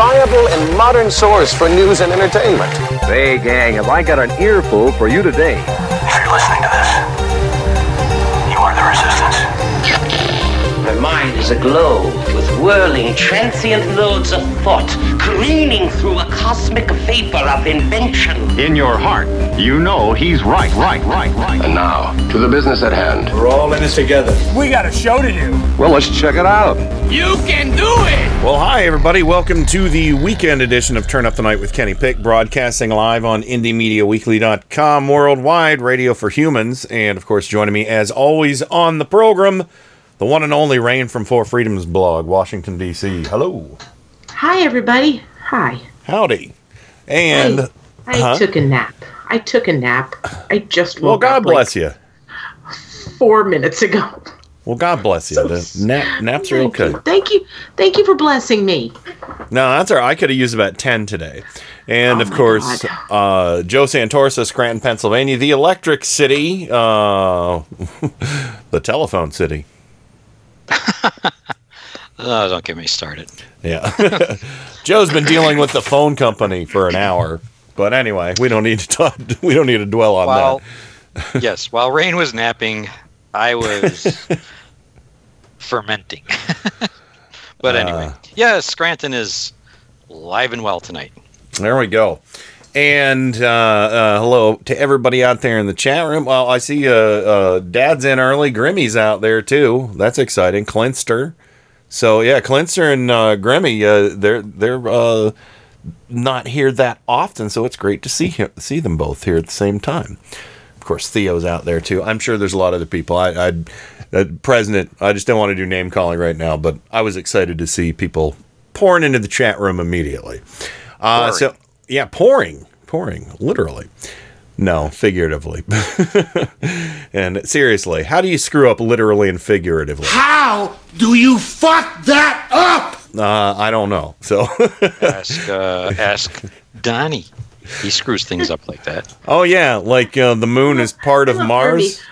A viable and modern source for news and entertainment. Hey, gang, have I got an earful for you today? If you're listening to this, you are the resistance. My mind is aglow with whirling, transient loads of thought, careening through a cosmic vapor of invention. In your heart, you know he's right, right, right, right. And now, to the business at hand. We're all in this together. We got a show to do. Well, let's check it out. You can do it. Well, hi, everybody. Welcome to the weekend edition of Turn Up the Night with Kenny Pick, broadcasting live on IndieMediaWeekly.com, worldwide radio for humans. And, of course, joining me, as always, on the program, the one and only Rain from Four Freedoms blog, Washington, D.C. Hello. Hi, everybody. Hi. Howdy. And, I, I huh? took a nap. I took a nap. I just woke well, God bless you. four minutes ago. Well, God bless you. The nap, naps are okay. Thank you. Thank you for blessing me. No, that's all right. I could have used about 10 today. And Oh of course, uh, Joe Santorsa, Scranton, Pennsylvania, the Electric City, uh, the Telephone City. Oh, don't get me started. Yeah. Joe's been dealing with the phone company for an hour. But anyway, we don't need to talk, we don't need to dwell on While that. yes, while Rain was napping, I was fermenting. but anyway, Uh. yeah, Scranton is live and well tonight. There we go. And uh, uh, hello to everybody out there in the chat room. Well, I see uh, uh, Dad's in early. Grimmy's out there too. That's exciting. Clinster. So yeah, Clinster and uh, Grimmy, uh, they're they're uh, not here that often, so it's great to see him, see them both here at the same time. Of course, Theo's out there too. I'm sure there's a lot of other people. I, I uh, President, I just don't want to do name calling right now, but I was excited to see people pouring into the chat room immediately. Uh, so yeah, pouring, pouring, literally. No, figuratively. and seriously, how do you screw up literally and figuratively? How do you fuck that up? Uh, I don't know. So, ask uh, ask Donnie. He screws things up like that. oh yeah, like uh, the moon is part of Mars. Grimmy.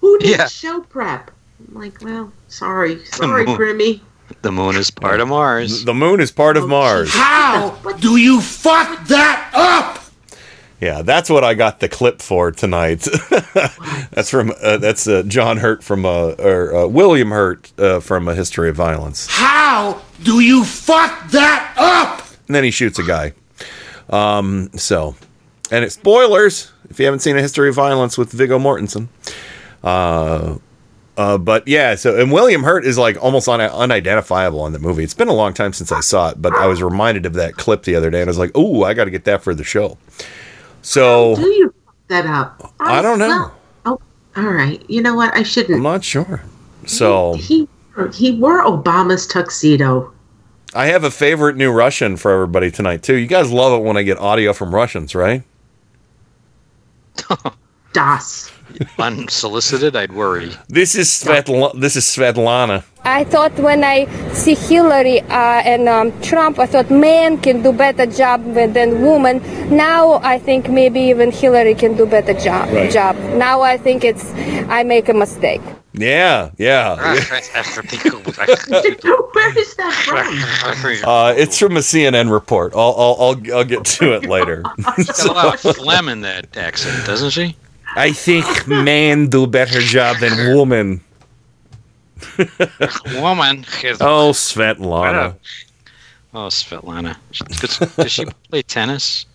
Who did Yeah. show prep? I'm like, well, sorry, sorry, moon. Grimmy. The moon is part of Mars. The moon is part of Mars. How do you fuck that up? Yeah, that's what I got the clip for tonight. that's from uh, that's uh, John Hurt from uh, or uh, William Hurt uh, from A History of Violence. How do you fuck that up? And then he shoots a guy. Um, so, and it's spoilers if you haven't seen A History of Violence with Viggo Mortensen. Uh, uh, but yeah, so and William Hurt is like almost un- unidentifiable in the movie. It's been a long time since I saw it, but I was reminded of that clip the other day, and I was like, "Oh, I got to get that for the show." So Do you fuck that up? I don't know. well, oh, all right. You know what? I shouldn't. I'm not sure. So He he wore Obama's tuxedo. I have a favorite new Russian for everybody tonight too. You guys love it when I get audio from Russians, right? Das. Unsolicited, I'd worry. This is Svetla- This is Svetlana. I thought when I see Hillary uh, and um, Trump, I thought men can do better job than women. Now I think maybe even Hillary can do better job. Right. Job. Now I think it's I make a mistake. Yeah, yeah. Where is that from? Uh, it's from a CNN report. I'll, I'll, I'll, I'll get to it later. She's got a lot of phlegm in that accent, doesn't she? I think men do better job than women. Woman. is- Oh, Svetlana. Oh, Svetlana. Does, does she play tennis?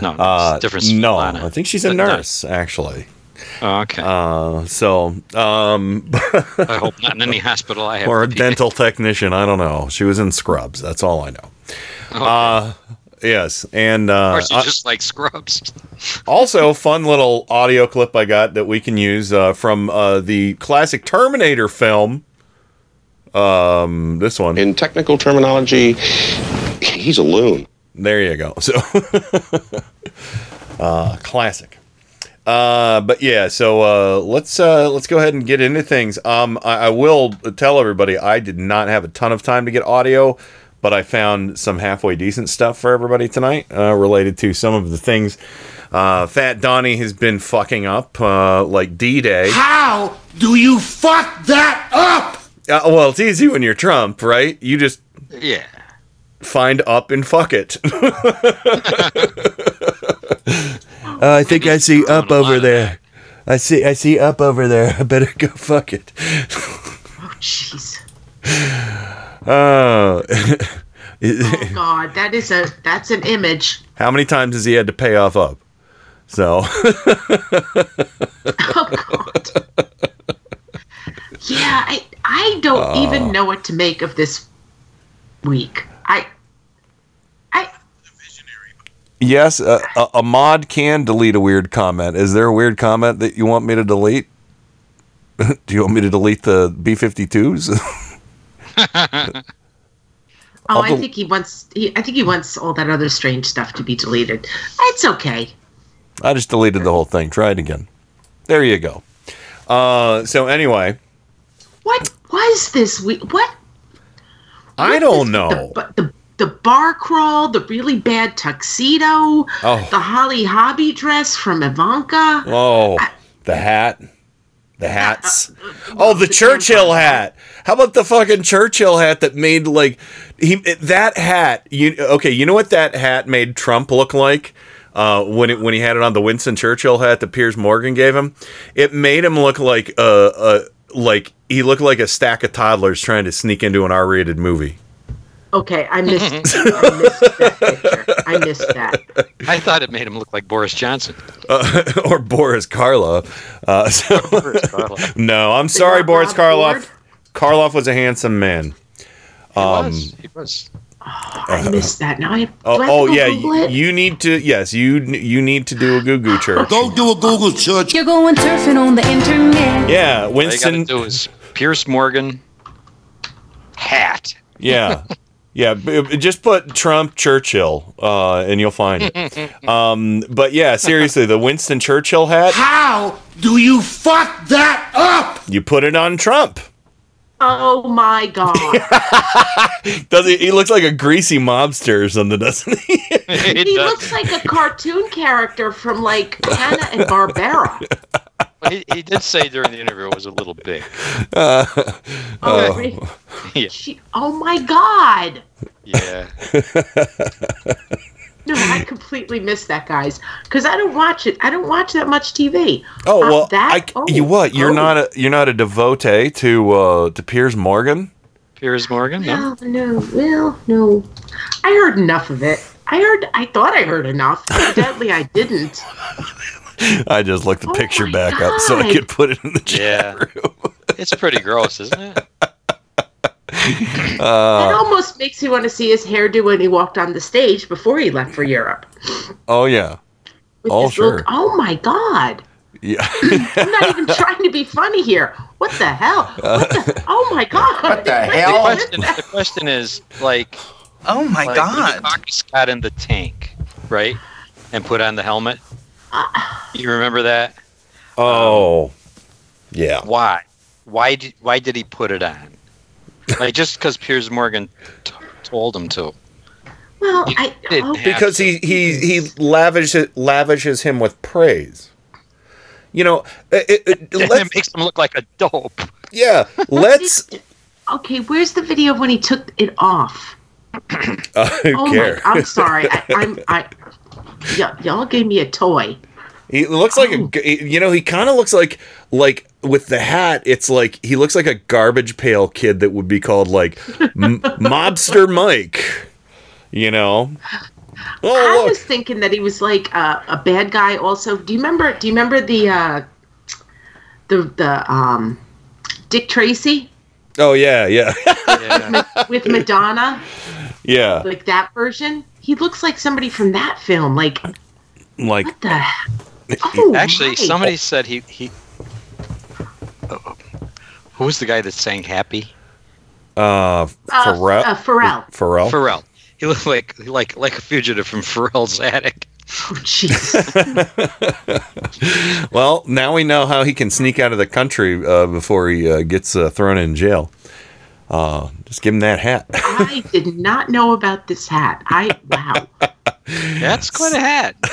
No, no, Uh, different. no, Svetlana. I think she's a But no. nurse, actually. Oh, okay. Uh, so, um, I hope not in any hospital I have. or a dental technician. I don't know. She was in Scrubs. That's all I know. Uh, yes, and uh, Or she I- just like scrubs. also fun little audio clip I got that we can use uh, from uh, the classic Terminator film. Um, this one In technical terminology, He's a loon. There you go. So, uh, classic. Uh, but yeah, so uh, let's uh, let's go ahead and get into things. Um, I, I will tell everybody I did not have a ton of time to get audio, but I found some halfway decent stuff for everybody tonight uh, related to some of the things uh, Fat Donnie has been fucking up, uh, like D Day. How do you fuck that up? Uh, well, it's easy when you're Trump, right? You just Yeah. find up and fuck it. Uh, I think I see up over there. I see I see up over there. I better go fuck it. Oh, jeez. Oh. Oh God, that is a that's an image. How many times has he had to pay off up? So oh God. Yeah, I I don't Oh. even know what to make of this week. I yes, uh, a mod can delete a weird comment. Is there a weird comment that you want me to delete? Do you want me to delete the B 52s? oh I'll I think he wants he, I think he wants all that other strange stuff to be deleted. It's okay. I just deleted the whole thing. Try it again. There you go. Uh, so anyway, What was this week? What I don't know. but the the bar crawl, the really bad tuxedo, Oh. the Holly Hobbie dress from Ivanka. Oh, the hat. The hats. Oh, the Churchill hat. How about the fucking Churchill hat that made like he that hat? You okay? You know what that hat made Trump look like? Uh, when it when he had it on the Winston Churchill hat that Piers Morgan gave him, it made him look like a, a like he looked like a stack of toddlers trying to sneak into an R-rated movie. Okay, I missed, I missed that picture. I missed that. I thought it made him look like Boris Johnson. uh, or Boris Karloff. Uh, so Karloff. no, I'm sorry, Boris Rob Karloff. Ford? Karloff was a handsome man. Um, He was. I missed that. Now I have, do I oh, have oh yeah, Google you, it? you need to. Yes, you you need to do a goo goo church. Go do a Google search. You're going surfing on the internet. Yeah, All you Winston. gotta do is Piers Morgan hat. Yeah, yeah. b- b- Just put Trump Churchill, uh, and you'll find it. Um, but yeah, seriously, the Winston Churchill hat. How do you fuck that up? You put it on Trump. Oh my god. Does he? He looks like a greasy mobster or something, doesn't he? He does. looks like a cartoon character from like Hanna and Barbera. He, he did say during the interview it was a little big. Uh, Oh, re- Yeah. she- oh my god. Yeah. No, I completely missed that, guys. Because I don't watch it. I don't watch that much TV. Oh well, that. I, you what? You're oh. not a you're not a devotee to uh, to Piers Morgan. Piers Morgan? No. No, no, well, no. I heard enough of it. I heard. I thought I heard enough. Evidently, I didn't. I just looked the Oh picture my back up so I could put it in the chat Yeah. room. It's pretty gross, isn't it? it Uh, almost makes me want to see his hairdo when he walked on the stage before he left for Europe. oh yeah, With Oh, sure. Look, oh my God! yeah. I'm not even trying to be funny here. What the hell? What the, oh my God! What the The hell? question, the question is like, Oh my like god. when Dukakis got in the tank, right, and put on the helmet. You remember that? oh um, yeah. Why? Why did Why did he put it on? Like just because Piers Morgan t- told him to? Well, I didn't oh, have Because he he he lavishes lavishes him with praise. You know, uh, uh, uh, it, it, it- it makes him look like a dope. yeah. Let's. okay. Where's the video of when he took it off? Uh, who Oh care? my! I'm sorry. I, I'm I. Y- y'all gave me a toy. He looks like Oh. a, g- you know, he kind of looks like, like with the hat, it's like he looks like a garbage pail kid that would be called like M- Mobster Mike, you know. I Oh look, was thinking that he was like uh, a bad guy. Also, do you remember? Do you remember the uh, the the um, Dick Tracy oh yeah, yeah, Yeah. with Madonna, yeah. like that version? He looks like somebody from that film. Like Like what the? Oh, Actually, my. somebody said he he. Oh, who was the guy that sang "Happy"? uh, Uh, Pharrell. uh, Pharrell. Pharrell. Pharrell. He looked like like like a fugitive from Pharrell's attic. Oh, jeez. Well, now we know how he can sneak out of the country uh, before he uh, gets uh, thrown in jail. Uh, just give him that hat. I did not know about this hat. I wow. That's quite a hat.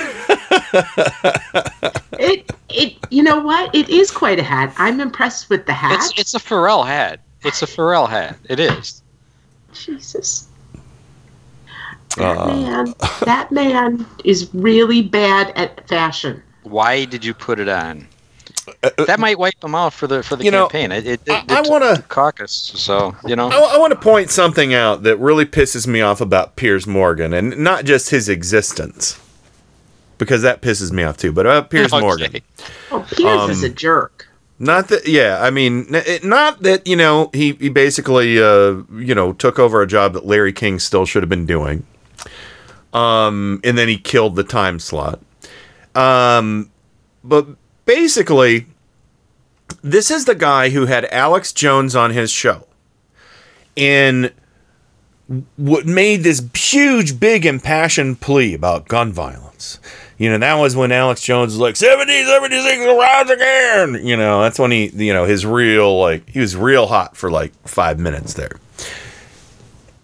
It it you know what? It is quite a hat. I'm impressed with the hat. It's it's a Pharrell hat. It's a Pharrell hat. It is. Jesus. That Uh, man, that man is really bad at fashion. Why did you put it on? That might wipe them out for the for the Uh, You know, campaign. It, it, I- I wanna- caucus. So you know. I, want to point something out that really pisses me off about Piers Morgan, and not just his existence, because that pisses me off too. But about Piers Okay. Morgan, Oh, Piers is Um, a jerk. not that. Yeah, I mean, it- not that you know he he basically uh, you know took over a job that Larry King still should have been doing, um, and then he killed the time slot. Um, but basically, this is the guy who had Alex Jones on his show. And what made this huge, big, impassioned plea about gun violence. You know, that was when Alex Jones was like, 70, 76 will rise again. You know, that's when he, you know, his real, like, he was real hot for like five minutes there.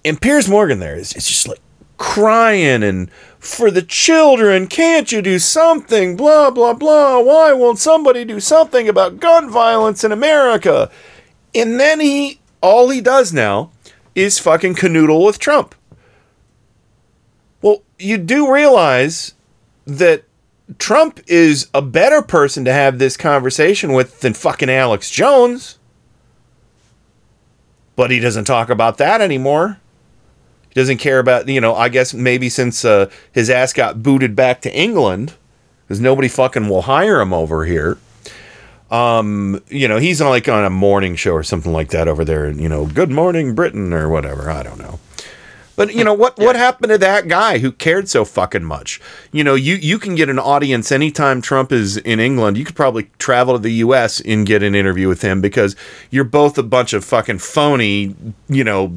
And Piers Morgan there is just like crying and for the children, can't you do something? Blah, blah, blah. Why won't somebody do something about gun violence in America? And then he, all he does now is fucking canoodle with Trump. Well, you do realize that Trump is a better person to have this conversation with than fucking Alex Jones. But he doesn't talk about that anymore. Doesn't care about, you know, I guess maybe since uh, his ass got booted back to England, because nobody fucking will hire him over here. Um, you know, he's on like on a morning show or something like that over there, and you know, Good Morning Britain or whatever. I don't know. But you know what? What happened to that guy who cared so fucking much? You know, you you can get an audience anytime Trump is in England. You could probably travel to the U.S. and get an interview with him because you're both a bunch of fucking phony, you know,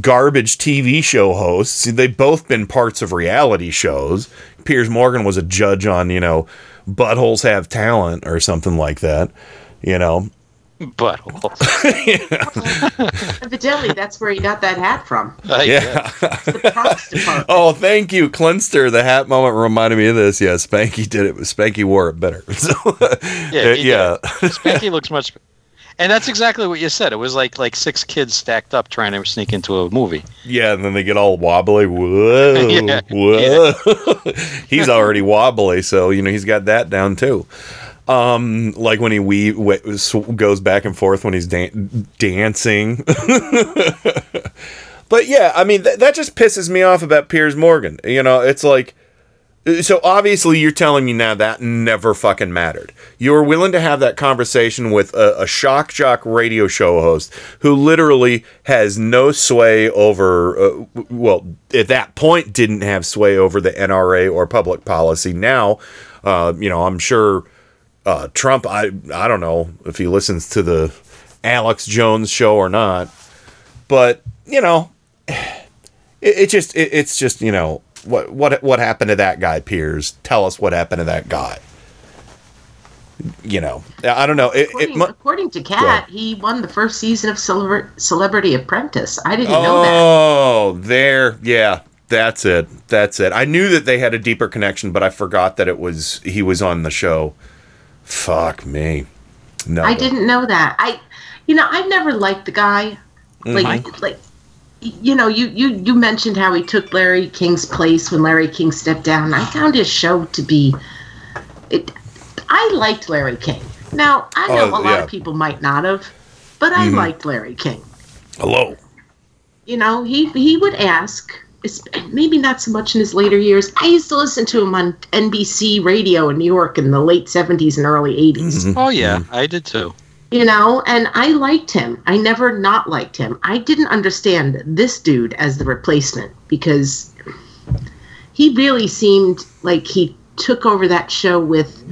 garbage TV show hosts. They've both been parts of reality shows. Piers Morgan was a judge on, you know, Buttholes Have Talent or something like that. You know, Butthole. Evidently, that's where he got that hat from. yeah. The oh, thank you, Clinster. The hat moment reminded me of this. Yeah, Spanky did it. Spanky wore it better. So, Yeah, he yeah. Spanky looks much. And that's exactly what you said. It was like like six kids stacked up trying to sneak into a movie. Yeah, and then they get all wobbly. Whoa, Yeah, whoa. he's already wobbly, so you know he's got that down too. Um, like when he we goes back and forth when he's dan- dancing. but yeah, I mean th- that just pisses me off about Piers Morgan. You know, it's like. So obviously, you're telling me now that never fucking mattered. You were willing to have that conversation with a, a shock jock radio show host who literally has no sway over, uh, well, at that point didn't have sway over the NRA or public policy. Now, uh, you know, I'm sure uh, Trump. I I don't know if he listens to the Alex Jones show or not, but you know, it, it just it, it's just you know what what what happened to that guy Piers? Tell us what happened to that guy. You know, I don't know. It, it According, mu- according to Go ahead. Kat, he won the first season of Celebrity Apprentice. I didn't know that. Oh, there, yeah, that's it. That's it. I knew that they had a deeper connection, but I forgot that it was he was on the show. Fuck me. No, I didn't know that. I, you know, I've never liked the guy. Like, Mhm. like, you know, you you you mentioned how he took Larry King's place when Larry King stepped down. I found his show to be. It, I liked Larry King. Now I know Oh, a lot yeah. of people might not have, but I Mhm. liked Larry King. Hello. You know, he he would ask. Maybe not so much in his later years. I used to listen to him on NBC radio in New York in the late 70s and early 80s. Mm-hmm. Oh yeah, I did too. You know, and I liked him. I never not liked him. I didn't understand this dude as the replacement because he really seemed like he took over that show with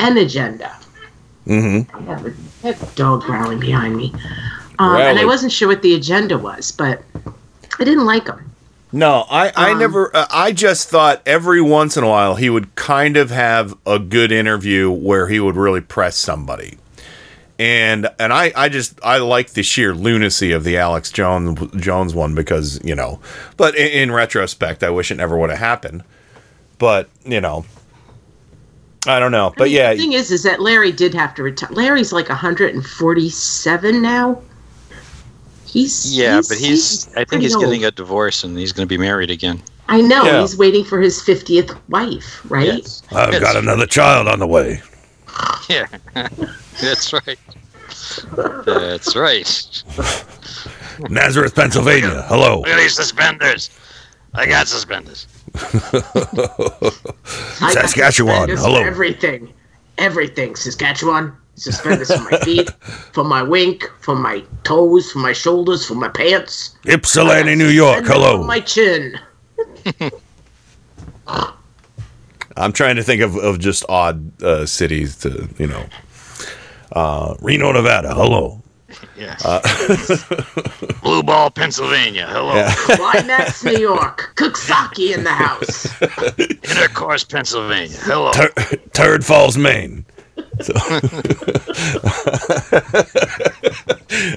an agenda. Mm-hmm. I have a, I have a dog growling behind me. Um, and I wasn't sure what the agenda was, but I didn't like him. No, I, I never. Uh, I just thought every once in a while he would kind of have a good interview where he would really press somebody, and and I, I just I like the sheer lunacy of the Alex Jones Jones one because you know, but in, in retrospect, I wish it never would have happened. But you know, I don't know. But yeah, The thing is, is that Larry did have to retire. Larry's like 147 now. He's Yeah, but he's. I think he's old. getting a divorce and he's going to be married again. I know Yeah. he's waiting for his 50th wife, right? I've got another child on the way. Yeah, that's right. That's right. Nazareth, Pennsylvania. Hello. Look at these suspenders. I got suspenders. I got Saskatchewan, suspenders hello. For everything, everything. Saskatchewan. Suspenders for my feet, for my wink, for my toes, for my shoulders, for my pants. Ypsilanti, New York. Hello. For my chin. I'm trying to think of, of just odd uh, cities to, you know. Uh, Reno, Nevada. Hello. Yeah. Uh, Blue Ball, Pennsylvania. Hello. Yeah. Climax, New York. Coxsackie in the house. Intercourse, Pennsylvania. Hello. Tur- Turd Falls, Maine. So-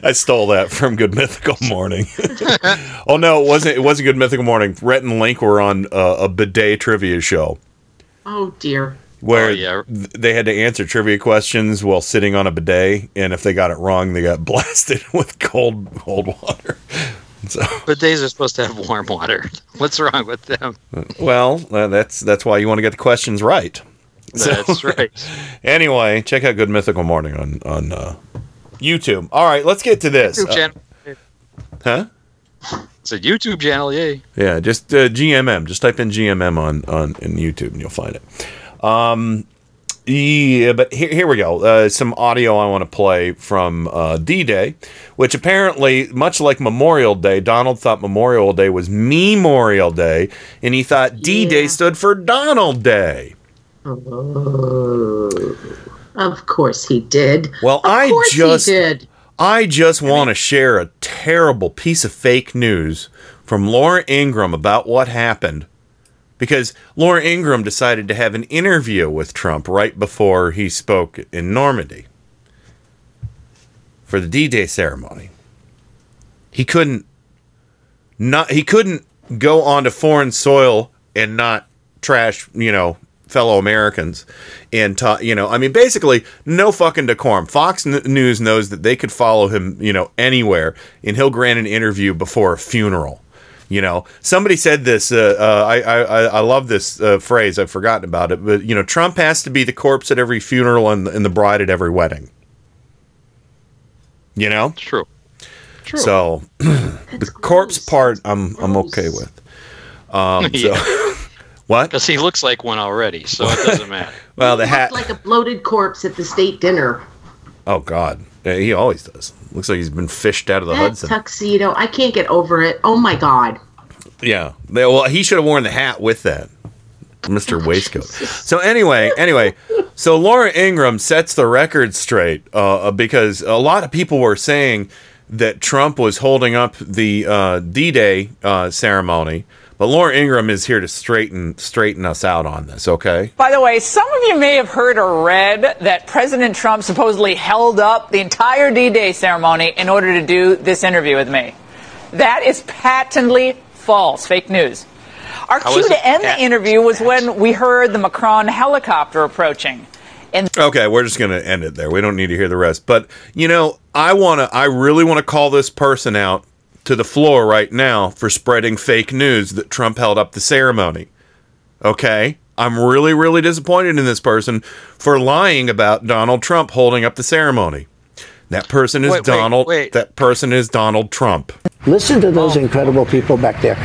I stole that from Good Mythical Morning. oh no, it wasn't. It wasn't Good Mythical Morning. Rhett and Link were on uh, a bidet trivia show Oh dear. Where Oh, yeah. they had to answer trivia questions while sitting on a bidet, and if they got it wrong, they got blasted with cold cold water. So, Bidets are supposed to have warm water. What's wrong with them? well, uh, that's that's why you want to get the questions right. So- That's right. Anyway, check out Good Mythical Morning on on uh, YouTube. All right, let's get to this. YouTube Uh, channel. huh? It's a YouTube channel, yay. Yeah, just uh, GMM. Just type in GMM on on in YouTube and you'll find it. Um, yeah, but here, here we go. Uh, some audio I want to play from uh, D-Day, which apparently, much like Memorial Day, Donald thought Memorial Day was Memorial Day, and he thought D-Day stood for Donald Day. Oh, of course he did. Well, Of I just did. I just want to share a terrible piece of fake news from Laura Ingraham about what happened. Because Laura Ingraham decided to have an interview with Trump right before he spoke in Normandy for the D-Day ceremony. He couldn't not he couldn't go onto foreign soil and not trash, you know, fellow Americans and you know, I mean basically no fucking decorum. Fox News knows that they could follow him, you know, anywhere and he'll grant an interview before a funeral. You know, somebody said this. Uh, uh, I, I I I love this uh, phrase. I've forgotten about it, but you know, Trump has to be the corpse at every funeral and, and the bride at every wedding. You know, true. True. So the corpse part, I'm I'm okay with. Um, so what? Because he looks like one already, so it doesn't matter. Well, the hat. looked like a bloated corpse at the state dinner. Oh God, Yeah, he always does. Looks like he's been fished out of the That Hudson. tuxedo, I can't get over it. Oh my god. Yeah. They- Well, he should have worn the hat with that, Mr. Waistcoat. So anyway, anyway, so Laura Ingraham sets the record straight uh, because a lot of people were saying that Trump was holding up the uh, D-Day uh, ceremony, but Laura Ingraham is here to straighten straighten us out on this. Okay. By the way, some of you may have heard or read that President Trump supposedly held up the entire D Day ceremony in order to do this interview with me. That is patently false, fake news. Our How cue to end the interview was when we heard the Macron helicopter approaching. And Okay, we're just gonna end it there. We don't need to hear the rest. But you know, I wanna, I really want to call this person out to the floor right now for spreading fake news that Trump held up the ceremony. Okay, I'm really, really disappointed in this person for lying about Donald Trump holding up the ceremony. That person is Wait, wait, Donald. wait. That person is Donald Trump. Listen to those incredible people back there.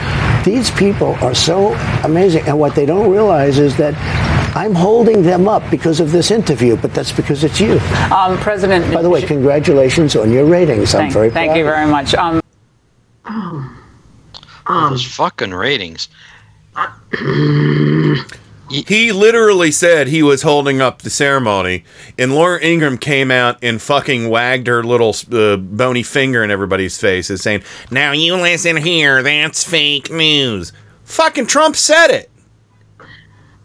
These people are so amazing. And what they don't realize is that I'm holding them up because of this interview, but that's because it's you. Um, President. By the way, congratulations on your ratings. I'm thank, very thank proud you very much. Um, Those fucking ratings. He literally said he was holding up the ceremony, and Laura Ingraham came out and fucking wagged her little uh, bony finger in everybody's faces, saying, "Now you listen here, that's fake news." Fucking Trump said it.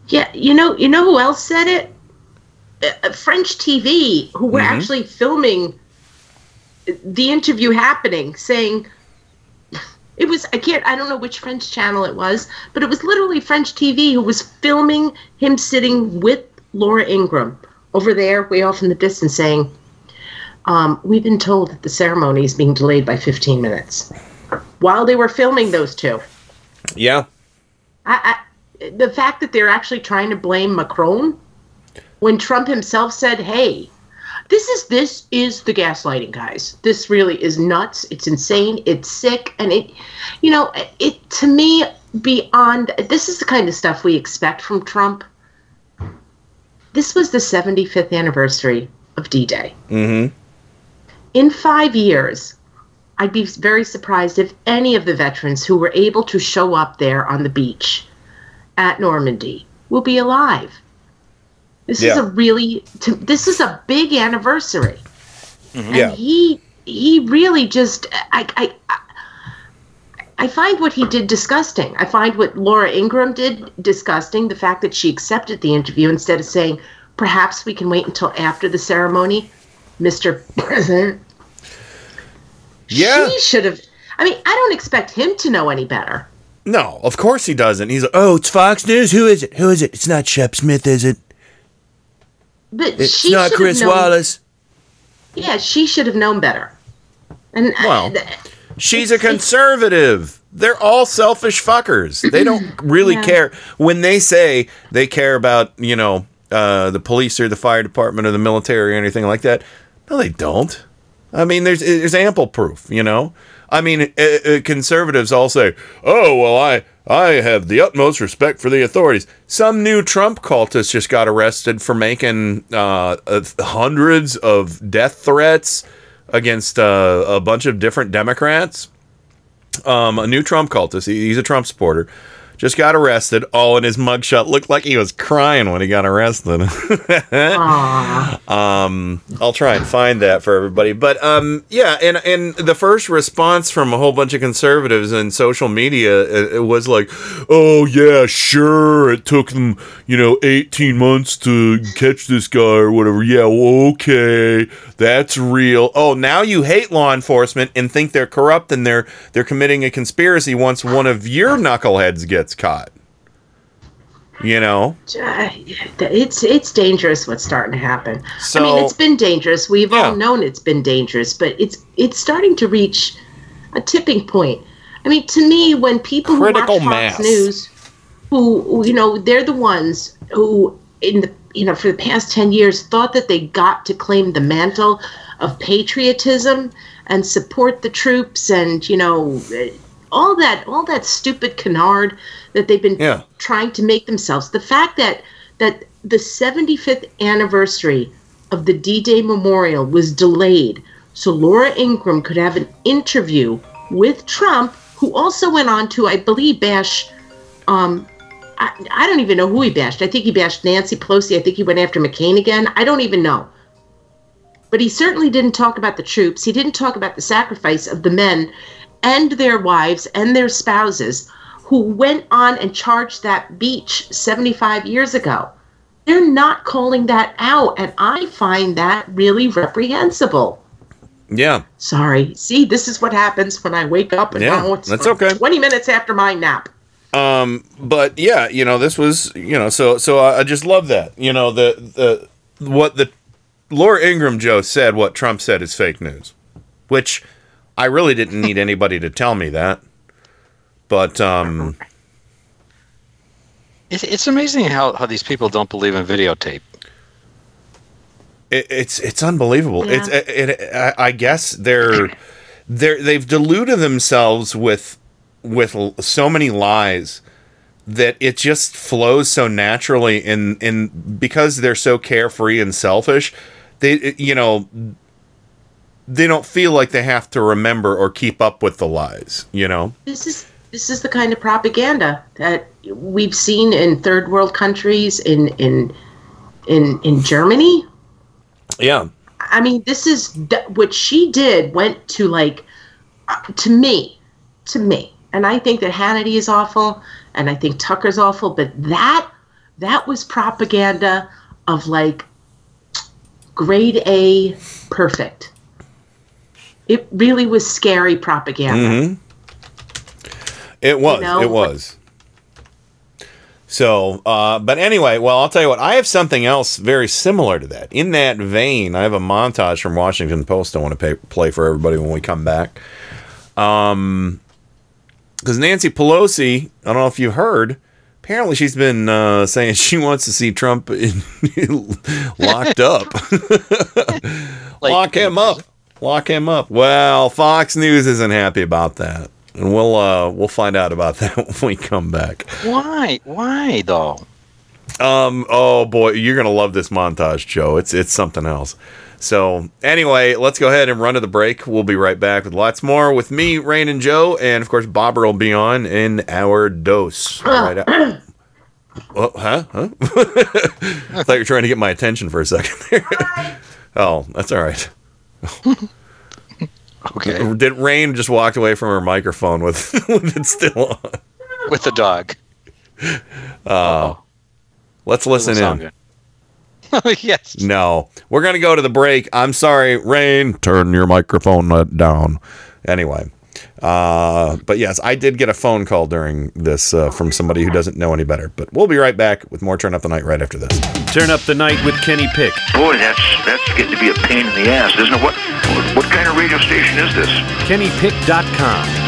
Yeah, you know, you know who else said it? Uh, French TV, who were Mhm. actually filming the interview happening, saying it was. I can't. I don't know which French channel it was, but it was literally French TV who was filming him sitting with Laura Ingraham over there, way off in the distance, saying, um, "We've been told that the ceremony is being delayed by 15 minutes." While they were filming those two. Yeah. I, I, the fact that they're actually trying to blame Macron when Trump himself said, "Hey, this is this is the gaslighting, guys. This really is nuts. It's insane. It's sick, and it, you know, it to me beyond. This is the kind of stuff we expect from Trump. This was the 75th anniversary of D-Day. Mm-hmm. In five years, I'd be very surprised if any of the veterans who were able to show up there on the beach at Normandy will be alive. This is a really to, this is a big anniversary. Mm-hmm. And Yeah. he he really just I, I I I find what he did disgusting. I find what Laura Ingraham did disgusting. The fact that she accepted the interview instead of saying, "Perhaps we can wait until after the ceremony, Mr. President." Yeah. She should have. I mean, I don't expect him to know any better. No, of course he doesn't. He's like, oh, it's Fox News. Who is it? Who is it? It's not Shep Smith, is it? But It's she not Chris known- Wallace. Yeah, she should have known better. And uh, Well, She's a conservative. They're all selfish fuckers. They don't really Yeah. care when they say they care about, you know, uh, the police or the fire department or the military or anything like that. No, they don't. I mean, there's there's ample proof. You know, I mean, uh, uh, conservatives all say, "Oh, well, I I have the utmost respect for the authorities." Some new Trump cultist just got arrested for making uh, hundreds of death threats against uh, a bunch of different Democrats. Um, a new Trump cultist. He, he's a Trump supporter. Just got arrested. All in his mugshot looked like he was crying when he got arrested. um, I'll try and find that for everybody. But um, yeah, and and the first response from a whole bunch of conservatives and social media it, it was like, "Oh yeah, sure, it took them you know 18 months to catch this guy or whatever. Yeah, well, okay, that's real. Oh, now you hate law enforcement and think they're corrupt and they're they're committing a conspiracy once one of your knuckleheads gets caught." You know. It's it's dangerous what's starting to happen. I mean, it's been dangerous. We've all known it's been dangerous, but it's it's starting to reach a tipping point. I mean, to me, when people Critical who watch Fox mass. News, who who, you know, they're the ones who in the you know for the past ten years thought that they got to claim the mantle of patriotism and support the troops and you know all that all that stupid canard that they've been Yeah. trying to make themselves. The fact that that the 75th anniversary of the D-Day memorial was delayed so Laura Ingraham could have an interview with Trump, who also went on to, I believe, bash. Um, I, I don't even know who he bashed. I think he bashed Nancy Pelosi. I think he went after McCain again. I don't even know. But he certainly didn't talk about the troops. He didn't talk about the sacrifice of the men and their wives and their spouses who went on and charged that beach 75 years ago. They're not calling that out, and I find that really reprehensible. Yeah. Sorry. See, this is what happens when I wake up and Yeah, that's okay. 20 minutes after my nap. Um, but yeah, you know, this was, you know, so so I I just love that. You know, the the what the Laura Ingraham Joe said, what Trump said is fake news, which I really didn't need anybody to tell me that. But um, It's, it's amazing how, how these people don't believe in videotape. it, it's it's unbelievable. Yeah. It's it, it, I, I guess they're they're they've deluded themselves with with l- so many lies that it just flows so naturally in in because they're so carefree and selfish. They you know they don't feel like they have to remember or keep up with the lies. You know. This is this is the kind of propaganda that we've seen in third world countries in in in in Germany. Yeah. I mean, this is what she did went to like uh, to me, to me. And I think that Hannity is awful and I think Tucker's awful, but that that was propaganda of like grade A perfect. It really was scary propaganda. hmm It was. know, it was. So, uh, but anyway, well, I'll tell you what. I have something else very similar to that. In that vein, I have a montage from Washington Post. I want to pay, play for everybody when we come back. Um, because Nancy Pelosi, I don't know if you heard. Apparently, she's been uh, saying she wants to see Trump in, locked up. Lock him up. Lock him up. Well, Fox News isn't happy about that, and we'll uh, we'll find out about that when we come back. Why? Why though? Um. Oh boy, you're gonna love this montage, Joe. It's it's something else. So anyway, let's go ahead and run to the break. We'll be right back with lots more with me, Rain, and Joe, and of course Bobber will be on in our dose. Right out. Oh, huh? Huh? I thought you were trying to get my attention for a second there. oh, that's all right. Okay. Did Rain just walked away from her microphone with, with it still on? With the dog. Uh, let's listen Doesn't in. Sound good. yes. No, we're gonna go to the break. I'm sorry, Rain. Turn your microphone uh, down. Anyway, uh, but yes, I did get a phone call during this uh, from somebody who doesn't know any better. But we'll be right back with more Turn Up the Night right after this. Turn up the night with Kenny Pick. Boy, that's that's getting to be a pain in the ass, isn't it? What what, what kind of radio station is this? KennyPick.com.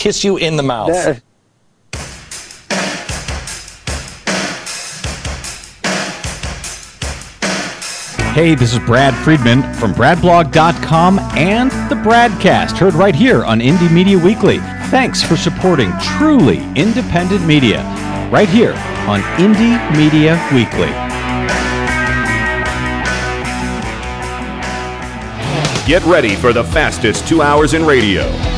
kiss you in the mouth. Hey, this is Brad Friedman from BradBlog.com and the Bradcast, heard right here on Indie Media Weekly. Thanks for supporting truly independent media, right here on Indie Media Weekly. Get ready for the fastest two hours in radio.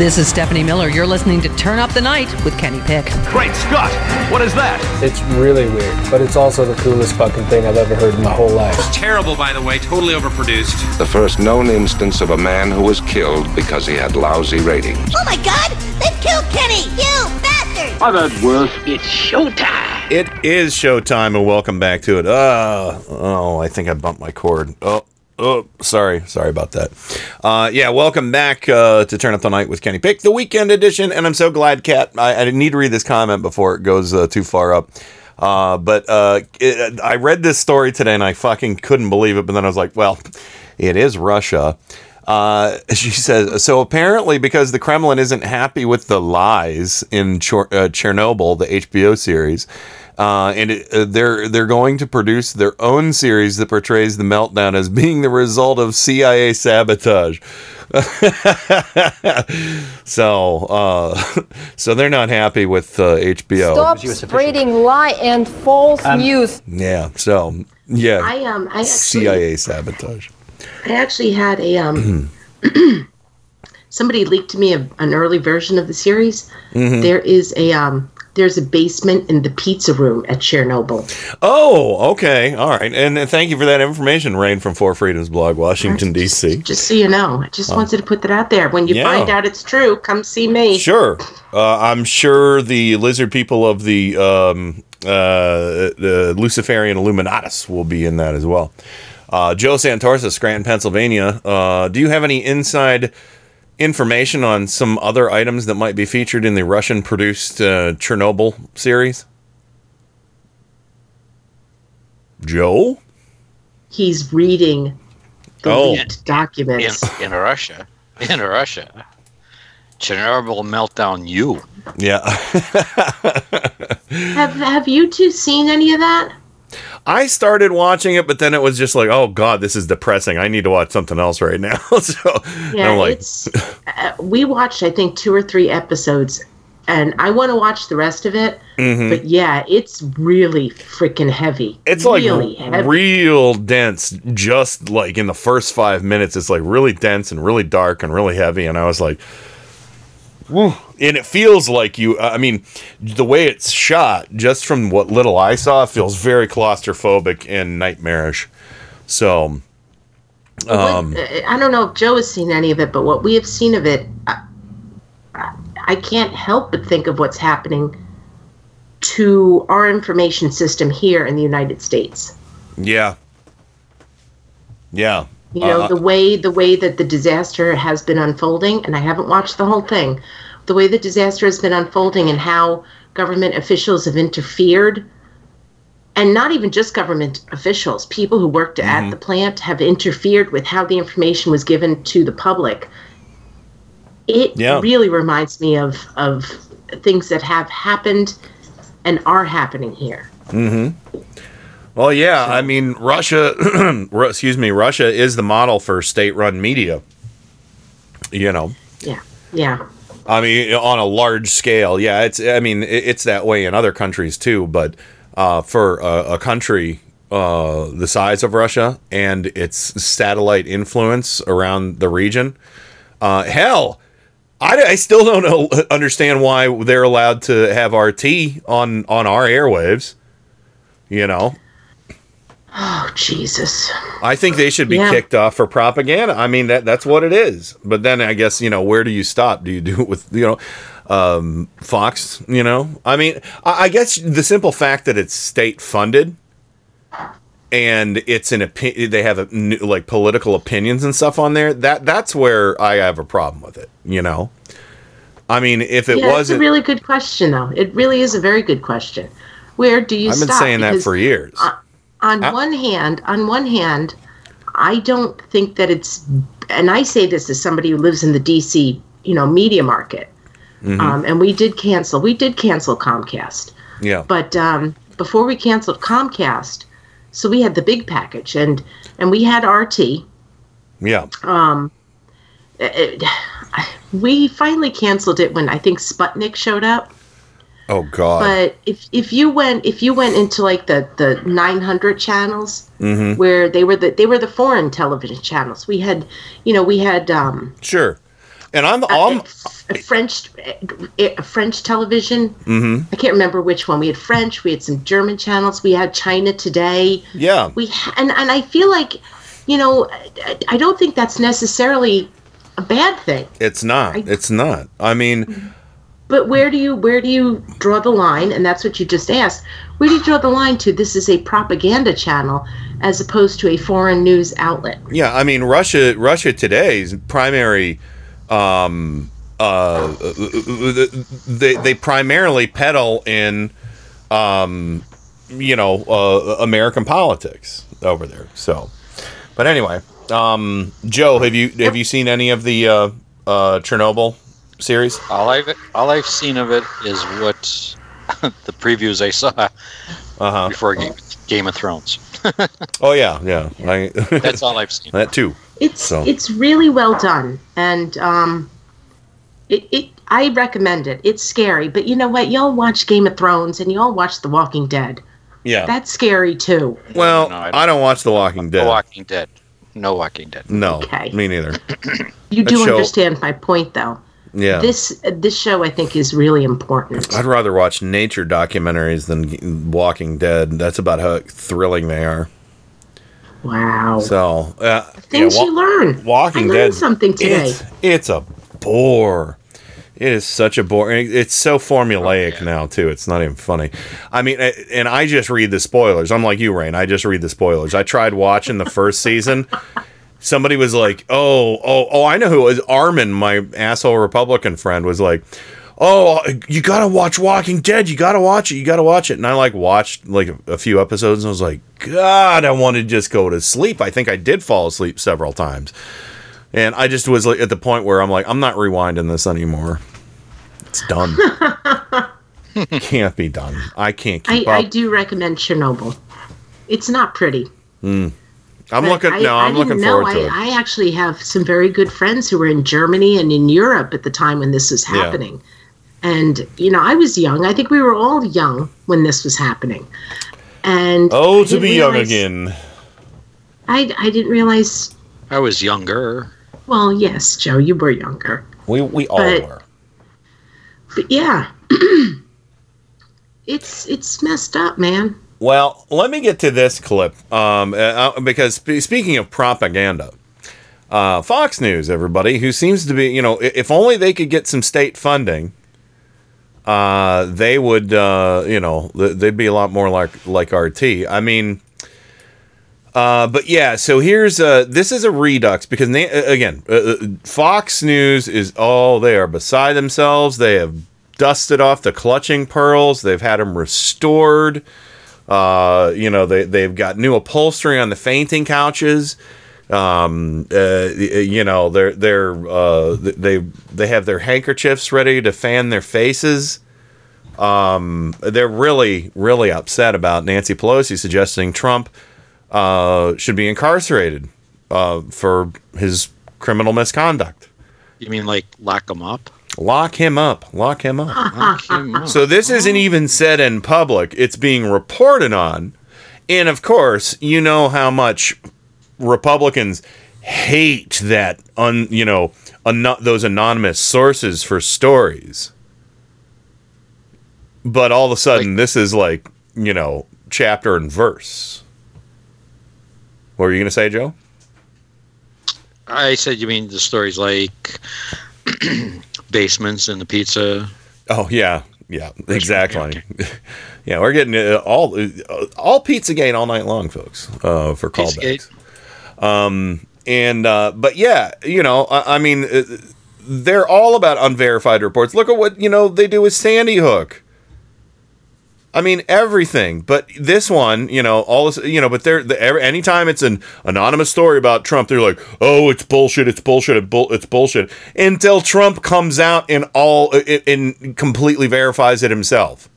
This is Stephanie Miller. You're listening to Turn Up the Night with Kenny Pick. Great Scott! What is that? It's really weird, but it's also the coolest fucking thing I've ever heard in my whole life. It's terrible, by the way, totally overproduced. The first known instance of a man who was killed because he had lousy ratings. Oh my god! They've killed Kenny! You bastard! I've heard worse. It's showtime! It is showtime, and welcome back to it. Uh, oh, I think I bumped my cord. Oh, oh, sorry, sorry about that. Uh, yeah, welcome back uh, to Turn Up the Night with Kenny Pick, the weekend edition. And I'm so glad, Kat. I, I need to read this comment before it goes uh, too far up. Uh, but uh, it, I read this story today, and I fucking couldn't believe it. But then I was like, well, it is Russia. Uh, she says so. Apparently, because the Kremlin isn't happy with the lies in Chor- Chernobyl, the HBO series, uh, and it, uh, they're they're going to produce their own series that portrays the meltdown as being the result of CIA sabotage. so, uh, so they're not happy with uh, HBO. Stop spreading lie and false news. Yeah. So, yeah. I um I actually CIA sabotage. I actually had a um somebody leaked to me a, an early version of the series. Mhm. There is a um there's a basement in the pizza room at Chernobyl. Oh, okay, all right, and uh, thank you for that information, Rain from Four Freedoms blog, Washington D.C. Just so you know, I just wanted to put that out there. When you Yeah. find out it's true, come see me. Sure, uh, I'm sure the lizard people of the um, uh, the Luciferian Illuminatus will be in that as well. Uh, Joe Santorsa, Scranton, Pennsylvania. Uh, do you have any inside information on some other items that might be featured in the Russian-produced uh, Chernobyl series? Joe. He's reading the Oh. leaked In, documents. in Russia. In Russia. Chernobyl meltdown you. Yeah. have Have you two seen any of that? I started watching it, but then it was just like, oh god, this is depressing. I need to watch something else right now. so Yeah, I'm like, it's. Uh, we watched, I think, two or three episodes, and I want to watch the rest of it. Mhm. But yeah, it's really freaking heavy. it's like really heavy. real dense. Just like in the first five minutes, it's like really dense and really dark and really heavy. And I was like, Woo. and it feels like you. I mean, the way it's shot, just from what little I saw, feels very claustrophobic and nightmarish. So, um, Uh, I don't know if Joe has seen any of it, but what we have seen of it, I, I can't help but think of what's happening to our information system here in the United States. Yeah. Yeah. You know, Uh, the way the way that the disaster has been unfolding, and I haven't watched the whole thing. The way the disaster has been unfolding and how government officials have interfered, and not even just government officials, people who worked Mm-hmm. at the plant have interfered with how the information was given to the public. It Yeah. really reminds me of of things that have happened and are happening here. Mm-hmm. Well, yeah. I mean, Russia. Excuse me. Russia is the model for state-run media. You know. Yeah, yeah. I mean, on a large scale, yeah. It's. I mean, it's that way in other countries too. But uh, for a, a country uh, the size of Russia and its satellite influence around the region, uh, hell, I, I still don't know, understand why they're allowed to have RT on on our airwaves. You know, Oh Jesus. I think they should be Yeah. kicked off for propaganda. I mean that that's what it is. But then I guess you know where do you stop? Do you do it with you know um, Fox? You know, I mean, I, I guess the simple fact that it's state funded and it's an opinion, they have a, like political opinions and stuff on there. That that's where I have a problem with it. You know, I mean, if it yeah, it's a wasn't, really good question, though. It really is a very good question. Where do you I've been stop? saying that for years. On Uh, one hand, on one hand, I don't think that it's, and I say this as somebody who lives in the DC, you know, media market. Mhm. Um, and we did cancel. We did cancel Comcast, yeah, but um, before we canceled Comcast, so we had the big package, and and we had RT. yeah, Um, it- we finally canceled it when I think Sputnik showed up. Oh god, But if if you went if you went into like the the 900 channels Mhm. where they were the they were the foreign television channels. We had, you know, we had um sure. And I'm a French a French television. hmm I can't remember which one. We had French, we had some German channels, we had China Today. yeah. We and and I feel like, you know, I, I don't think that's necessarily a bad thing. It's not. It's not. I mean, But where do you where do you draw the line? And that's what you just asked. Where do you draw the line to this is a propaganda channel as opposed to a foreign news outlet? yeah. I mean, Russia. Russia today's primary. Um, uh, they they primarily peddle in, um, you know, uh, American politics over there. So, but anyway, um, Joe, have you have you seen any of the uh, uh, Chernobyl series? All I've all I've seen of it is what the previews I saw Uh-huh. before Game, Game of Thrones. Oh yeah, yeah. I, That's all I've seen. that too. It's So- it's really well done, and um, it it I recommend it. It's scary, but you know what? Y'all watch Game of Thrones and y'all watch The Walking Dead. Yeah. That's scary too. well, No, I, I don't, don't- watch The Walking Dead. No Walking Dead. No Walking Dead. no, Okay. me neither. You That do show- understand my point, though. Yeah. This this show I think is really important. I'd rather watch nature documentaries than Walking Dead. That's about how thrilling they are. Wow. So, uh, Things yeah, you learn. Walking I learned Dead. something today. It's, it's a bore. It is such a bore. It's so formulaic now too. It's not even funny. I mean, and I just read the spoilers. I'm like you, Rain. I just read the spoilers. I tried watching the first season. Somebody was like, "Oh, oh, oh! I know who it was." Armin, my asshole Republican friend, was like, "Oh, you gotta watch Walking Dead. You gotta watch it. You gotta watch it." And I like watched like a, few episodes, and I was like, "God, I want to just go to sleep." I think I did fall asleep several times. And I just was like at the point where I'm like, I'm not rewinding this anymore. It's done. can't be done. I can't I, keep I up. do recommend Chernobyl. It's not pretty. Mm. I'm but looking. I- no, I I'm didn't looking know. forward to I, it. I actually have some very good friends who were in Germany and in Europe at the time when this was Yeah. happening. And you know, I was young. I think we were all young when this was happening. And oh, to didn't be young again. I I didn't realize. I was younger. Well, yes, Joe, you were younger. We we all But- were. But yeah, it's it's messed up, man. Well, let me get to this clip um, uh, because sp- speaking of propaganda, uh, Fox News, everybody who seems to be, you know, if only they could get some state funding, uh, they would, uh, you know, th- they'd be a lot more like like RT. I mean, Uh, but yeah, so here's uh, this is a redux because uh, again, uh, uh, Fox News is all they are beside themselves. They have dusted off the clutching pearls. They've had them restored. Uh, you know, they they've got new upholstery on the fainting couches. Um, uh, you know, they're they're uh, they they have their handkerchiefs ready to fan their faces. Um, they're really really upset about Nancy Pelosi suggesting Trump uh, should be incarcerated uh, for his criminal misconduct. You mean like lock him up? Lock him up. Lock him up. Lock him up. So this isn't oh. even said in public. It's being reported on. And of course, you know how much Republicans hate that un, you know, ano- those anonymous sources for stories. But all of a sudden this is like, you know, chapter and verse. What were you going to say, Joe? I said you mean the stories like basements and the pizza. Oh yeah, yeah, exactly. yeah, we're getting uh, all uh, all Pizzagate all night long, folks, uh, for callbacks. Um, and uh, but yeah, you know, I, I mean, uh, they're all about unverified reports. Look at what you know they do with Sandy Hook. I mean everything, but this one, you know, all this, you know, but they're the, anytime it's an anonymous story about Trump, they're like, "Oh, it's bullshit, it's bullshit, it's, bull, it's bullshit." Until Trump comes out and all and, and completely verifies it himself,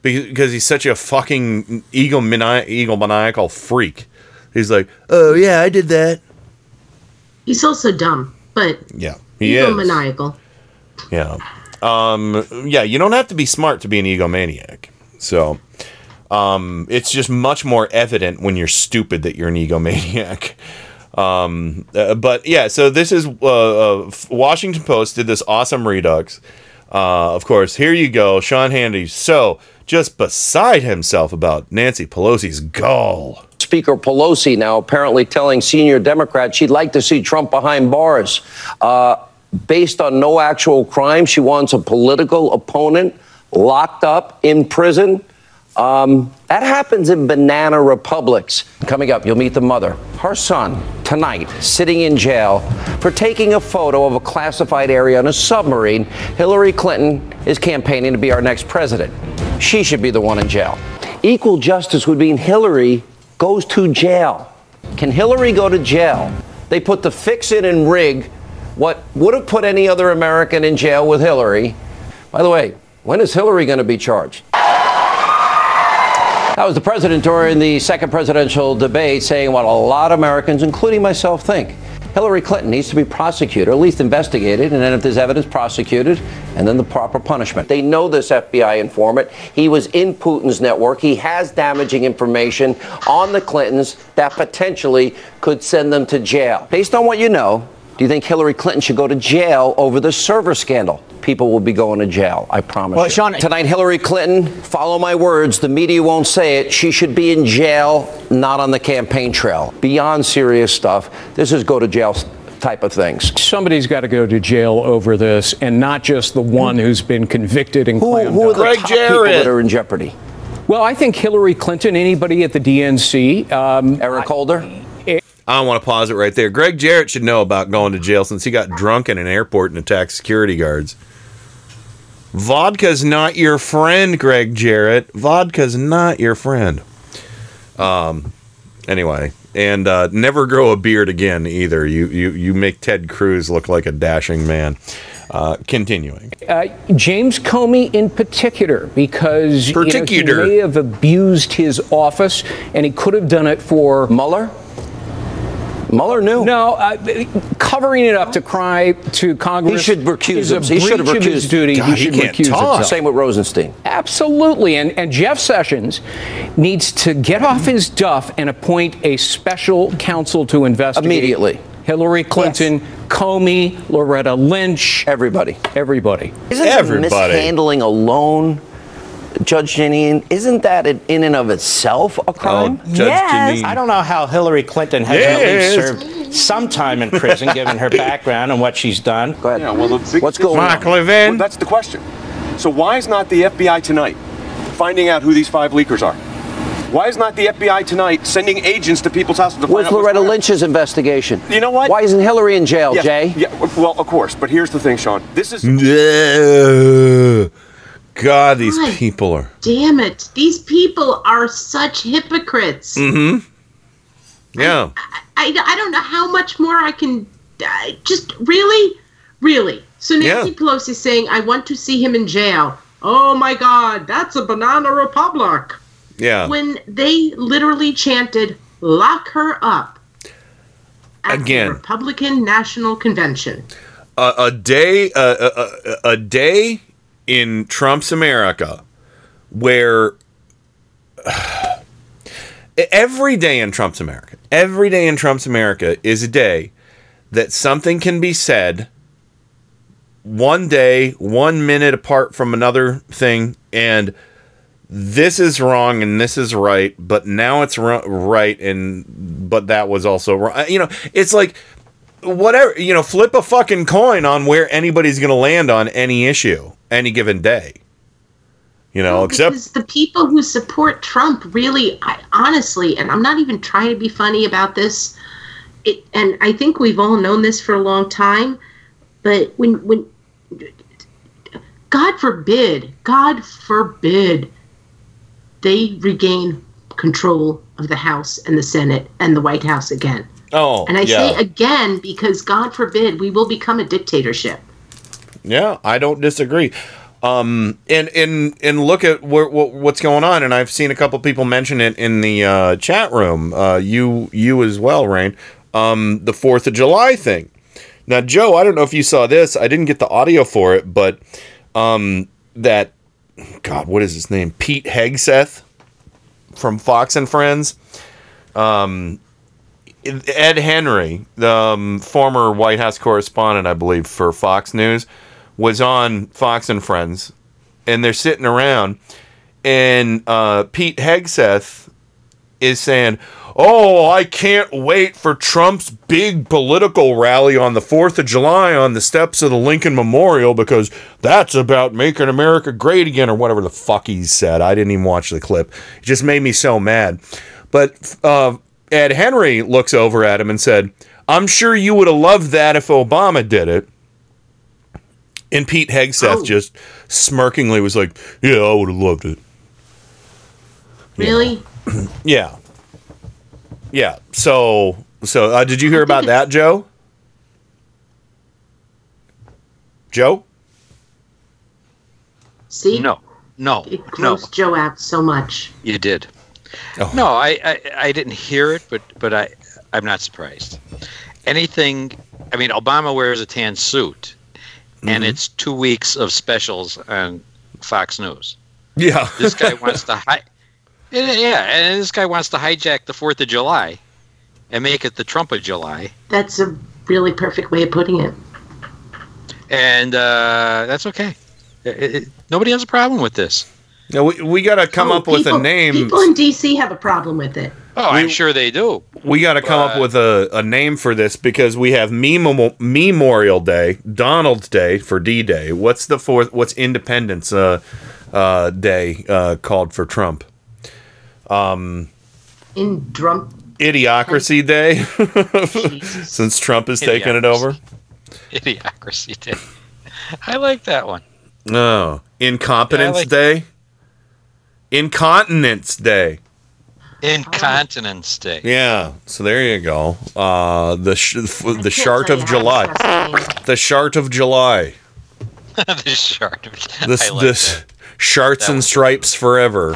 because he's such a fucking egomani- egomaniacal freak. He's like, "Oh yeah, I did that." He's also dumb, but Yeah, he is. egomaniacal. Yeah. Um, yeah, you don't have to be smart to be an egomaniac. So, um, it's just much more evident when you're stupid that you're an egomaniac. Um, uh, but yeah, so this is uh, uh, Washington Post did this awesome redux. Uh, of course, here you go, Sean Hannity. So just beside himself about Nancy Pelosi's gall. Speaker Pelosi now apparently telling senior Democrats she'd like to see Trump behind bars. Uh, based on no actual crime, she wants a political opponent locked up in prison. Um, that happens in banana republics. Coming up, you'll meet the mother. Her son, tonight, sitting in jail for taking a photo of a classified area on a submarine. Hillary Clinton is campaigning to be our next president. She should be the one in jail. Equal justice would mean Hillary goes to jail. Can Hillary go to jail? They put the fix it and rig what would have put any other American in jail with Hillary. By the way, when is Hillary going to be charged? That was the president during the second presidential debate saying what a lot of Americans, including myself, think. Hillary Clinton needs to be prosecuted, or at least investigated, and then if there's evidence, prosecuted, and then the proper punishment. They know this FBI informant. He was in Putin's network. He has damaging information on the Clintons that potentially could send them to jail. Based on what you know, do you think Hillary Clinton should go to jail over the server scandal? People will be going to jail, I promise Well, you. Sean- Tonight, Hillary Clinton, follow my words, the media won't say it. She should be in jail, not on the campaign trail. Beyond serious stuff, this is go to jail type of things. Somebody's got to go to jail over this, and not just the one who's been convicted and Who, clammed who are up. the top people that are in jeopardy? Well, I think Hillary Clinton, anybody at the DNC, um, Eric Holder. I want to pause it right there. Gregg Jarrett should know about going to jail since he got drunk in an airport and attacked security guards. Vodka's not your friend, Gregg Jarrett. Vodka's not your friend. Um. Anyway, and uh, never grow a beard again either. You you you make Ted Cruz look like a dashing man. Uh, continuing. Uh, James Comey in particular, because you know, Particular. he may have abused his office, and he could have done it for Mueller. Mueller knew. No, uh, covering it up to cry to Congress. He should recuse is a himself. He should have breach his recused. duty. God, he he can't recuse talk. himself. Same with Rosenstein. Absolutely, and and Jeff Sessions needs to get off his duff and appoint a special counsel to investigate Immediately. Hillary Clinton, Comey, Loretta Lynch, everybody, everybody, Isn't the mishandling alone, Judge Jeanine, isn't that in in and of itself a oh, crime? Judge Jeanine. I don't know how Hillary Clinton hasn't Yes. at least served some time in prison, given her background and what she's done. Go ahead. Yeah, well, the big What's going Mark on? Levin. Well, that's the question. So why is not the FBI tonight finding out who these five leakers are? Why is not the FBI tonight sending agents to people's houses to Where's out Loretta going? Lynch's investigation? You know what? Why isn't Hillary in jail, Yes, Jay? Yeah, well, of course. But here's the thing, Sean. This is No. God, these God. people are. Damn it. These people are such hypocrites. Mm-hmm. Yeah. I, I don't know how much more I can. Uh, just really? Really? So Nancy Yeah. Pelosi is saying, I want to see him in jail. Oh my God, that's a banana republic. Yeah. When they literally chanted, lock her up. At Again. The Republican National Convention. a, a day a, a- a day in Trump's America where every day in Trump's America every day in Trump's America is a day that something can be said one day one minute apart from another thing and this is wrong and this is right but now it's right and but that was also wrong. Uh, you know it's like whatever you know flip a fucking coin on where anybody's going to land on any issue any given day you know except because the people who support Trump really, I, honestly, and I'm not even trying to be funny about this, it, and I think we've all known this for a long time, but when when God forbid, God forbid, they regain control of the House and the Senate and the White House again. oh And I yeah say again because God forbid we will become a dictatorship. Yeah i don't disagree. Um and and and look at where, what, what's going on and i've seen a couple people mention it in the uh, chat room uh you you as well rain. Um the fourth of july thing. Now joe i don't know if you saw this i didn't get the audio for it but um that god what is his name? Pete hegseth from fox and friends. Um Ed Henry, the um, former White House correspondent, I believe, for Fox News, was on Fox and Friends, and they're sitting around, and uh, Pete Hegseth is saying, "Oh, I can't wait for Trump's big political rally on the Fourth of July on the steps of the Lincoln Memorial because that's about making America great again, or whatever the fuck he said." I didn't even watch the clip; it just made me so mad. But uh, Ed Henry looks over at him and said, I'm sure you would have loved that if Obama did it. And Pete Hegseth just smirkingly was like, Yeah, I would have loved it. Really? Yeah. Yeah. So, so uh, did you hear about that, Joe? Joe? See? No, no, It no. Joe out so much. You did. Oh. No, I, I I didn't hear it, but but I I'm not surprised. Anything. I mean, Obama wears a tan suit, and Mhm. it's two weeks of specials on Fox News. Yeah. This guy wants to hi- Yeah, yeah, and this guy wants to hijack the Fourth of July, and make it the Trump of July, That's a really perfect way of putting it. and uh, that's okay. It- it- nobody has a problem with this. Now, we, we got to come Oh, up with a name. People in D.C. have a problem with it. Oh, I'm sure they do. We got to come up with a, a name for this because we have Memo- Memorial Day, Donald's Day for D Day. What's the fourth? What's Independence uh, uh, Day uh, called for Trump? Um, In Trump, Idiocracy Day, since Trump is taking it over. Idiocracy Day. I like that one. No, Incompetence Yeah, like- Day. Incontinence Day. Incontinence Day. Yeah, so there you go. Uh, the sh- the can't Shart of July. The Shart of July. the shard. This I like this sharts and was stripes forever.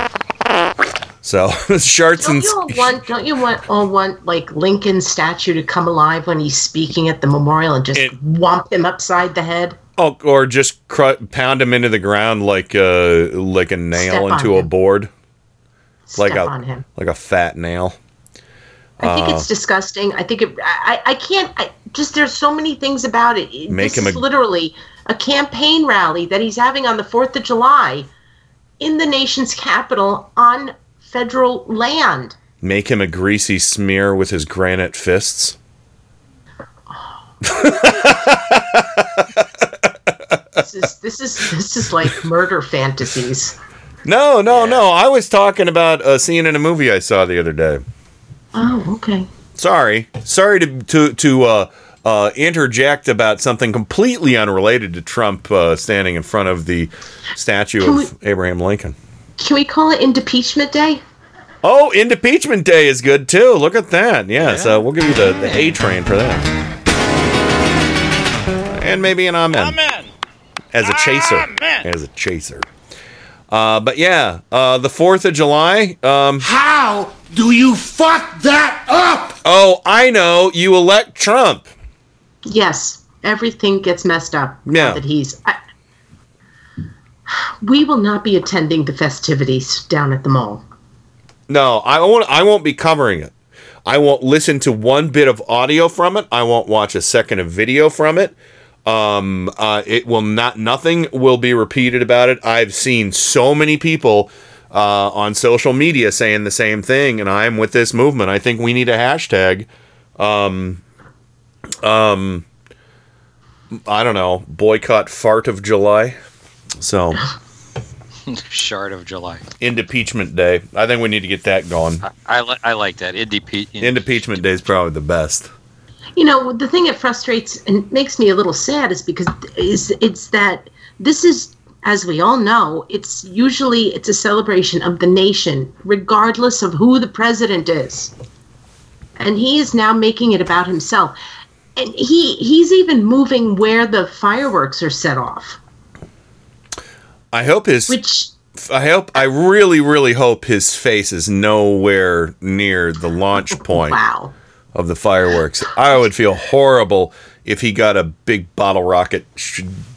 So sharts Don't and you all want? Don't you want all want like Lincoln's statue to come alive when he's speaking at the memorial and just whomp him upside the head? oh, or just cr- pound him into the ground like a like a nail Step into a him. board, like a on him. like a fat nail. I think Uh, it's disgusting. I think it. I, I can't. I, just there's so many things about it. Make this him a- literally a campaign rally that he's having on the Fourth of July in the nation's capital on federal land. Make him a greasy smear with his granite fists. This is this is this is like murder fantasies. No, no, no. I was talking about a scene in a movie I saw the other day. Oh, okay. Sorry, sorry to to to uh, uh, interject about something completely unrelated to Trump uh, standing in front of the statue Can of Abraham Lincoln. Can we call it Impeachment Day? Oh, Impeachment Day is good too. Look at that. Yes, uh, we'll give you the, the A train for that. And maybe an amen. Amen. As a chaser. As a chaser. Uh, but yeah, uh, the 4th of July. Um, How do you fuck that up? oh, I know. You elect Trump. Yes, everything gets messed up. Yeah. now That he's. I, we will not be attending the festivities down at the mall. No, I won't. I won't be covering it. I won't listen to one bit of audio from it. I won't watch a second of video from it. Um, uh, it will not. Nothing will be repeated about it. I've seen so many people uh, on social media saying the same thing, and I'm with this movement. I think we need a hashtag. Um, um, I don't know. Boycott fart of July. So. Shard of July. Impeachment Day. I think we need to get that going. I, li- I like that. Impeachment Day is probably the best. You know, the thing that frustrates and makes me a little sad is because is it's that this is as we all know, it's usually it's a celebration of the nation regardless of who the president is. And he is now making it about himself. And he he's even moving where the fireworks are set off. I hope his. Which. I hope. I really, really hope his face is nowhere near the launch point Wow. Of the fireworks. I would feel horrible if he got a big bottle rocket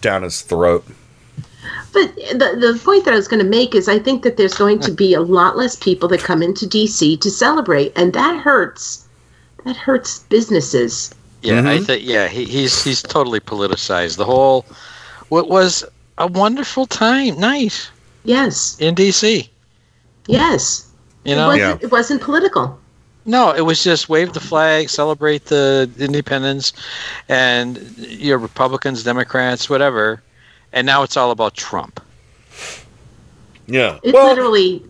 down his throat. But the, the point that I was going to make is I think that there's going to be a lot less people that come into DC to celebrate, and that hurts. That hurts businesses. Yeah, I mm-hmm. think yeah, he, he's he's totally politicized the whole. What was a wonderful time, night Yes, in D.C. yes. You it know, wasn't, it wasn't political. No, it was just wave the flag, celebrate the independence, and you know, Republicans, Democrats, whatever. And now it's all about Trump. Yeah. It literally,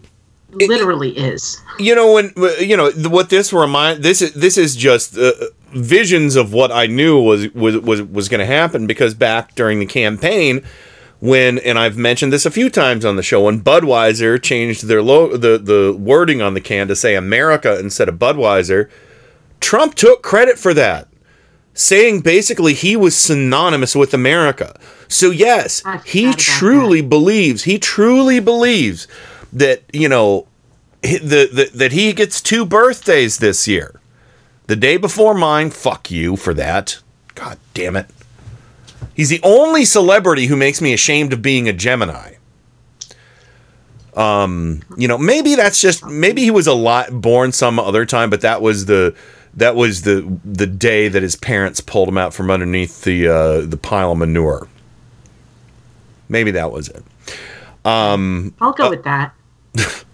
literally is. You know when you know what this remind this is this is just uh, visions of what I knew was was was was going to happen because back during the campaign when and I've mentioned this a few times on the show when Budweiser changed their lo- the the wording on the can to say America instead of Budweiser Trump took credit for that saying basically he was synonymous with America. So yes, he truly believes, he truly believes that, you know, the, the that he gets two birthdays this year. The day before mine, fuck you for that. God damn it. He's the only celebrity who makes me ashamed of being a Gemini. Um, you know, maybe that's just maybe he was a lot born some other time, but that was the that was the the day that his parents pulled him out from underneath the uh, the pile of manure. Maybe that was it. Um, I'll go with that.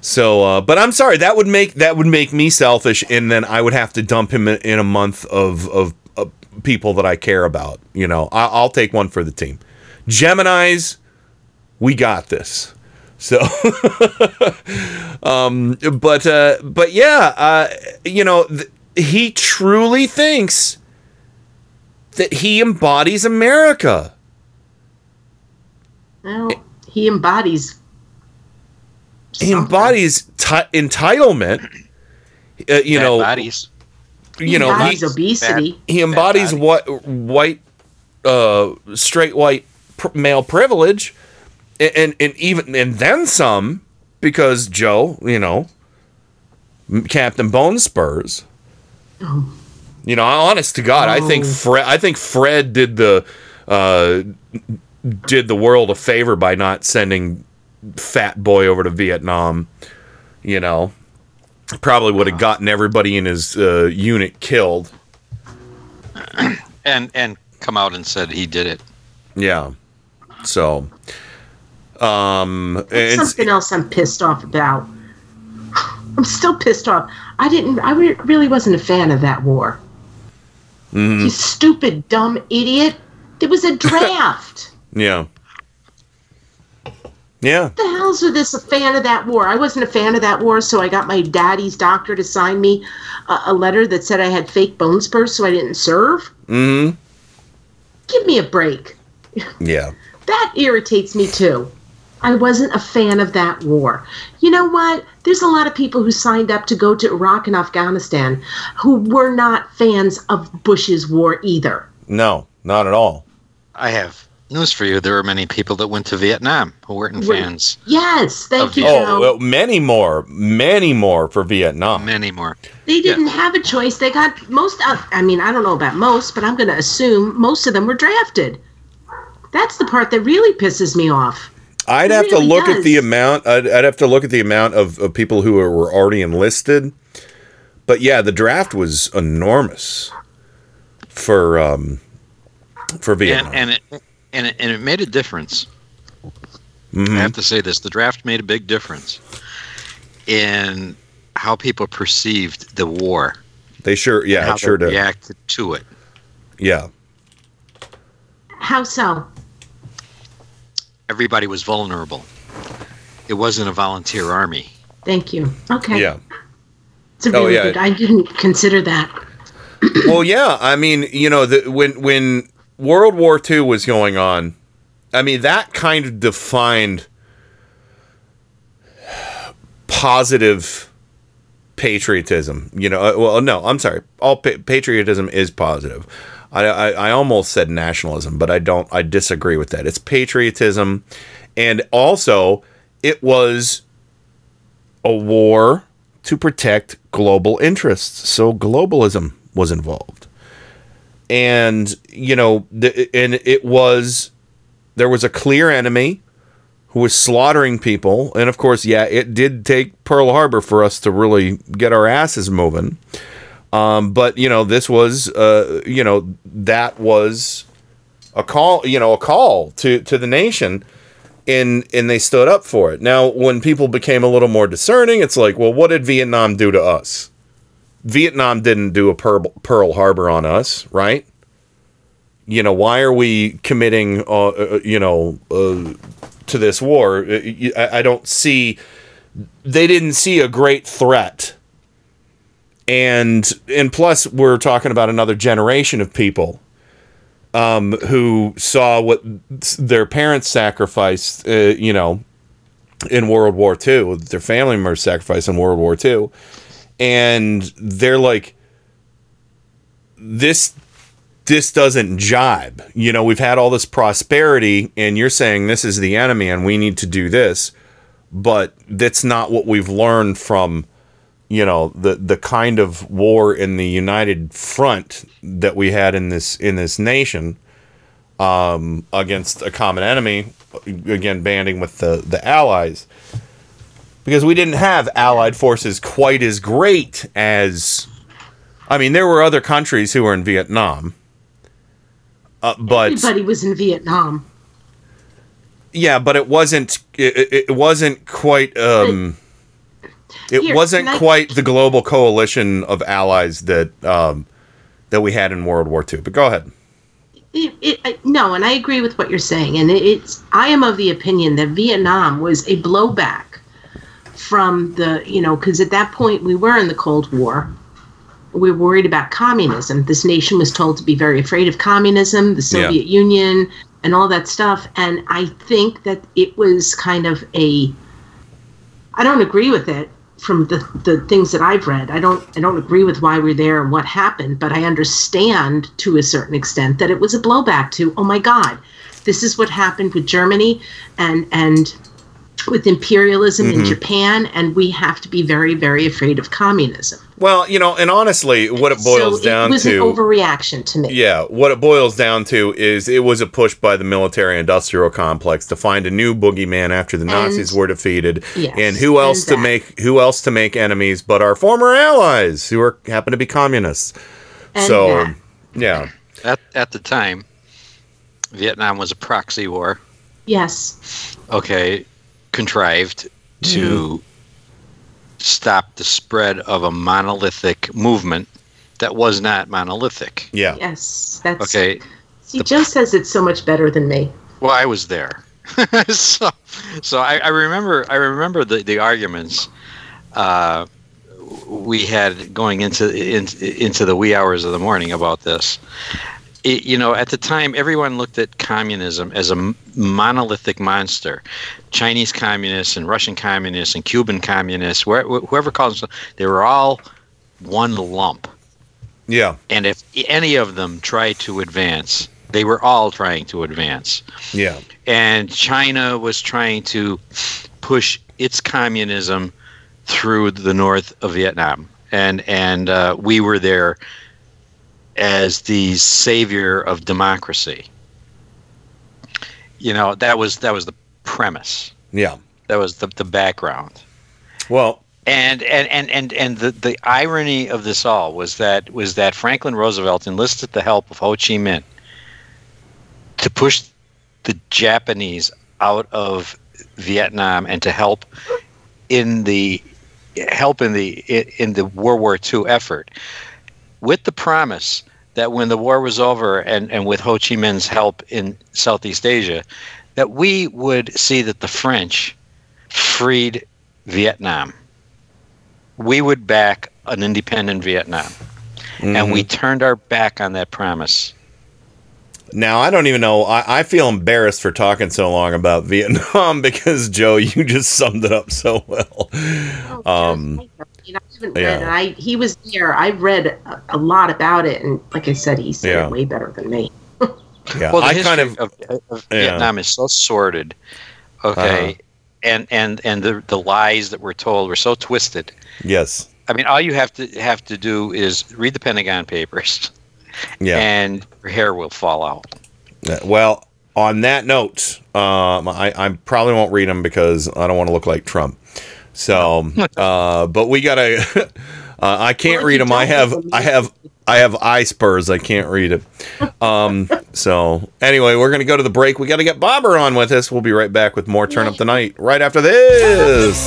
so, uh, but I'm sorry. That would make that would make me selfish, and then I would have to dump him in, in a month of of uh, people that I care about. You know, I, I'll take one for the team. Gemini's, we got this. So, um, but uh, but yeah, uh, you know, th- he truly thinks that he embodies America. Well, he embodies. He embodies ti entitlement. Uh, you know, bodies. You know, embodies he, obesity. he embodies what white, uh, straight white pr- male privilege, and, and and even and then some because Joe, you know, Captain Bone Spurs. You know, honest to God, I think Oh. Fred. I think Fred did the uh, did the world a favor by not sending Fat Boy over to Vietnam. You know, probably would have gotten everybody in his uh, unit killed. And and come out and said he did it. Yeah. So, um, That's and something else I'm pissed off about. I'm still pissed off. I didn't. I re- really wasn't a fan of that war. mhm, You stupid, dumb idiot. There was a draft. yeah, Yeah. What the hell's with this a fan of that war? I wasn't a fan of that war, so I got my daddy's doctor to sign me a, a letter that said I had fake bone spurs, so I didn't serve. Mm-hmm. Give me a break. Yeah. That irritates me too. I wasn't a fan of that war. You know what? There's a lot of people who signed up to go to Iraq and Afghanistan who were not fans of Bush's war either. No, not at all. I have news for you. There were many people that went to Vietnam who weren't Right. fans. Yes, thank you, Oh, well, many more, many more for Vietnam. Many more. They didn't have a choice. They got most. Of, I mean, I don't know about most, but I'm going to assume most of them were drafted. That's the part that really pisses me off. I'd It have to really look at the amount. I'd, I'd have to look at the amount of, of people who were already enlisted. But yeah, the draft was enormous for um for Vietnam. And, and it and it, and it made a difference. Mhm. I have to say this: the draft made a big difference in how people perceived the war. They sure, yeah, how it sure they did. reacted to it. Yeah, How so? Everybody was vulnerable. It wasn't a volunteer army. Thank you. Okay. yeah. It's a Oh, yeah. good. I didn't consider that. well, yeah. I mean, you know, the, when when World War II was going on, I mean, that kind of defined positive patriotism. You know, uh, well, no, I'm sorry. All pa- patriotism is positive. I, I I almost said nationalism, but I don't. I disagree with that. It's patriotism, and also it was a war to protect global interests. So globalism was involved. And, you know, and it was, there was a clear enemy who was slaughtering people. And of course, yeah, it did take Pearl Harbor for us to really get our asses moving. Um, but, you know, this was, uh, you know, that was a call, you know, a call to, to the nation and and they stood up for it. Now, when people became a little more discerning, it's like, well, what did Vietnam do to us? Vietnam didn't do a Pearl, Harbor on us, right? You know, why are we committing, uh, uh, you know, uh, to this war? Uh, I don't see. They didn't see a great threat, and and plus, we're talking about another generation of people um, who saw what their parents sacrificed, uh, you know, in World War II, their family members sacrificed in World War II. And they're like, this this doesn't jibe. You know, we've had all this prosperity, and you're saying this is the enemy and we need to do this, but that's not what we've learned from you know the the kind of war in the united front that we had in this in this nation um, against a common enemy again banding with the the allies because we didn't have allied forces quite as great as i mean there were other countries who were in vietnam uh, but Everybody was in Vietnam. yeah but it wasn't it, it- wasn't quite um it Here, wasn't I- quite the global coalition of allies that um that we had in world war ii but go ahead It, it, I- no, and I agree with what you're saying. And it, it's I am of the opinion that Vietnam was a blowback from the you know because at that point we were in the Cold War. We were worried about communism. This nation was told to be very afraid of communism, the Yeah. Soviet Union, and all that stuff. And I think that it was kind of a. I don't agree with it from the, the things that I've read. I don't I don't agree with why we're there and what happened, but I understand to a certain extent that it was a blowback to, oh my God, this is what happened with Germany and and with imperialism in Mhm. Japan, and we have to be very, very afraid of communism. well you know and honestly what it boils so down it was to an overreaction to me. Yeah, what it boils down to is it was a push by the military industrial complex to find a new boogeyman after the Nazis were defeated. Yes, and who else and to that. make who else to make enemies but our former allies who are happen to be communists. And so that. yeah. At at the time, Vietnam was a proxy war. Yes. Okay, contrived to stop the spread of a monolithic movement that was not monolithic. Yeah. Yes. That's Okay. See, Joe says it's so much better than me. Well, I was there. so, so I, I remember I remember the, the arguments uh, we had going into in, into the wee hours of the morning about this. It, you know, at the time, everyone looked at communism as a monolithic monster. Chinese communists and Russian communists and Cuban communists, wh- whoever calls them, they were all one lump. Yeah. And if any of them tried to advance, they were all trying to advance. Yeah. And China was trying to push its communism through the north of Vietnam, and and uh, we were there as the savior of democracy. You know that was that was the premise. Yeah. That was the the background. Well, and and and and and the, the irony of this all was that was that Franklin Roosevelt enlisted the help of Ho Chi Minh to push the Japanese out of Vietnam and to help in the help in the in the World War II effort, with the promise that when the war was over and, and with Ho Chi Minh's help in Southeast Asia, that we would see that the French freed Vietnam. We would back an independent Vietnam. And we turned our back on that promise. Now I don't even know. I, I feel embarrassed for talking so long about Vietnam because Joe, you just summed it up so well. Um, You know, I haven't read Yeah. it. I he was there. I read a, a lot about it, and like I said, he said Yeah. it way better than me. yeah, well, the I history kind of, of, of yeah. Vietnam is so sordid. Okay. Uh-huh. And and and the the lies that were told were so twisted. yes, I mean, all you have to have to do is read the Pentagon Papers, yeah. and your hair will fall out. Uh, Well, on that note, um, I, I probably won't read them because I don't want to look like Trump. So, uh, but we gotta. uh, I can't read them. I have, I have, I have eye spurs. I can't read it. Um, so anyway, we're gonna go to the break. We got to get Bobber on with us. We'll be right back with more Turn Up the Night right after this.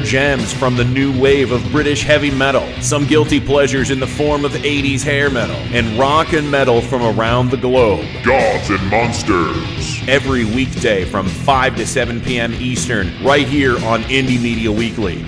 gems from the new wave of British heavy metal, some guilty pleasures in the form of 80s hair metal, and rock and metal from around the globe. Gods and Monsters. Every weekday from 5 to 7 p.m. Eastern, right here on Indie Media Weekly.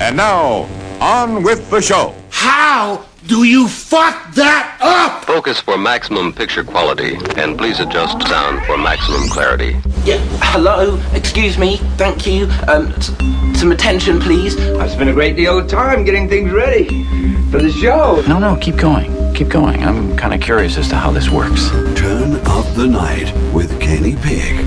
And now, on with the show. How do you fuck that up? Focus for maximum picture quality, and please adjust sound for maximum clarity. Yeah, hello, excuse me, thank you. Um, s- some attention, please. I've spent a great deal of time getting things ready for the show. No, no, keep going. Keep going. I'm kind of curious as to how this works. Turn up the night with Kenny Pick.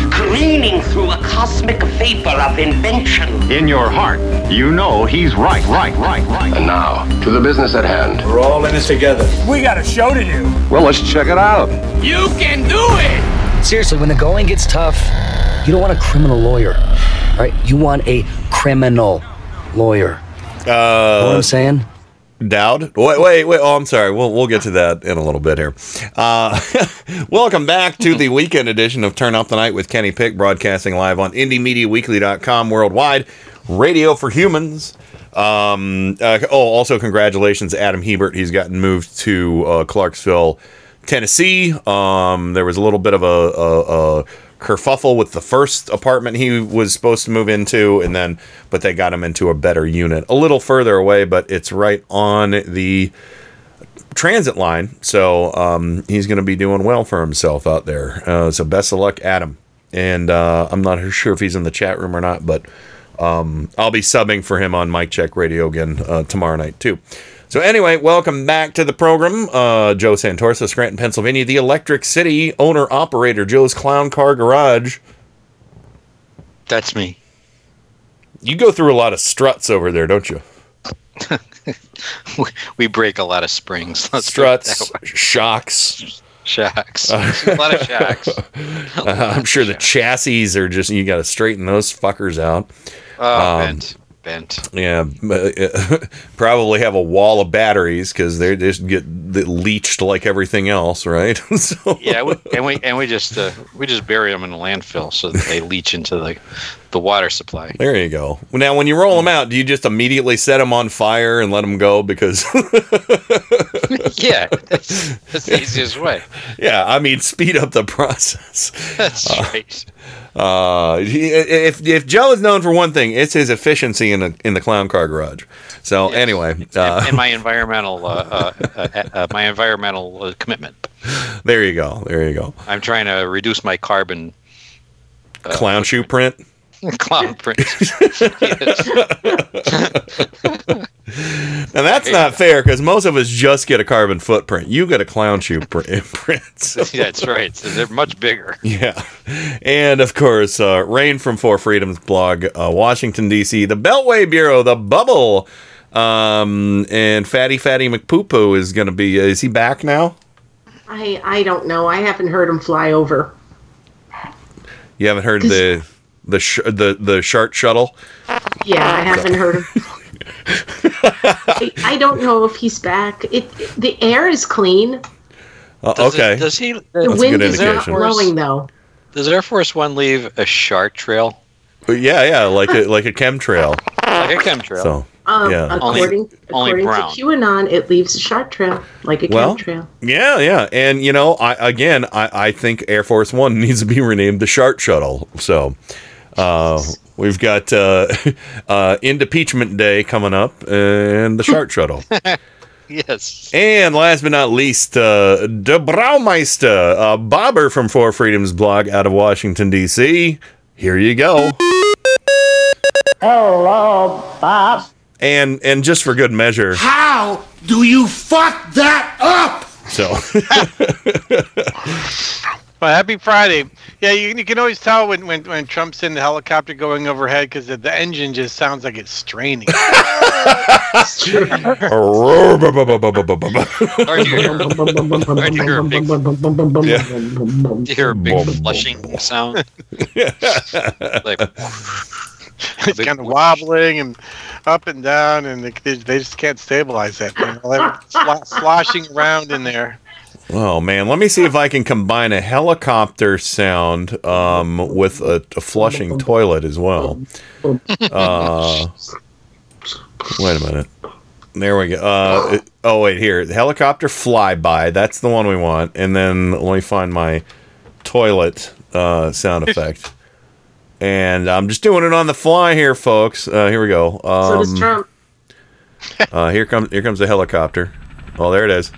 careening through a cosmic vapor of invention. In your heart, you know he's right, right, right, right. And now, to the business at hand. We're all in this together. We got a show to do. Well, let's check it out. You can do it. Seriously, when the going gets tough, you don't want a criminal lawyer. right? You want a criminal lawyer. Uh, know what I'm saying? Dowd. Wait, wait, wait. Oh, I'm sorry. We'll we'll get to that in a little bit here. Uh, welcome back to the weekend edition of Turn Up the Night with Kenny Pick, broadcasting live on IndieMediaWeekly.com worldwide. Radio for Humans. Um, uh, oh, also congratulations, Adam Hebert. He's gotten moved to uh, Clarksville, Tennessee. Um, there was a little bit of a, a, a kerfuffle with the first apartment he was supposed to move into, and then but they got him into a better unit, a little further away, but it's right on the transit line. So um, he's going to be doing well for himself out there. Uh, so best of luck, Adam. And uh, I'm not sure if he's in the chat room or not, but um, I'll be subbing for him on Mike Check Radio again uh, tomorrow night too. So anyway, welcome back to the program. Uh, Joe Santorsa, Scranton, Pennsylvania, the Electric City owner operator, Joe's Clown Car Garage. That's me. You go through a lot of struts over there, don't you? we, we break a lot of springs. Let's Struts, shocks. Shocks. a lot of shocks. Uh, I'm sure the chassis are just you got to straighten those fuckers out. Oh, Um, bent. Yeah, uh, probably have a wall of batteries because they just get leached like everything else, right? so Yeah, we, and we and we just uh, we just bury them in the landfill so that they leach into the the water supply. there you go. Now, when you roll them out, do you just immediately set them on fire and let them go? Because yeah, that's, that's the easiest way. yeah, I mean, speed up the process. That's Uh, right. Uh, if if Joe is known for one thing, it's his efficiency in the in the clown car garage. So anyway, uh, and my environmental uh, uh, uh, uh, my environmental uh, commitment. there you go. There you go. I'm trying to reduce my carbon Clown shoe print. clown print. Now that's not fair because most of us just get a carbon footprint. You get a clown shoe pr- imprint. So- yeah, that's right. So they're much bigger. yeah, and of course, uh, Rain from Four Freedoms blog, uh, Washington D.C., the Beltway Bureau, the Bubble, um, and Fatty Fatty McPoopoo is going to be. Uh, is he back now? I I don't know. I haven't heard him fly over. You haven't heard the the sh- the the Shart shuttle? Yeah, I haven't heard him. I, I don't know if he's back. It the air is clean. Uh, Does it- okay, does he? The That's wind is not blowing though. Does Air Force One leave a shark trail? Yeah, yeah, like a like a chemtrail. Like a chemtrail. So Um, yeah, Only- according only according brown. to QAnon, it leaves a shark trail like a Well, chemtrail. Yeah, yeah, and you know, I again, I, I think Air Force One needs to be renamed the Shark Shuttle. So, uh, we've got uh, uh, Impeachment Day coming up, and the Shart Shuttle, yes. and last but not least, uh, De Braumeister, uh, Bobber from Four Freedoms blog out of Washington D.C. Here you go, Hello, Bob. and and just for good measure, How do you fuck that up? so Well, happy Friday. Yeah, you, you can always tell when, when, when Trump's in the helicopter going overhead because the, the engine just sounds like it's straining. Or you hear, or you hear a big, you hear a big flushing sound. like, it's kind of wobbling and up and down, and they, they they just can't stabilize that thing. They're slo- sloshing around in there. Oh man, let me see if I can combine a helicopter sound um, with a, a flushing toilet as well. Uh, wait a minute. There we go. Uh, it- oh wait, here the helicopter flyby. That's the one we want. And then let me find my toilet uh, sound effect. And I'm just doing it on the fly here, folks. Uh, here we go. Um, so does Trump. uh, here comes here comes the helicopter. Oh, there it is.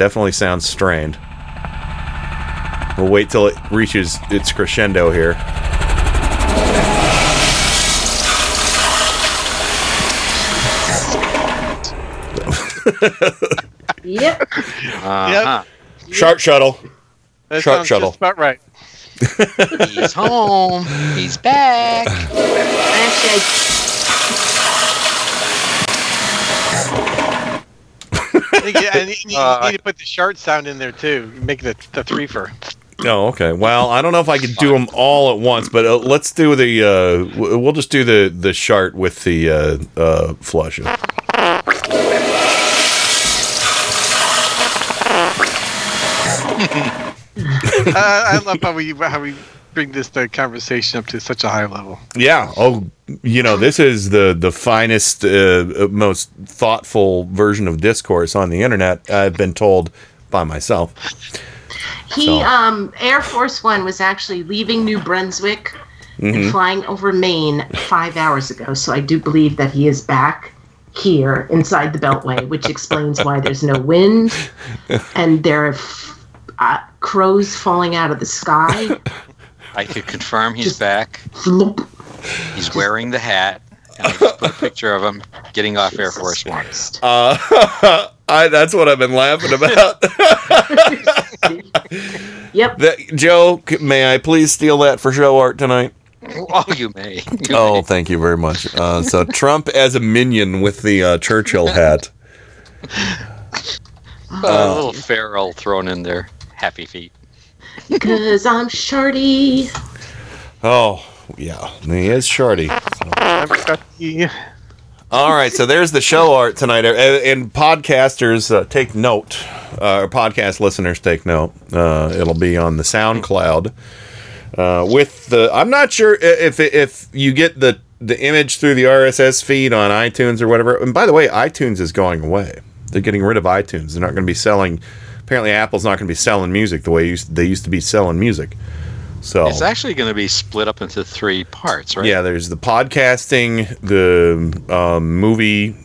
Definitely sounds strained. We'll wait till it reaches its crescendo here. Yep. uh-huh. Shark shuttle. That Shark shuttle. just about right. He's home. He's back. Actually, I think, yeah, and you, you Uh, need to put the shart sound in there too. Make the the threefer. Oh, okay. Well, I don't know if I could do them all at once, but uh, let's do the. Uh, w- we'll just do the the shart with the uh, uh, flush. uh, I love how we how we bring this uh, conversation up to such a high level. Yeah. Oh, you know, this is the the finest, uh, most thoughtful version of discourse on the internet. I've been told by myself. He, So- um, Air Force One was actually leaving New Brunswick Mhm. and flying over Maine five hours ago. So I do believe that he is back here inside the Beltway, which explains why there's no wind and there are f- uh, crows falling out of the sky. I could confirm he's back. Flop. He's wearing the hat, and I just put a picture of him getting off Air Force One. Uh, I, that's what I've been laughing about. yep. That, Joe, may I please steal that for show art tonight? Oh, you may. You Oh, may. thank you very much. Uh, so Trump as a minion with the uh, Churchill hat. a little feral thrown in there. Happy feet. Because I'm shorty. Oh, yeah, he is shorty. Yeah. All right, so there's the show art tonight, Uh, and podcasters uh, take note, uh, podcast listeners take note. Uh, it'll be on the SoundCloud. Uh, with the, I'm not sure if if you get the the image through the RSS feed on iTunes or whatever. And by the way, iTunes is going away. They're getting rid of iTunes. They're not going to be selling. Apparently, Apple's not going to be selling music the way used, they used to be selling music. So It's actually going to be split up into three parts, right? yeah, there's the podcasting, the um, movie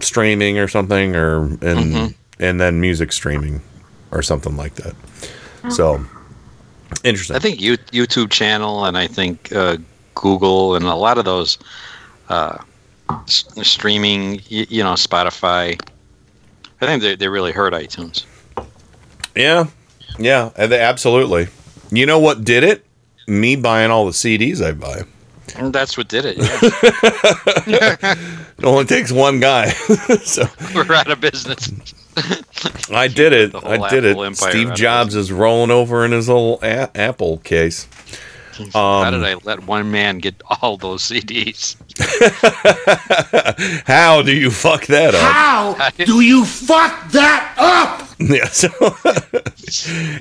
streaming or something, or and Mhm. and then music streaming or something like that. So interesting. I think you, YouTube channel and I think uh, Google and a lot of those uh, s- streaming, y- you know, Spotify. I think they, they really hurt iTunes. Yeah, yeah, absolutely. You know what did it? Me buying all the CDs I buy. And that's what did it. Yeah. It only takes one guy. so We're out of business. I did it. I did it. Empire Steve Jobs is rolling over in his little a- Apple case. How Um, did I let one man get all those CDs? How do you fuck that up? How do you fuck that up? Yeah. So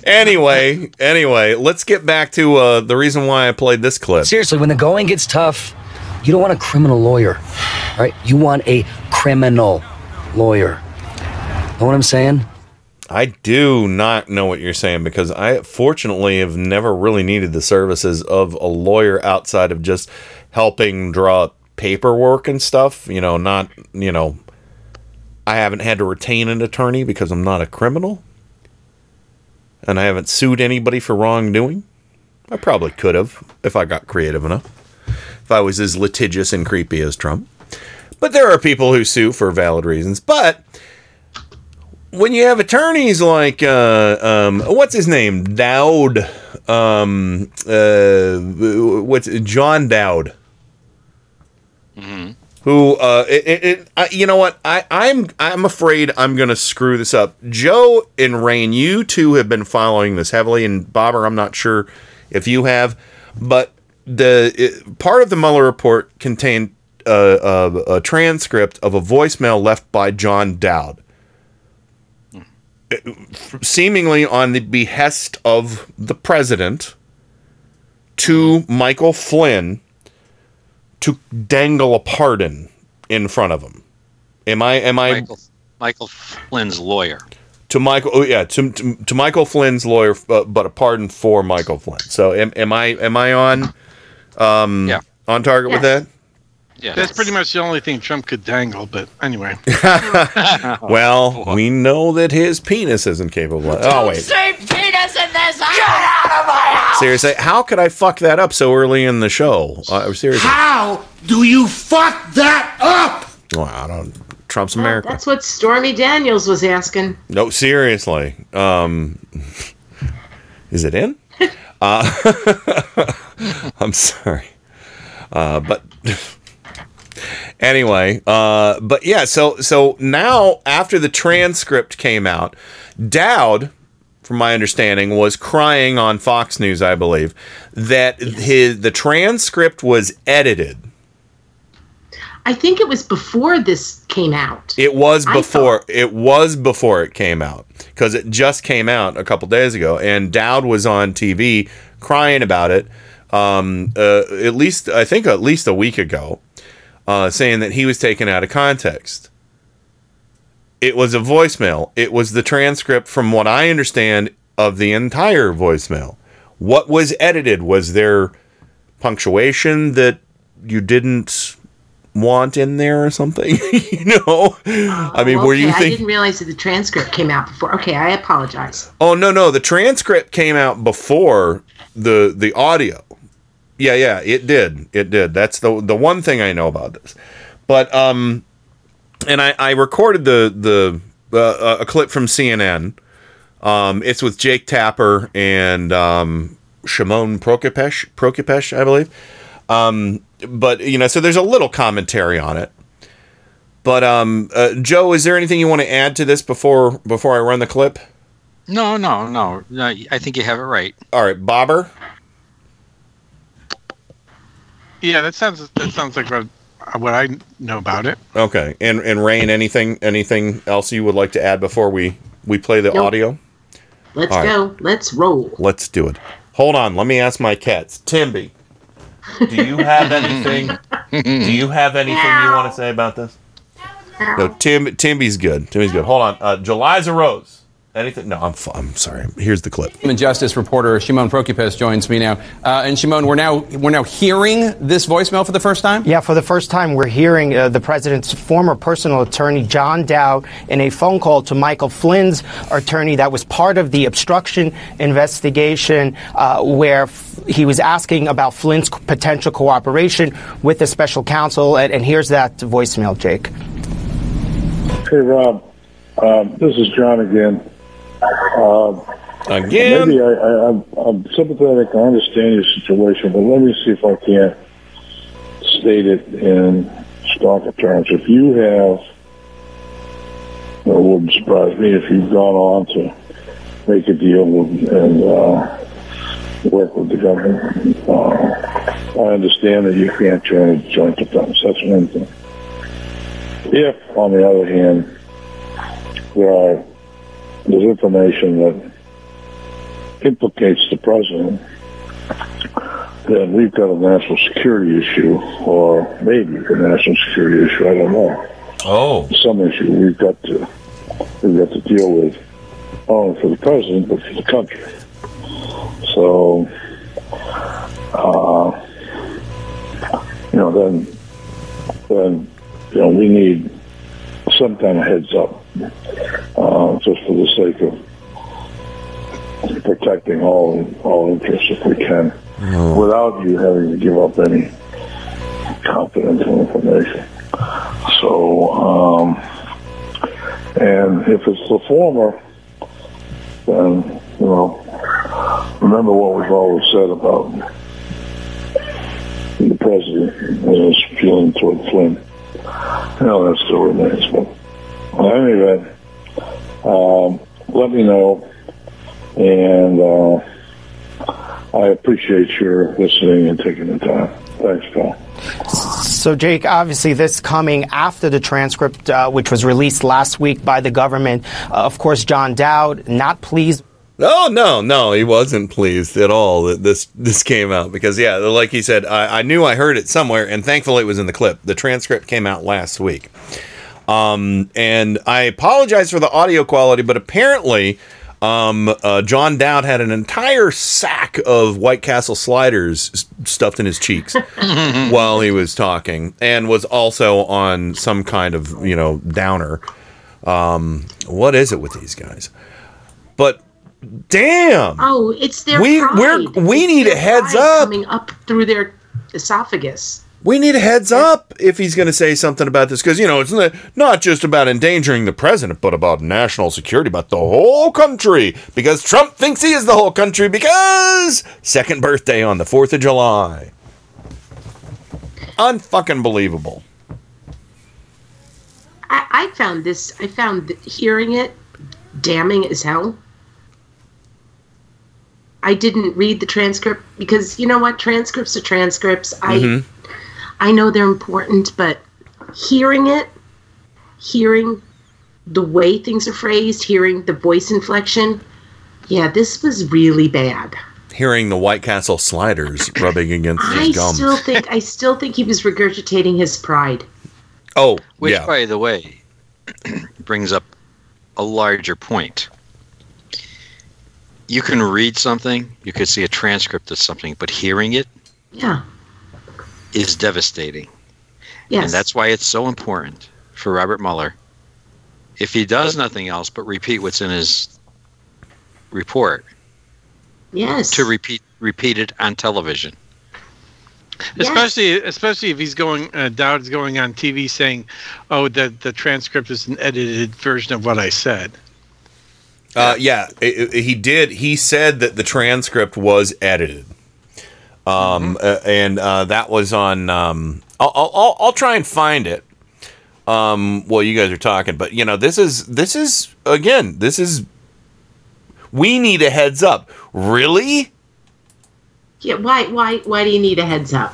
anyway, anyway, let's get back to uh, the reason why I played this clip. Seriously, when the going gets tough, you don't want a criminal lawyer, right? You want a criminal lawyer. Know what I'm saying? I do not know what you're saying because I fortunately have never really needed the services of a lawyer outside of just helping draw up paperwork and stuff. You know, not, you know, I haven't had to retain an attorney because I'm not a criminal. And I haven't sued anybody for wrongdoing. I probably could have if I got creative enough. If I was as litigious and creepy as Trump. But there are people who sue for valid reasons. But when you have attorneys like uh, um, what's his name? Dowd, um, uh, what's John Dowd, who uh, it, it, it, I, you know what? I, I'm I'm afraid I'm gonna screw this up. Joe and Rain, you two have been following this heavily, and Bobber, I'm not sure if you have, but the part of the Mueller report contained uh, a, a transcript of a voicemail left by John Dowd seemingly on the behest of the president to Michael Flynn to dangle a pardon in front of him. Am I am I Michael, Michael Flynn's lawyer. to Michael oh yeah, to, to, to Michael Flynn's lawyer uh, but a pardon for Michael Flynn. So am, am I am I on um Yeah. on target with that? Yeah. That's pretty much the only thing Trump could dangle, but anyway. Well, we know that his penis isn't capable. Of, oh wait. Say penis in this house! Get out of my house! Seriously, how could I fuck that up so early in the show? Uh, seriously. How do you fuck that up? Well, I don't. Trump's America. That's what Stormy Daniels was asking. No, seriously. Um, is it in? Uh, I'm sorry, uh, but anyway. Uh, but yeah. So so now after the transcript came out, Dowd, from my understanding, was crying on Fox News, I believe, that his the transcript was edited. I think it was before this came out. It was before it was before it came out because it just came out a couple days ago, and Dowd was on TV crying about it. Um, uh, at least I think at least a week ago, uh, saying that he was taken out of context. It was a voicemail. It was the transcript, from what I understand, of the entire voicemail. What was edited? Was there punctuation that you didn't want in there or something? you know, I mean, Oh, were you okay, I didn't realize that the transcript came out before. Okay, I apologize. Oh no, no, the transcript came out before the the audio. Yeah, yeah, it did. It did. That's the the one thing I know about this. But um and I I recorded the the uh, a clip from CNN. Um it's with Jake Tapper and um Shimon Prokupecz, Prokupecz, I believe. Um but you know, so there's a little commentary on it. But um uh, Joe, is there anything you want to add to this before before I run the clip? No, no, no, no. I think you have it right. All right, Bobber. Yeah, that sounds that sounds like what, what I know about it. Okay, and and Rain, anything anything else you would like to add before we we play the Nope. audio? Let's All right. go. Let's roll. Let's do it. Hold on, let me ask my cats. Timby, do you have anything? do you have anything you want to say about this? No, Tim. Timby's good. Timmy's good. Hold on, uh, Jeliza Rose. Anything? No, I'm f- I'm sorry. Here's the clip. Human justice reporter Shimon Prokupecz joins me now. Uh, and Shimon, we're now we're now hearing this voicemail for the first time. Yeah, for the first time, we're hearing uh, the president's former personal attorney, John Dowd, in a phone call to Michael Flynn's attorney that was part of the obstruction investigation, uh, where f- he was asking about Flynn's potential cooperation with the special counsel. And, and here's that voicemail, Jake. Hey, Rob. Um, this is John again. Um, again? Maybe I, I, I'm, I'm sympathetic. I understand your situation, but let me see if I can't state it in starker terms. If you have, it wouldn't surprise me if you've gone on to make a deal with, and uh, work with the government. Uh, I understand that you can't join a joint defense. That's one thing. If, on the other hand, there are there's information that implicates the president, then we've got a national security issue, or maybe a national security issue. I don't know. Oh, some issue we've got to we've got to deal with, not only for the president but for the country. So, uh, you know, then then you know we need some kind of heads up, uh, just for the sake of protecting all all interests if we can, without you having to give up any confidential information. So, um, and if it's the former, then you know, remember what we've always said about the president and his feeling toward Flynn. You know, that still remains. But in any event, um, let me know, and uh, I appreciate your listening and taking the time. Thanks, Paul. So, Jake, obviously, this coming after the transcript, uh, which was released last week by the government. Uh, of course, John Dowd not pleased. Oh no, no, he wasn't pleased at all that this this came out because yeah, like he said, I, I knew I heard it somewhere, and thankfully it was in the clip. The transcript came out last week, um, and I apologize for the audio quality, but apparently. Um, uh, John Dowd had an entire sack of White Castle sliders stuffed in his cheeks while he was talking, and was also on some kind of you know downer. Um, what is it with these guys? But damn, Oh, it's their We- pride. we're- we It's need a heads up. coming up through their esophagus. We need a heads up if he's going to say something about this because you know it's not, just about endangering the president but about national security about the whole country because trump thinks he is the whole country because second birthday on the 4th of july unfucking believable I, I found this. I found hearing it damning as hell. I didn't read the transcript because you know what? Transcripts are transcripts. I Mhm. I know they're important, but hearing it, hearing the way things are phrased, hearing the voice inflection, yeah, this was really bad. hearing the White Castle sliders rubbing against I his gums. still think I still think he was regurgitating his pride. oh, Which, yeah. by the way, brings up a larger point. You can read something, you could see a transcript of something, but hearing it Yeah. Is devastating. Yes. And that's why it's so important for Robert Mueller, if he does nothing else but repeat what's in his report, yes. to repeat repeat it on television. Especially, especially if he's going, uh, Dowd's going on TV saying, "Oh, the the transcript is an edited version of what I said." Uh, yeah, it- it- he did. He said that the transcript was edited, um, uh, and uh, that was on. Um, I'll, I'll- I'll I'll try and find it. Um, well, you guys are talking, but you know, this is this is again, this is. We need a heads up. Really? Yeah. Why? Why? Why do you need a heads up?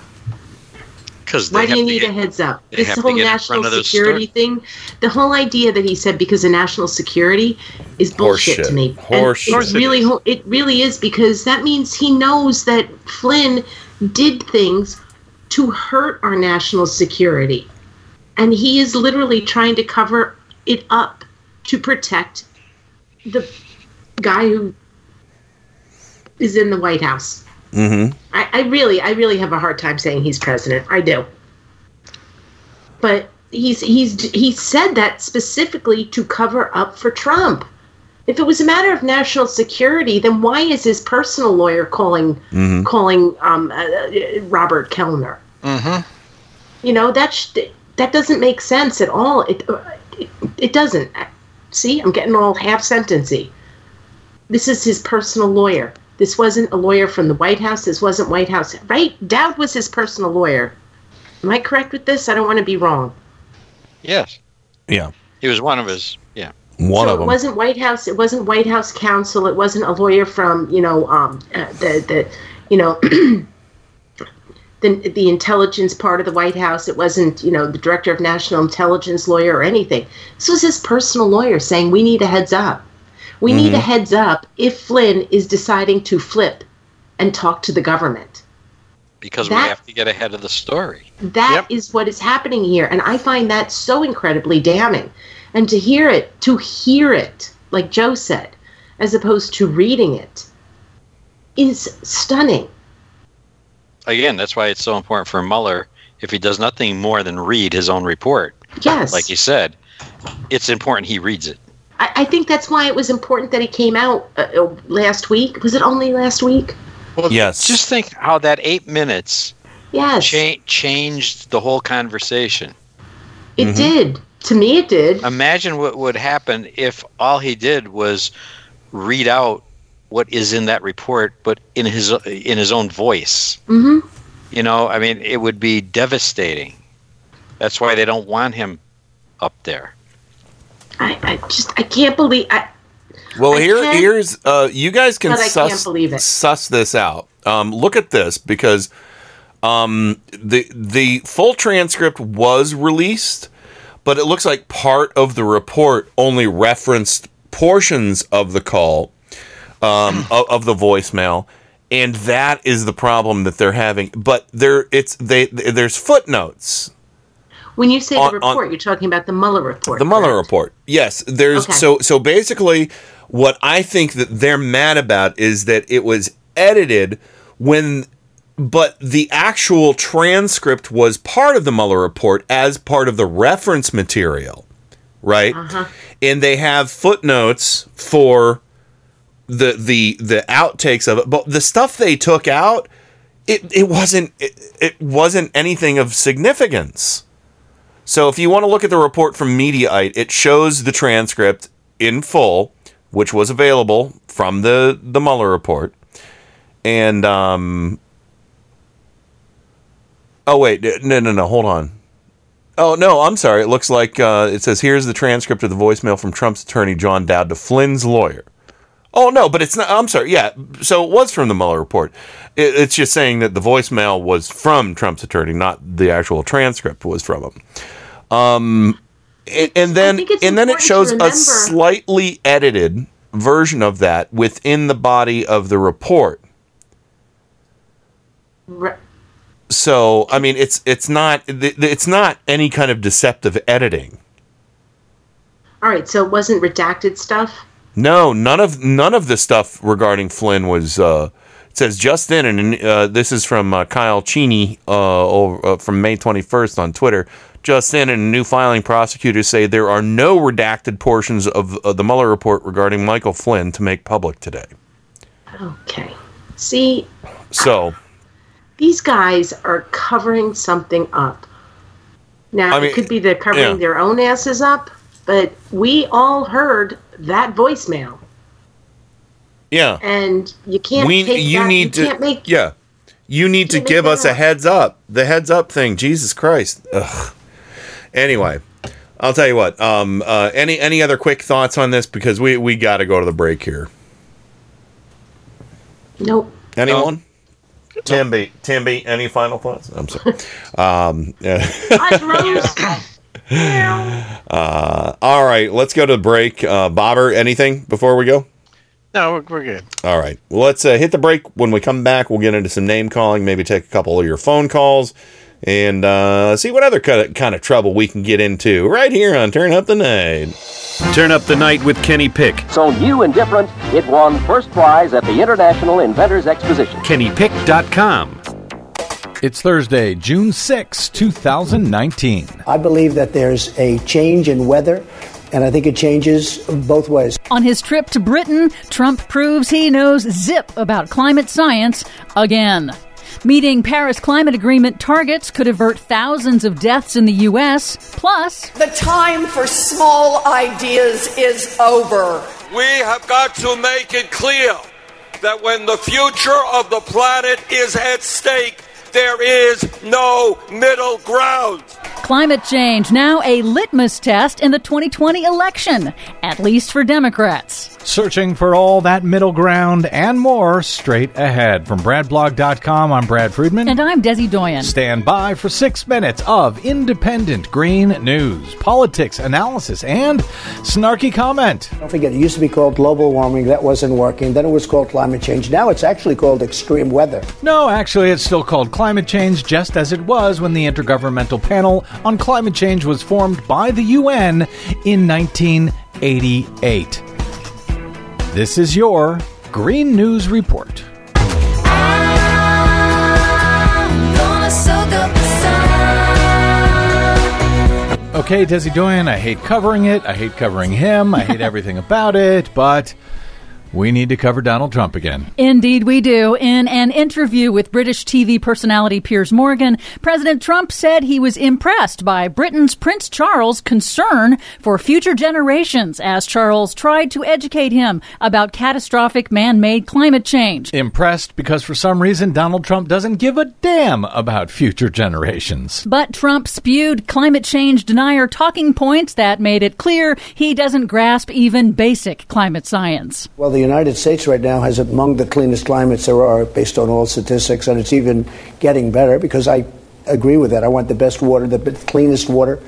Because Why do you need a heads up? This whole national front of security thing, the whole idea that he said because of national security is bullshit Horseshit. to me. And Horseshit. It really, it really is because that means he knows that Flynn did things to hurt our national security, and he is literally trying to cover it up to protect the guy who is in the White House. Mm-hmm. I, I really, I really have a hard time saying he's president. I do. But he's he's he said that specifically to cover up for Trump. If it was a matter of national security, then why is his personal lawyer calling Mhm. calling um, uh, uh, Robert Kelner? Mm-hmm. You know that sh- that doesn't make sense at all. It uh, it, it doesn't. See, I'm getting all half sentency. This is his personal lawyer. This wasn't a lawyer from the White House. This wasn't White House. Right? Dowd was his personal lawyer. Am I correct with this? I don't want to be wrong. Yes, Yeah, he was one of his. Yeah, one so of them. it wasn't White House. It wasn't White House counsel. It wasn't a lawyer from you know um, uh, the the you know the the intelligence part of the White House. It wasn't you know the director of national intelligence lawyer or anything. This was his personal lawyer saying we need a heads up. We need a Mhm. heads up if Flynn is deciding to flip and talk to the government. because we have to get ahead of the story. That is what is happening here, and I find that so incredibly damning. And to hear it, to hear it, like Joe said, as opposed to reading it, is stunning. Again, that's why it's so important for Mueller. If he does nothing more than read his own report, Yes. like you said, it's important he reads it. I, I think that's why it was important that it came out uh, uh, last week. Was it only last week? Well, yes. Just think how that eight minutes Yes. cha- changed the whole conversation. It did. To me, it did. Imagine what would happen if all he did was read out what is in that report, but in his in his own voice. hmm You know, I mean, it would be devastating. That's why they don't want him up there. I, I just I can't believe I, Well, I here, here's uh, you guys can But suss believe it. suss this out. Um, look at this because um, the the full transcript was released, but it looks like part of the report only referenced portions of the call um, of, of the voicemail, and that is the problem that they're having. But there, it's they there's footnotes when you say On- the on- report, you're talking about the Mueller report. the Mueller report. Yes, there's Okay. so so basically what I think that they're mad about is that it was edited when but the actual transcript was part of the Mueller report as part of the reference material, right? Uh-huh. And they have footnotes for the the the outtakes of it, but the stuff they took out it, it wasn't it, it wasn't anything of significance. So if you want to look at the report from Mediaite, it shows the transcript in full, which was available from the the Mueller report. And um Oh wait, no no no, hold on. Oh no, I'm sorry. It looks like uh, it says here's the transcript of the voicemail from Trump's attorney John Dowd to Flynn's lawyer. Oh no, but it's not. I'm sorry. Yeah, so it was from the Mueller report. It, it's just saying that the voicemail was from Trump's attorney, not the actual transcript was from him. Um, and, and then and then it shows a slightly edited version of that within the body of the report. Right. So I mean, it's it's not it's not any kind of deceptive editing. All right, so it wasn't redacted stuff. No, none of none of the stuff regarding Flynn was. Uh, it says just in, and uh, this is from uh, Kyle Cheney uh, over, uh, from May 21st on Twitter. Just in, and a new filing, prosecutors say there are no redacted portions of, of the Mueller report regarding Michael Flynn to make public today. Okay. See, So, these guys are covering something up. Now, I mean, it could be they're covering yeah. their own asses up, but we all heard that voicemail, yeah, and you can't we take you that. need you to can't make yeah, you need to give us a heads up. The heads up thing, Jesus Christ. Ugh. Anyway, I'll tell you what. Um, uh, any any other quick thoughts on this because we we got to go to the break here. Nope. Anyone? Timby, Timby, any final thoughts? I'm sorry. um, yeah. uh, all right, let's go to the break. Uh, Bobber, anything before we go? No, we're, we're good. All right. Well, let's uh, hit the break. When we come back, we'll get into some name calling, maybe take a couple of your phone calls, and uh, see what other kind of, kind of trouble we can get into right here on Turn Up the Night. Turn up the night with Kenny Pick. So new and different, it won first prize at the International Inventors Exposition. KennyPick.com. It's Thursday, June 6, 2019. I believe that there's a change in weather, and I think it changes both ways. On his trip to Britain, Trump proves he knows zip about climate science again. Meeting Paris Climate Agreement targets could avert thousands of deaths in the U.S. Plus, The time for small ideas is over. We have got to make it clear that when the future of the planet is at stake, there is no middle ground. climate change now a litmus test in the 2020 election, at least for Democrats. Searching for all that middle ground and more straight ahead. From BradBlog.com, I'm Brad Friedman. And I'm Desi Doyen. Stand by for six minutes of independent green news, politics, analysis, and snarky comment. Don't forget, it used to be called global warming. That wasn't working. Then it was called climate change. Now it's actually called extreme weather. No, actually, it's still called climate change, just as it was when the Intergovernmental Panel on Climate Change was formed by the UN in 1988. This is your Green News Report. Okay, Desi Doyen, I hate covering it. I hate covering him. I hate everything about it, but we need to cover Donald Trump again. Indeed, we do. In an interview with British TV personality Piers Morgan, President Trump said he was impressed by Britain's Prince Charles' concern for future generations as Charles tried to educate him about catastrophic man made climate change. Impressed because for some reason Donald Trump doesn't give a damn about future generations. But Trump spewed climate change denier talking points that made it clear he doesn't grasp even basic climate science. Well, the United States right now has among the cleanest climates there are based on all statistics, and it's even getting better because I agree with that. I want the best water, the cleanest water,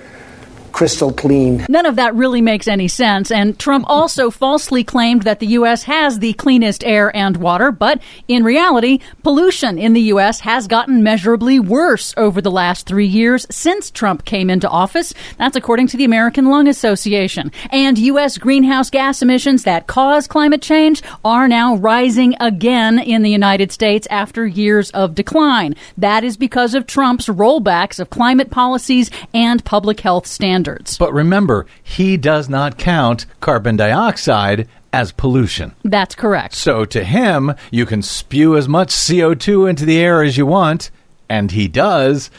crystal clean. None of that really makes any sense, and Trump also falsely claimed that the U.S. has the cleanest air and water, but in reality, pollution in the U.S. has gotten measurably worse over the last three years since Trump came into office. That's according to the American Lung Association. And U.S. greenhouse gas emissions that cause climate change are now rising again in the United States after years of decline. That is because of Trump's rollbacks of climate policies and public health standards. But remember, he does not count carbon dioxide as pollution. That's correct. So to him, you can spew as much CO2 into the air as you want, and he does,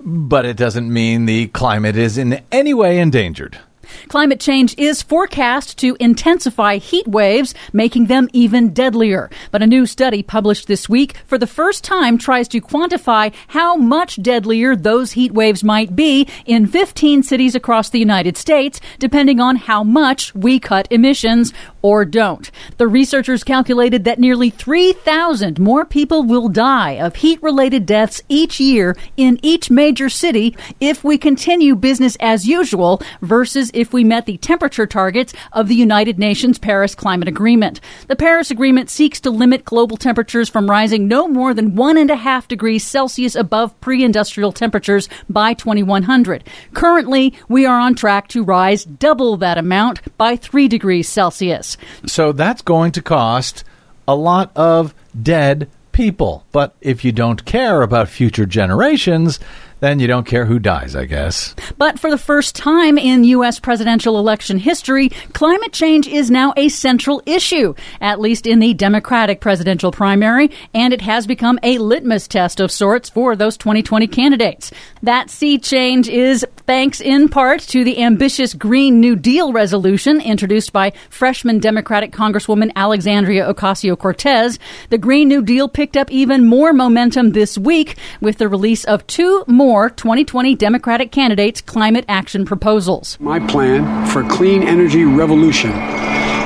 but it doesn't mean the climate is in any way endangered. Climate change is forecast to intensify heat waves, making them even deadlier. But a new study published this week for the first time tries to quantify how much deadlier those heat waves might be in 15 cities across the United States, depending on how much we cut emissions or don't. The researchers calculated that nearly 3,000 more people will die of heat related deaths each year in each major city if we continue business as usual versus if we met the temperature targets of the United Nations Paris Climate Agreement. The Paris Agreement seeks to limit global temperatures from rising no more than one and a half degrees Celsius above pre industrial temperatures by 2100. Currently, we are on track to rise double that amount by 3 degrees Celsius. So that's going to cost a lot of dead people. But if you don't care about future generations, then you don't care who dies, I guess. But for the first time in U.S. presidential election history, climate change is now a central issue, at least in the Democratic presidential primary, and it has become a litmus test of sorts for those 2020 candidates. That sea change is thanks in part to the ambitious Green New Deal resolution introduced by freshman Democratic Congresswoman Alexandria Ocasio Cortez. The Green New Deal picked up even more momentum this week with the release of two more 2020 Democratic candidates' climate action proposals. My plan for clean energy revolution.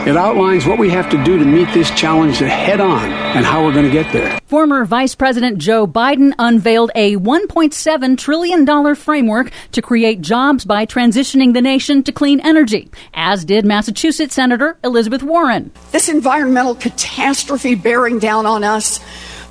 It outlines what we have to do to meet this challenge head on and how we're going to get there. Former Vice President Joe Biden unveiled a $1.7 trillion framework to create jobs by transitioning the nation to clean energy, as did Massachusetts Senator Elizabeth Warren. This environmental catastrophe bearing down on us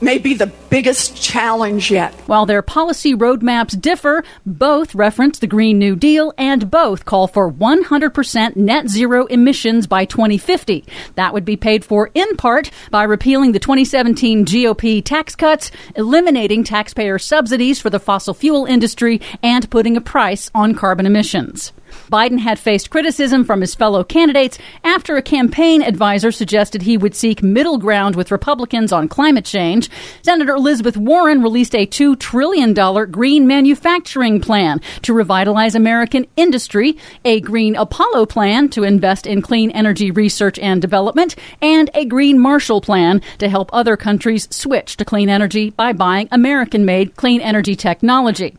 may be the biggest challenge yet. While their policy roadmaps differ, both reference the Green New Deal and both call for 100% net zero emissions by 2050. That would be paid for in part by repealing the 2017 GOP tax cuts, eliminating taxpayer subsidies for the fossil fuel industry, and putting a price on carbon emissions. Biden had faced criticism from his fellow candidates after a campaign advisor suggested he would seek middle ground with Republicans on climate change. Senator Elizabeth Warren released a $2 trillion green manufacturing plan to revitalize American industry, a green Apollo plan to invest in clean energy research and development, and a green Marshall plan to help other countries switch to clean energy by buying American made clean energy technology.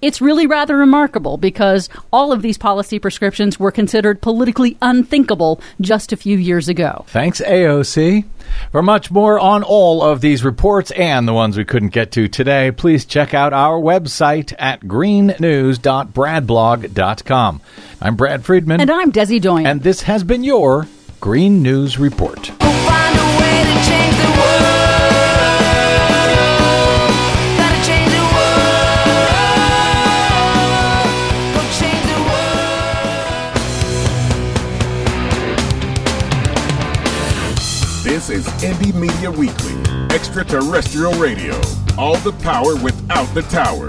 It's really rather remarkable because all of these policy prescriptions were considered politically unthinkable just a few years ago. Thanks, AOC. For much more on all of these reports and the ones we couldn't get to today, please check out our website at greennews.bradblog.com. I'm Brad Friedman. And I'm Desi Doyen. And this has been your Green News Report. This is Indie Media Weekly, extraterrestrial radio. All the power without the tower.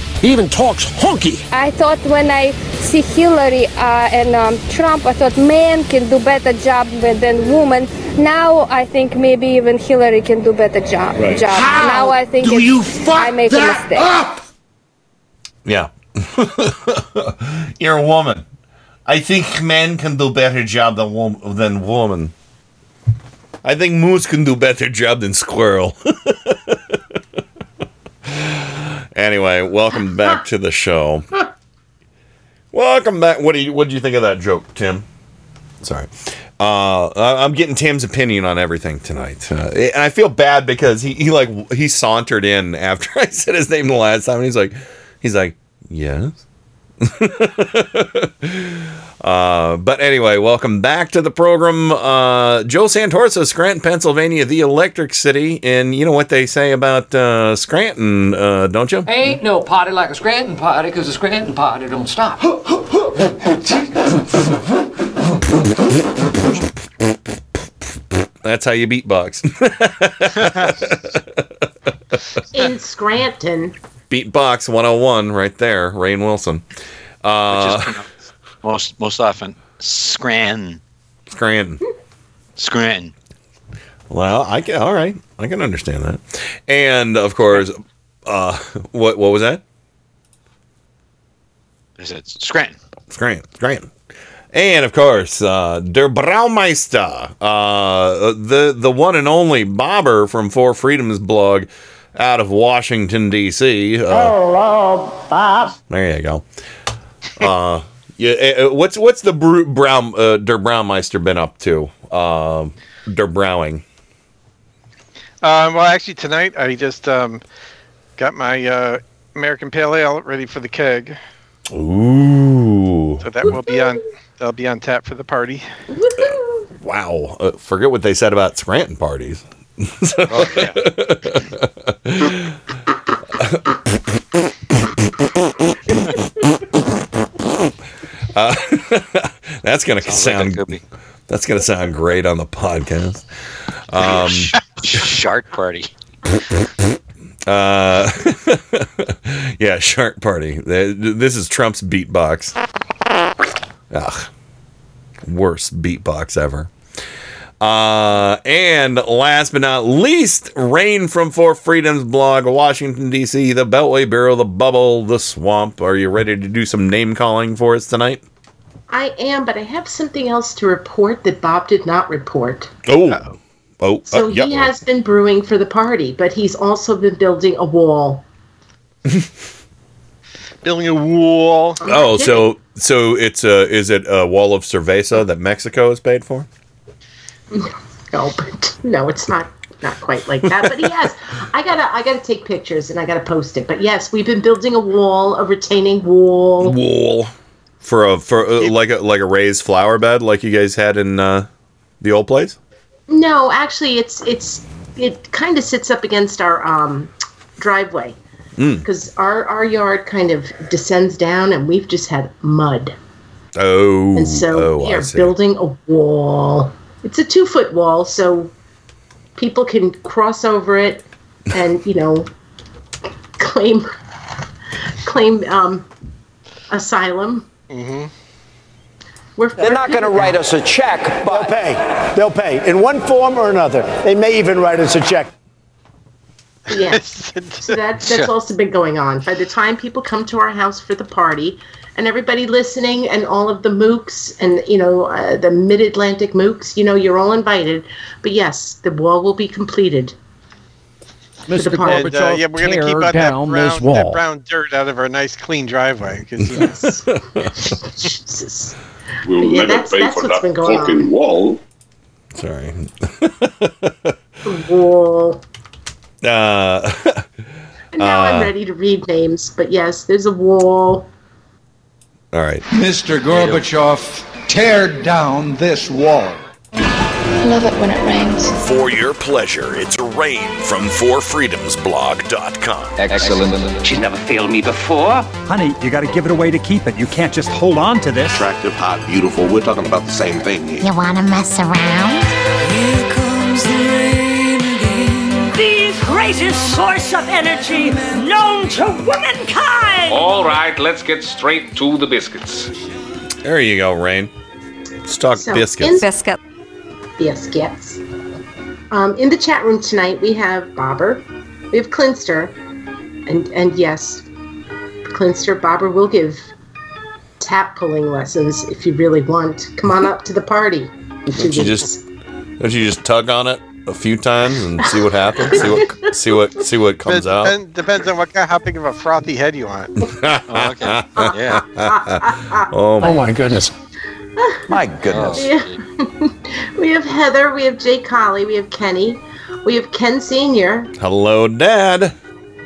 He even talks honky. I thought when I see Hillary uh, and um, Trump, I thought man can do better job than woman. Now I think maybe even Hillary can do better job. Right. job. How now I think do you fuck I make that a mistake. Yeah. You're a woman. I think men can do better job than wom- than woman. I think moose can do better job than squirrel. anyway, welcome back to the show. Welcome back. What do you what did you think of that joke, Tim? Sorry. Uh, I'm getting Tim's opinion on everything tonight, uh, and I feel bad because he, he like he sauntered in after I said his name the last time, and he's like, he's like, yes. uh, but anyway, welcome back to the program. Uh, Joe Santorsa, Scranton, Pennsylvania, the Electric City, and you know what they say about uh, Scranton, uh, don't you? Ain't no party like a Scranton party, because a Scranton party don't stop. That's how you beatbox. In Scranton. Beatbox 101 right there, Rainn Wilson. Uh, most most often Scranton. Scranton. Scranton. Well, I can. All right, I can understand that. And of course, uh, what what was that? I said Scranton. Scranton, Scranton. And of course, uh, Der Braumeister, uh, the the one and only Bobber from Four Freedoms blog out of Washington D.C. Uh, Hello, Bob. there you go. Uh, yeah, uh, uh, what's what's the Bru- Brown uh, Der Braumeister been up to? Uh, Der Browing. Um, well, actually, tonight I just um, got my uh, American Pale Ale ready for the keg, Ooh. so that will be on. That'll be on tap for the party. Wow. Uh, forget what they said about Scranton parties. Uh, that's gonna sound that's gonna sound great on the podcast. Um, Shark party. uh, yeah, shark party. This is Trump's beatbox. Ugh, worst beatbox ever. Uh, and last but not least, Rain from Four Freedoms blog, Washington, D.C., the Beltway Bureau, the Bubble, the Swamp. Are you ready to do some name calling for us tonight? I am, but I have something else to report that Bob did not report. Oh. Oh, So uh, he has been brewing for the party, but he's also been building a wall. Building a wall. Oh, so so it's a is it a wall of cerveza that Mexico has paid for? No, but no, it's not not quite like that. But yes, I gotta I gotta take pictures and I gotta post it. But yes, we've been building a wall, a retaining wall. Wall for a for uh, like a like a raised flower bed like you guys had in uh, the old place. No, actually, it's it's it kind of sits up against our um, driveway Mm. because our our yard kind of descends down, and we've just had mud, Oh, and so oh, we are building a wall. It's a two foot wall, so people can cross over it, and you know, claim claim um, asylum. Mm-hmm. We're, They're not going to write us a check, but they'll pay. They'll pay in one form or another. They may even write us a check. Yes. so that, that's also been going on. By the time people come to our house for the party, and everybody listening, and all of the MOOCs and you know uh, the Mid Atlantic MOOCs, you know you're all invited. But yes, the wall will be completed. Mr. the And, uh, yeah, we're gonna keep out that brown, that brown dirt out of our nice clean driveway. you know, Jesus. We'll Yeah, never that's- pay that's for that fucking on. wall. Sorry. Wall. Uh, And now I'm uh, ready to read names. But yes, there's a wall. All right. Mr. Gorbachev, tear down this wall. I Love it when it rains. For your pleasure, it's Rain from FourFreedomsBlog.com. Excellent. She's never failed me before. Honey, you gotta give it away to keep it. You can't just hold on to this. Attractive, hot, beautiful. We're talking about the same thing here. You wanna mess around? Greatest source of energy known to womankind! All right, let's get straight to the biscuits. There you go, Rain. Let's talk So, biscuits. Biscuit. Biscuits. Um, in the chat room tonight, we have Bobber, we have Clinster, and and yes, Clinster Bobber will give tap pulling lessons if you really want. Come on up to the party. Don't you just don't you just tug on it a few times and see what happens? see what see what see what comes out. Depend, depends on what kind, how big of a frothy head you want. oh, okay. Yeah. Oh my, oh, my goodness. My goodness. Yeah. we have Heather, we have Jay Colley, we have Kenny, we have Ken Senior, Hello, Dad.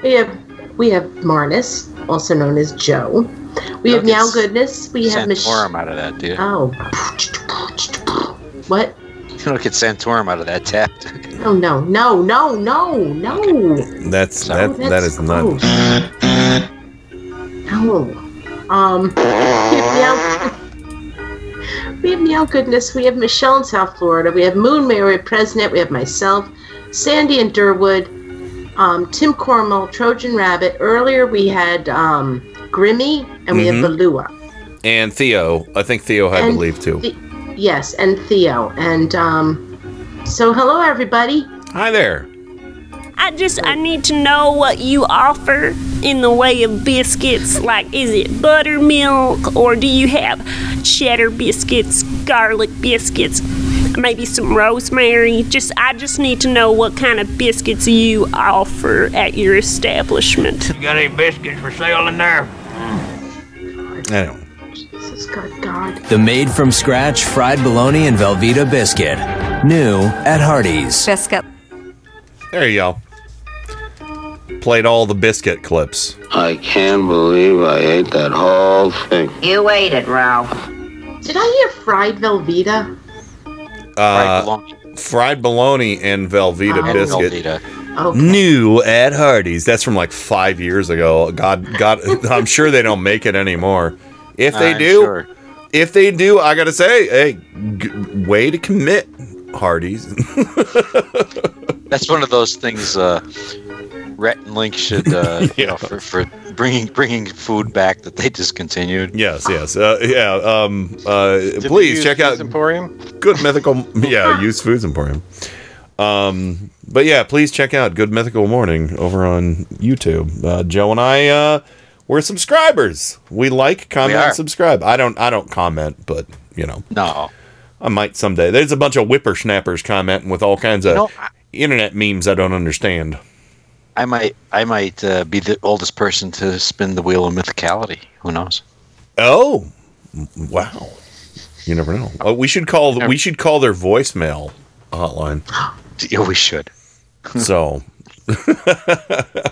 we have we have Marnus, also known as Joe. We have Don't get Meow Goodness, we have Mich- Santorum out of that, dude. Oh, what? You don't get Santorum out of that tap. Oh no, no, no, no, no, That's Oh, that that that's is not. gross. No. Um, we have Meow. We have Meow Goodness. We have Michelle in South Florida. We have Moon Mary President. We have myself, Sandy and Durwood, um, Tim Cormel, Trojan Rabbit. Earlier we had um, Grimmy, and we Mhm. have Balua. And Theo, I think Theo had to leave too. The- yes, and Theo. And um, So, hello, everybody. Hi there. I just I need to know what you offer in the way of biscuits. Like, is it buttermilk or do you have cheddar biscuits, garlic biscuits, maybe some rosemary? Just I just need to know what kind of biscuits you offer at your establishment. You got any biscuits for sale in there? I don't. Jesus, good God. The made from scratch fried bologna and Velveeta biscuit. New at Hardee's. Biscuit. There you go. Played all the biscuit clips. I can't believe I ate that whole thing. You ate it, Ralph. Did I hear fried Velveeta? Uh, fried bologna and Velveeta Oh. biscuit. Okay. New at Hardee's. That's from like five years ago. God, God, I'm sure they don't make it anymore. If they I'm do, sure. if they do, I gotta say, hey, g- way to commit, Hardee's. That's one of those things. Uh, Rhett and Link should, uh, you know, for, for bringing bringing food back that they discontinued. yes, yes, uh, yeah. Um, uh, please use check out Emporium. Good Mythical. Yeah, Used Foods Emporium. Um, but yeah, please check out Good Mythical Morning over on YouTube. Uh, Joe and I, uh, we're subscribers. We like, comment, are. subscribe. I don't, I don't comment, but you know, No, I might someday. There's a bunch of whippersnappers commenting with all kinds of know, I- internet memes I don't understand. I might I might uh, be the oldest person to spin the wheel of mythicality. Who knows? Oh, wow! You never know. Oh, we should call. We should call their voicemail hotline. Yeah, we should. so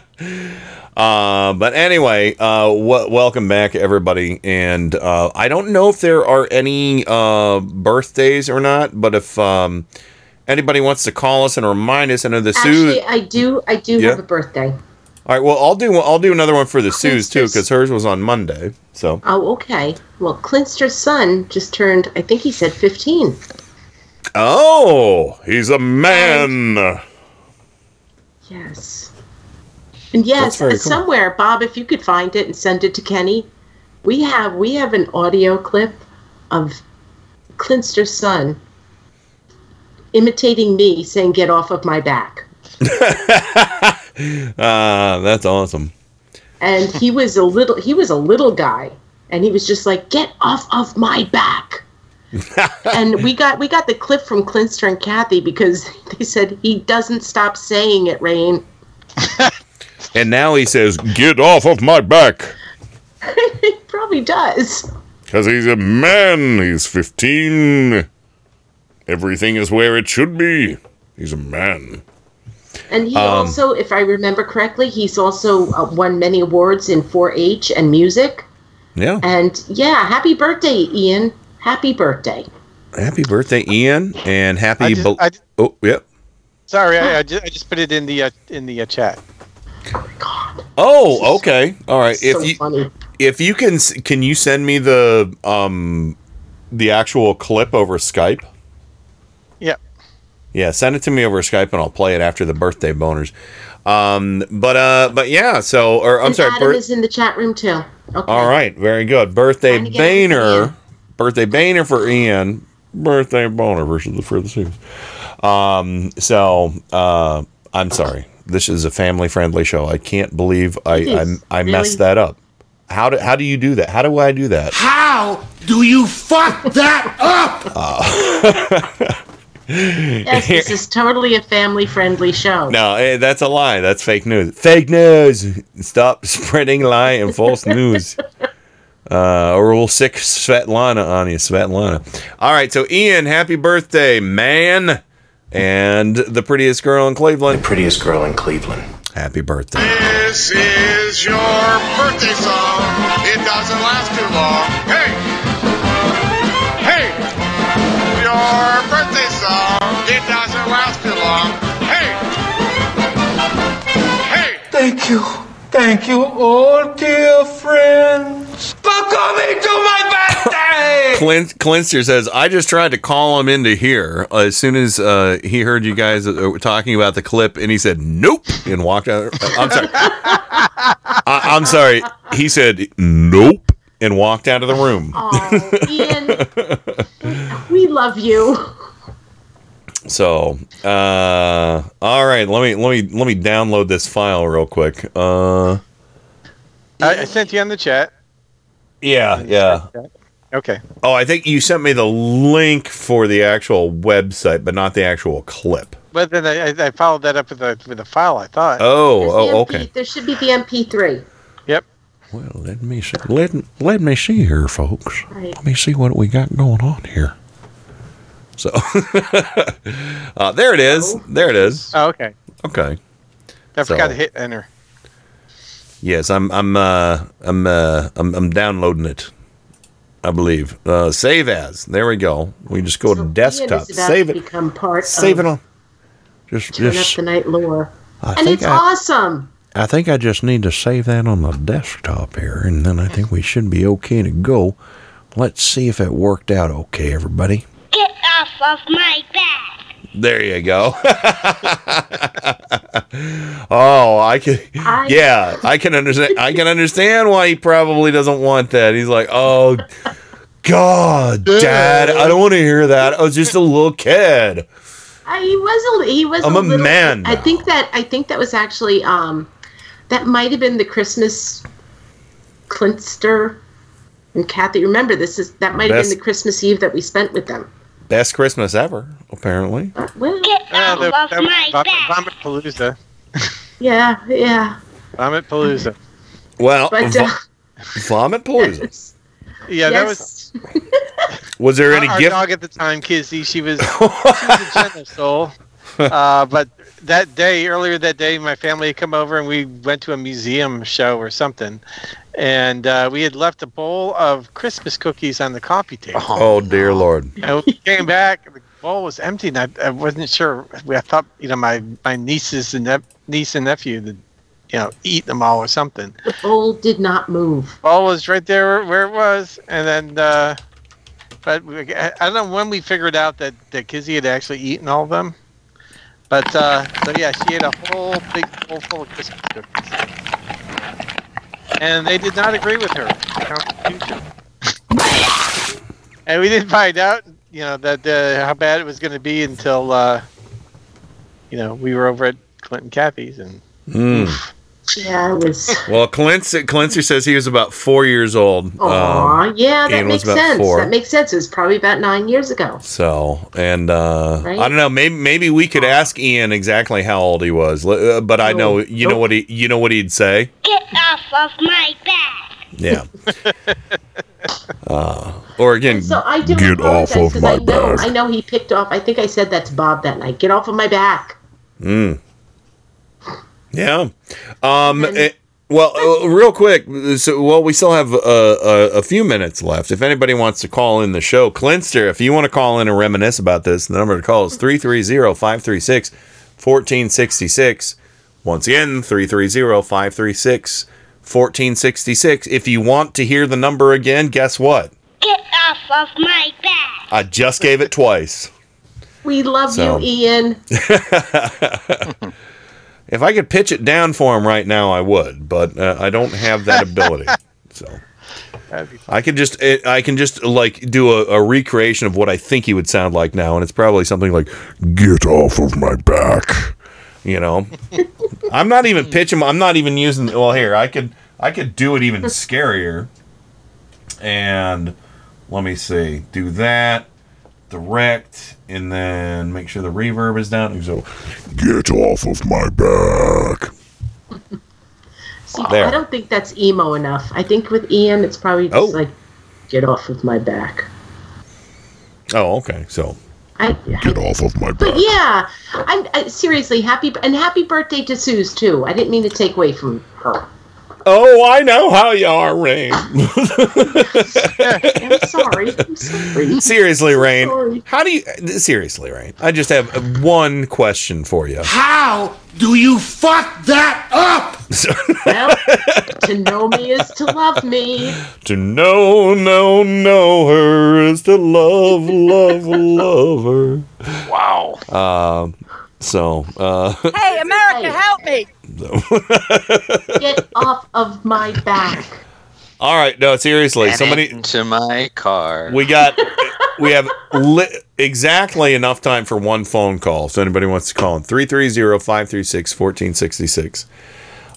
uh but anyway uh w- welcome back everybody and uh i don't know if there are any uh birthdays or not but if um anybody wants to call us and remind us i know the Sue I do. I do Yeah? have a birthday. all right well i'll do i'll do another one for the sue's too because hers was on monday so Oh, okay. Well, Clinster's son just turned. I think he said fifteen. oh he's a man Yes. And yes, cool. somewhere, Bob, if you could find it and send it to Kenny, we have we have an audio clip of Clinster's son imitating me saying, "Get off of my back." uh that's awesome And he was a little he was a little guy, and he was just like, "Get off of my back." and we got we got the clip from Clinster and Kathy because they said he doesn't stop saying it, Rain. and now he says get off of my back he probably does. Because he's a man. He's 15. Everything is where it should be. He's a man. And he Um, also, if I remember correctly, he's also uh, won many awards in 4-H and music. Yeah. And yeah, happy birthday, Ian. Happy birthday. Happy birthday, Ian. And happy. I just- bel- I just- oh, yep. Sorry, I, I, just, I just put it in the uh, in the uh, chat. Oh, okay. All right. so if you funny. if you can can you send me the um the actual clip over Skype? Yeah. Yeah, send it to me over Skype and I'll play it after the birthday boners. Um but uh but yeah, so or I'm and sorry, Adam bir- is in the chat room too. Okay. All right, very good. Birthday Trying to get it for Boehner. Birthday Boehner for Ian. Birthday Boner versus the for the Sues. Um, so uh, I'm sorry. This is a family friendly show. I can't believe I I, I messed really. that up. How do how do you do that? How do I do that? How do you fuck that up? Yes, this is totally a family friendly show. No, eh, that's a lie. That's fake news. Fake news. Stop spreading lie and false news. Uh, or we'll sic Svetlana on you, Svetlana. All right, so Ian, happy birthday, man. And the prettiest girl in Cleveland. The prettiest girl in Cleveland. Happy birthday. This is your birthday song. It doesn't last too long. Hey! Hey! Your birthday song. It doesn't last too long. Hey! Hey! Thank you. Thank you, all dear friends, for coming to my birthday! Clint Clinster says, I just tried to call him into here uh, as soon as uh, he heard you guys uh, were talking about the clip, and he said, nope, and walked out. I'm sorry. I, I'm sorry. He said, nope, and walked out of the room. Oh, Ian, we love you. So, uh, all right, let me let me let me download this file real quick. Uh, I, I sent you on the chat. Yeah, yeah. Okay. Oh, I think you sent me the link for the actual website, but not the actual clip. But then I, I- I followed that up with a with a file. I thought. Oh, There's the oh, MP okay. There should be the MP3. Yep. Well, let me see. Let let me see here, folks. Right. Let me see what we got going on here. So, uh, there it is. There it is. Oh, okay. Okay. I forgot So- to hit enter. Yes, I'm I'm uh I'm uh I'm, I'm downloading it. I believe. Uh save as. There we go. We just go to Ian desktop. is about Save to it. become part Save it on. Just Turn just Up the Night Lore. I and it's I- awesome. I think I just need to save that on the desktop here and then I think we should be okay to go. Let's see if it worked out okay, everybody. Get off of my back. There you go. oh, I can. Yeah, I can understand. I can understand why he probably doesn't want that. He's like, oh, God, Dad, I don't want to hear that. I was just a little kid. Uh, he was a he was I'm a, a little, man I think that I think that was actually um that might have been the Christmas Clinster and Kathy. Remember this is that might have been the Christmas Eve that we spent with them. Best Christmas ever, apparently. Well, Uh, the- off that my Vom- back. Vomit Palooza. yeah, yeah. Vomit Palooza. Well, But, vo- uh, vomit palooza. Yeah, that was Was there any our gift? dog at the time, Kizzy. She was, she was a gentle soul. Uh, but that day, earlier that day, my family had come over and we went to a museum show or something, and uh, we had left a bowl of Christmas cookies on the coffee table. Oh dear Lord. And we came back, the bowl was empty, and I, I wasn't sure. I thought, you know, my my nieces and nep- niece and nephew, that, you know, eat them all or something. the bowl did not move. Bowl was right there where it was, and then, uh, but we, I I don't know when we figured out that that Kizzy had actually eaten all of them. But uh, so yeah, she ate a whole big bowl full of Christmas cookies, and they did not agree with her constitution. and we didn't find out, you know, that uh, how bad it was going to be until, uh, you know, we were over at Clinton Cathy's, and Hmm. Yeah, it was. Well, Clancy, Clancy says he was about four years old. Aw, um, yeah, that Ian makes sense. four. That makes sense. It was probably about nine years ago. So, and uh, Right? I don't know. Maybe maybe we could ask Ian exactly how old he was. Uh, but I know you know what he you know what he'd say. Get off of my back. Yeah. uh, or again, So I do get off apologize of 'cause my I know, back. I know he picked off. I think I said that to Bob that night. Get off of my back. Mm. Yeah. Um. it- well, uh, real quick. So, well, we still have uh, a, a few minutes left. If anybody wants to call in the show, Clinster, if you want to call in and reminisce about this, the number to call is 330-536-1466. Once again, 330-536-1466. If you want to hear the number again, guess what? Get off of my back. I just gave it twice. We love So- you, Ian. If I could pitch it down for him right now, I would, but uh, I don't have that ability. So I can just it, I can just like do a, a recreation of what I think he would sound like now, and it's probably something like "Get off of my back," you know. I'm not even pitching. I'm not even using. Well, here I could I could do it even scarier. And let me see, do that direct, and then make sure the reverb is down. So get off of my back. See, There. I don't think that's emo enough. I think with Ian, it's probably just Oh. like, get off of my back. Oh, okay. So I, get off of my back. but yeah, I'm I, seriously happy and happy birthday to Suze too. I didn't mean to take away from her. Oh, I know how you are, Rain. I'm sorry. I'm sorry. seriously, Rain. How do you seriously, Rain? I just have one question for you. How do you fuck that up? Well, to know me is to love me. to know, know, know her is to love, love, love her. Wow. Um. So, uh, Hey, America, help me! Get off of my back. All right, no, seriously, Get somebody. into my car. We got. we have li- exactly enough time for one phone call. So anybody wants to call in 330-536-1466.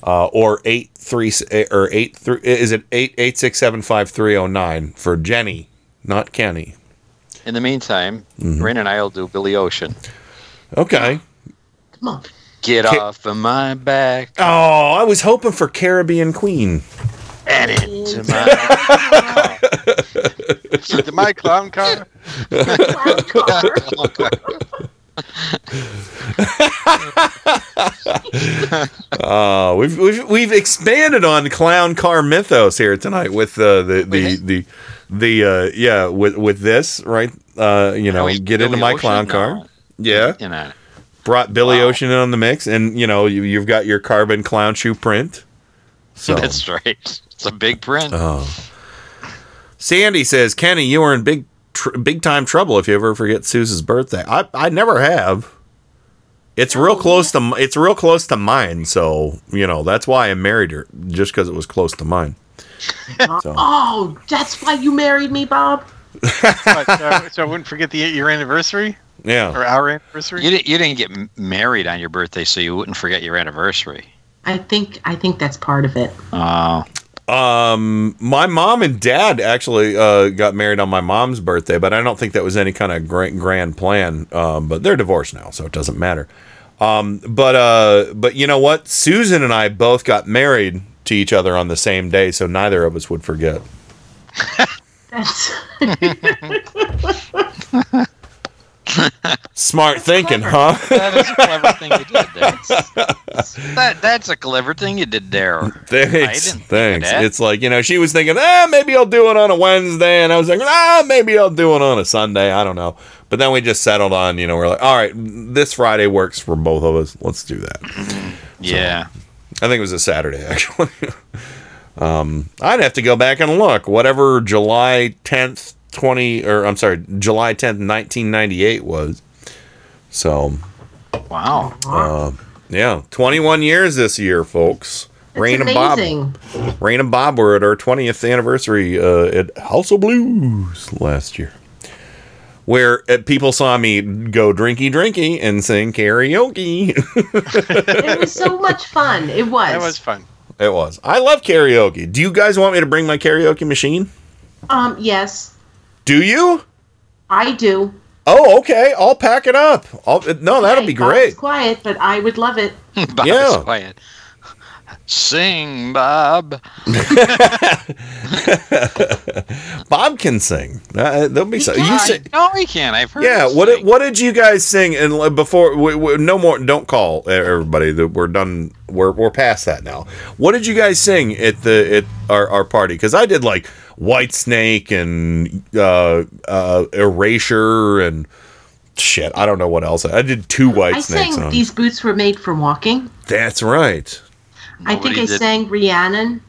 Uh, or eight three or eight three is it eight eight six seven five three oh nine for Jenny, not Kenny. In the meantime, Mhm. Ren and I will do Billy Ocean. Okay. Come on. Get Ki- off of my back. Oh, I was hoping for Caribbean Queen. and into my Into my clown car. Uh, we've, we've we've expanded on clown car mythos here tonight with uh, the the the the uh, yeah with with this right? Uh, you know wait, get into my clown No. car. Yeah. You know, brought Billy Ocean in on the mix and you know you, you've got your carbon clown shoe print so that's right. It's a big print. Oh. Sandy says Kenny you are in big tr- big time trouble if you ever forget Susan's birthday I I never have. It's real close to it's real close to mine, so you know that's why I married her, just because it was close to mine. So. Oh, that's why you married me, Bob. But, uh, so I wouldn't forget the your anniversary Yeah. or our anniversary. You, di- you didn't get married on your birthday, so you wouldn't forget your anniversary. I think I think that's part of it. Oh. Um, my mom and dad actually uh, got married on my mom's birthday, but I don't think that was any kind of grand, grand plan. Um, but they're divorced now, so it doesn't matter. Um, but uh, but you know what? Susan and I both got married to each other on the same day, so neither of us would forget. That's Smart thinking, huh? That is a clever thing you did there. that, that's a clever thing you did there. I Thanks, didn't think thanks. that. It's like you know, she was thinking, ah, maybe I'll do it on a Wednesday, and I was like, ah, maybe I'll do it on a Sunday. I don't know. But then we just settled on, you know, we're like, all right, this Friday works for both of us. Let's do that. Yeah. I think it was a Saturday actually. um, I'd have to go back and look. Whatever July tenth, twenty, or I'm sorry, July tenth, nineteen ninety eight was. So, Wow. uh, yeah, twenty one years this year, folks. That's Rain and Bob. Rain and Bob were at our twentieth anniversary uh, at House of Blues last year. Where uh, people saw me go drinky drinky and sing karaoke. it was so much fun. It was. It was fun. It was. I love karaoke. Do you guys want me to bring my karaoke machine? Um, yes, Do you? I do. Oh, okay. I'll pack it up. I'll, no, that'll be Bob's great. quiet, but I would love it. Bob Yeah. is quiet. Sing, Bob. Bob can sing. Uh, there'll be so. You sing. no, he can't. I've heard. Yeah. What did, what did you guys sing? And uh, before, w- w- no more. Don't call everybody. That we're done. We're we're past that now. What did you guys sing at the at our, our party? Because I did like White Snake and uh, uh, Erasure and shit. I don't know what else. I did two White I Snakes. I sang on. "These Boots Were Made for Walking." That's right. I think Nobody I did- sang Rhiannon,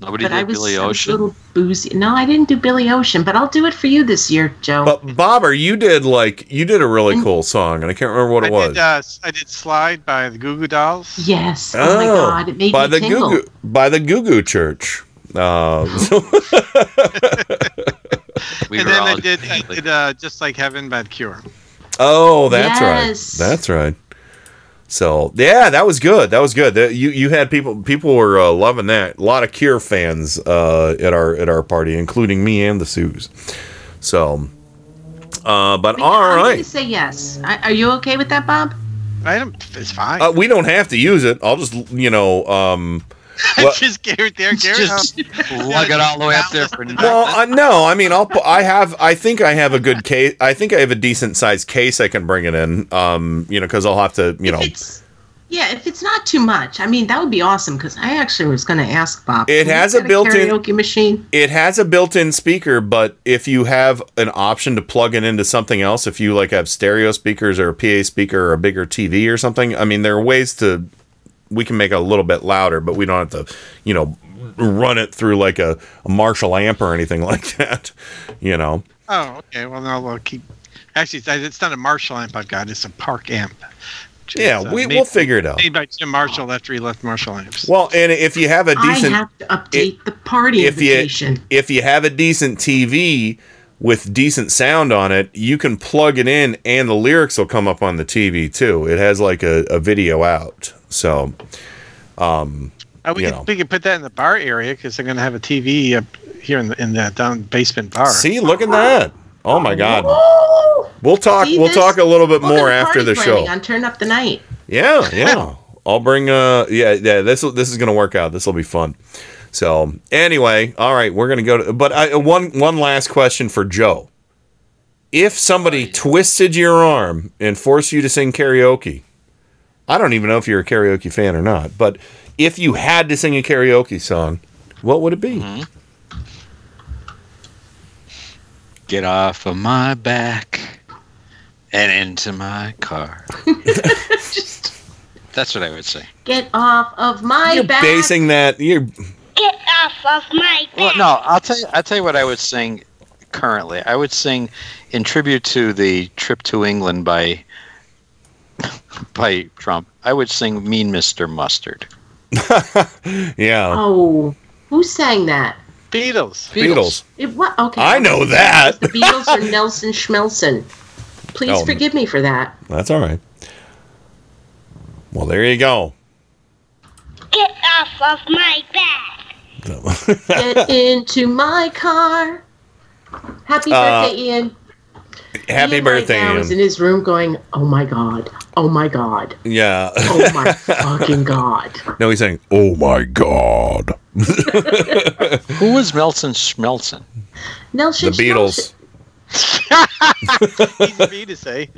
Nobody but did I was Billy I was Ocean. a little boozy. No, I didn't do Billy Ocean, but I'll do it for you this year, Joe. But Bobber, you did like you did a really cool song, and I can't remember what I it was. did. Uh, s- I did "Slide" by the Goo Goo Dolls. yes. Oh, my God, it made by me the tingle. Goo Goo by the Goo Goo Church. Uh, so- We and were then I did. I did uh, "Just Like Heaven" by the Cure. oh, that's Yes. right. That's right. So yeah, that was good. That was good. That- You you had people people were uh, loving that. A lot of Cure fans uh, at our at our party, including me and the Sues. So, uh, but But yeah, all I'm right. gonna say yes. I, are you okay with that, Bob? I don't. It's fine. Uh, we don't have to use it. I'll just you know. Um, well- just Garrett there. Garrett. Just lug it all the way up there for nothing. Well, uh, no, I mean, I'll. I have. I think I have a good case. I think I have a decent sized case I can bring it in. Um, you know, because I'll have to. You know, If it's yeah, if it's not too much, I mean that would be awesome. Because I actually was going to ask Bob. It has a built-in- karaoke machine. it has a built-in speaker, but if you have an option to plug it into something else, if you like have stereo speakers or a PA speaker or a bigger TV or something, I mean, there are ways to. We can make it a little bit louder, but we don't have to, you know, run it through like a, a Marshall amp or anything like that. You know. Oh, okay. Well, now we'll keep. Actually, it's- it's not a Marshall amp I've got. It's a Park amp. Yeah, is, uh, we- made- we'll figure it out. Made by Jim Marshall after he left Marshall Amps. Well, and if you have a decent I have to update the party if invitation. you if you have a decent TV with decent sound on it, you can plug it in and the lyrics will come up on the TV too. It has like a, a video out. So um Uh, we can, know. we could put that in the bar area because they're going to have a TV up here in the in the down basement bar. See, look at that. Oh my god. We'll talk See we'll talk a little bit more the after the show. On Turn Up the Night. Yeah, yeah. I'll bring uh yeah, yeah, this this is going to work out. This will be fun. So, anyway, all right, we're going to go to but I, one one last question for Joe. If somebody twisted your arm and forced you to sing karaoke, I don't even know if you're a karaoke fan or not, but if you had to sing a karaoke song, what would it be? Mm-hmm. Get off of my back and into my car. That's what I would say. Get off of my You're back. basing that you're Get off of my Well, no, I'll tell you. I'll tell you what I would sing currently. I would sing in tribute to the trip to England by by Trump. I would sing "Mean Mr. Mustard." yeah. Oh, who sang that? Beatles. Beatles. It, what? Okay. I know that. The Beatles or Nelson Schmelson. Please Oh. forgive me for that. That's all right. Well, there you go. Get off of my back. Get into my car. Happy Uh, birthday, Ian. Happy Ian birthday, right now is in his room going, "Oh my god, oh my god, Yeah. oh my fucking god." no, he's saying, "Oh my god." Who was Melson Schmelson? Nelson the Beatles. Easy for you to say.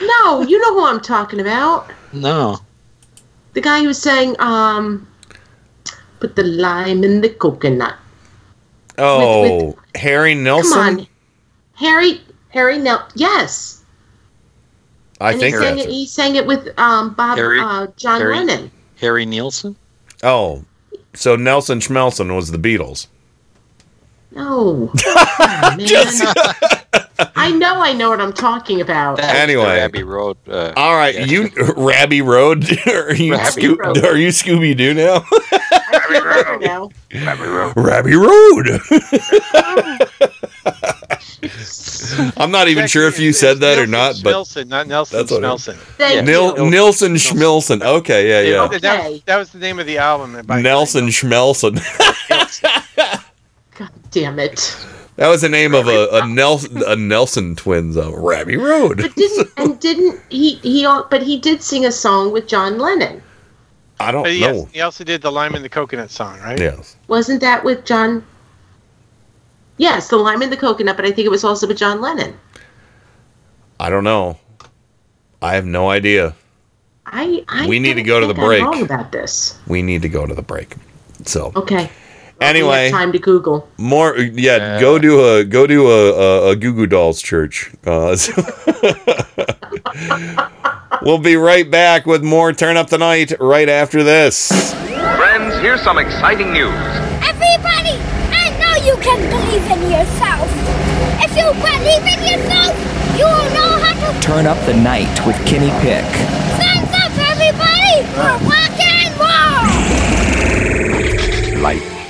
No, you know who I'm talking about. No. The guy who was saying, um, "Put the lime in the coconut." Oh, Harry Nelson. Come on, Harry. Harry Nel. Yes, I and think he sang it. it. He sang it with um, Bob Harry- uh, John Harry- Lennon. Harry Nilsson. Oh, so Nelson Schmelson was the Beatles. No, Oh, man. I know. I know what I'm talking about. That Anyway. Abbey Road. Uh, All right, yeah. you Rabby Road. are you Rabby Scoo- Road. are you Scooby Doo now? I feel better now. Rabby Road. I'm not even sure if you said that or not, but Schmelson, not Nelson That's what it- Schmelson. Thank Nil- Nilsson Schmilsson. Okay, yeah, yeah. That, that, was, that was the name of the album. by- Nelson Schmelson. God damn it! That was the name of a, a Nelson a Nelson twins. Uh, Rabby Road. But didn't and didn't he? He al- but he did sing a song with John Lennon. I don't But yes, know. he also did the Lime and the Coconut song, right? Yes. Wasn't that with John? Yes, the lime and the coconut, but I think it was also with John Lennon. I don't know. I have no idea. I, I We need to go to the break. wrong about this. We need to go to the break. So Okay. Anyway, We have time to Google. more yeah. go do a go do a a, a Goo Goo Dolls church. Uh, so- we'll be right back with more Turn Up the Night right after this. Friends, here's some exciting news. Everybody, I know you can believe in yourself. If you believe in yourself, you will know how to Turn up the night with Kenny Pick. stand up, everybody,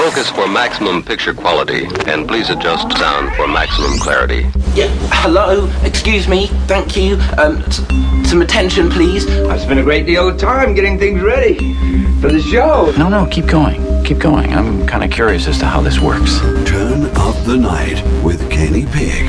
Focus for maximum picture quality, and please adjust sound for maximum clarity. Yeah, hello, excuse me, thank you. Um, s- some attention, please. I've spent a great deal of time getting things ready for the show. No, no, keep going, keep going. I'm kind of curious as to how this works. Turn up the night with Kenny Pick.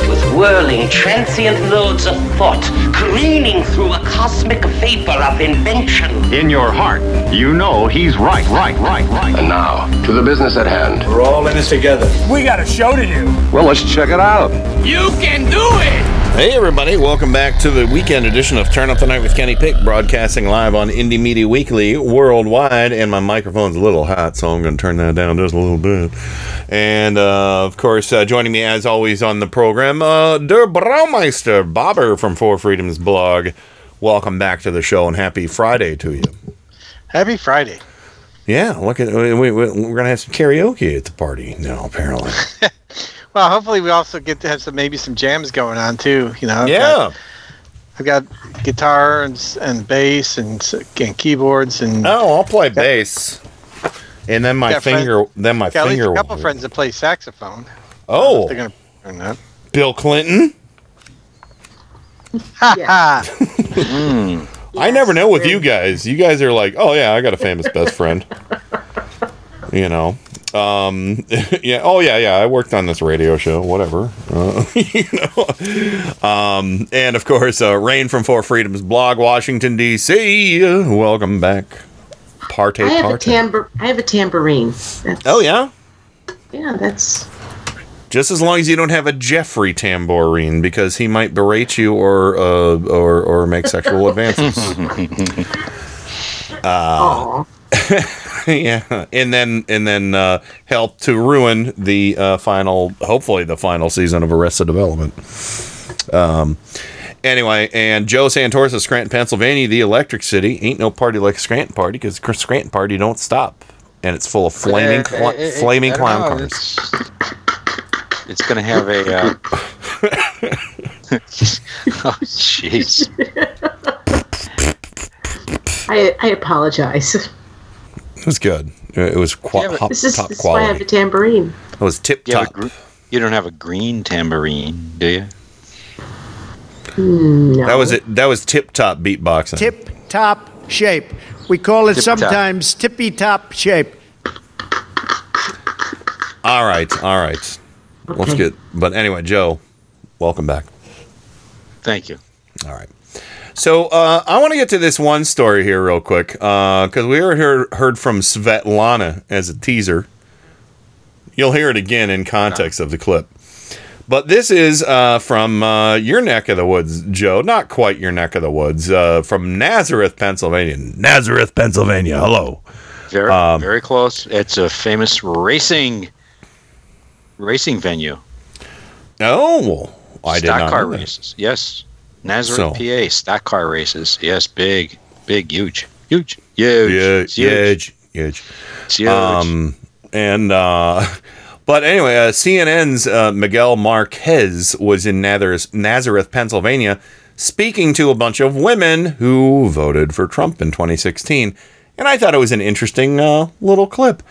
whirling, transient loads of thought, careening through a cosmic vapor of invention. In your heart, you know he's right, right, right, right. And now, to the business at hand. We're all in this together. We got a show to do. Well, let's check it out. You can do it! Hey, everybody, welcome back to the weekend edition of Turn Up the Night with Kenny Pick, broadcasting live on Indie Media Weekly worldwide. And my microphone's a little hot, so I'm going to turn that down just a little bit. And, uh, of course, uh, joining me as always on the program, uh, Der Braumeister, Bobber from Four Freedoms blog. Welcome back to the show and happy Friday to you. Happy Friday. Yeah, look at we, we, we're going to have some karaoke at the party now, apparently. Well, hopefully we also get to have some maybe some jams going on too. You know. I've Yeah. got- I've got guitar and and bass and, and keyboards and. Oh, I'll play bass. And then my Got friend- finger, then my got at finger. a couple will- friends that play saxophone. Oh, They're gonna learn that. Bill Clinton. Ha ha. Mm. I never know with you guys. You guys are like, oh yeah, I got a famous best friend. You know. Um, yeah. Oh yeah, yeah. I worked on this radio show. Whatever. Uh, you know. Um, and of course, uh, Rain from Four Freedoms blog, Washington D.C. Welcome back. Partay I have a partay. tambor. I have a tambourine. That's, Oh yeah. yeah, that's Just as long as you don't have a Jeffrey tambourine, because he might berate you or uh, or or make sexual advances. uh, yeah, and then and then uh, help to ruin the uh, final, hopefully the final season of Arrested Development. Um. Anyway, and Joe Santoris Santorsa, Scranton, Pennsylvania, the Electric City. Ain't no party like a Scranton party because Scranton party don't stop, and it's full of flaming, Eh, cl- eh, eh, flaming clown know, cars. It's, it's going to have a. Uh, oh, jeez. I I apologize. It was good. It was qua- top, This is, top this is why I have a tambourine. It was tip You, have a top. gr- you don't have a green tambourine, do you? Hmm, no. That was it. That was tip top beatboxing. Tip top shape. We call it Tip-top. sometimes tippy top shape. All right, all right. Let's get. But anyway, Joe, welcome back. Thank you. All right. So uh, I want to get to this one story here real quick because we already heard, heard from Svetlana as a teaser. You'll hear it again in context of the clip. But this is uh, from uh, your neck of the woods, Joe. Not quite your neck of the woods. Uh, from Nazareth, Pennsylvania. Nazareth, Pennsylvania. Hello. Very, Um, very close. It's a famous racing racing venue. Oh, I did stock not car know that. races. Yes, Nazareth, So- PA. Stock car races. Yes, big, big, huge, huge, huge, Yeah, huge. huge, huge. Huge. Um, and uh, but anyway, uh, CNN's uh, Miguel Marquez was in Nazareth, Nazareth, Pennsylvania, speaking to a bunch of women who voted for Trump in 2016, and I thought it was an interesting uh, little clip.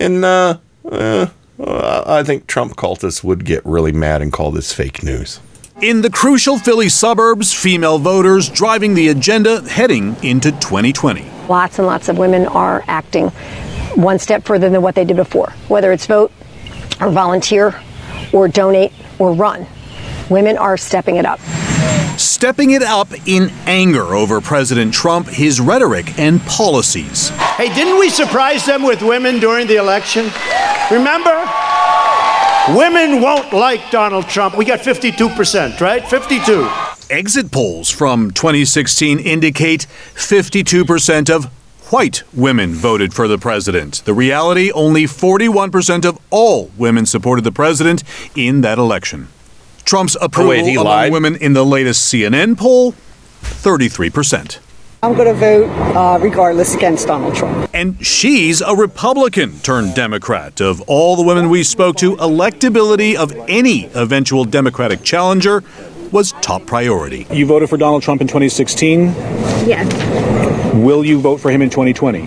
And uh, uh, I think Trump cultists would get really mad and call this fake news. In the crucial Philly suburbs, female voters driving the agenda heading into 2020. Lots and lots of women are acting one step further than what they did before, whether it's vote or volunteer or donate or run. Women are stepping it up. Stepping it up in anger over President Trump, his rhetoric, and policies. Hey, didn't we surprise them with women during the election? Remember? Women won't like Donald Trump. We got 52%, right? 52. Exit polls from 2016 indicate 52% of white women voted for the president. The reality only 41% of all women supported the president in that election. Trump's oh, approval wait, among lied? women in the latest CNN poll 33%. I'm going to vote uh, regardless against Donald Trump. And she's a Republican turned Democrat. Of all the women we spoke to, electability of any eventual Democratic challenger was top priority. You voted for Donald Trump in 2016. Yes. Will you vote for him in 2020?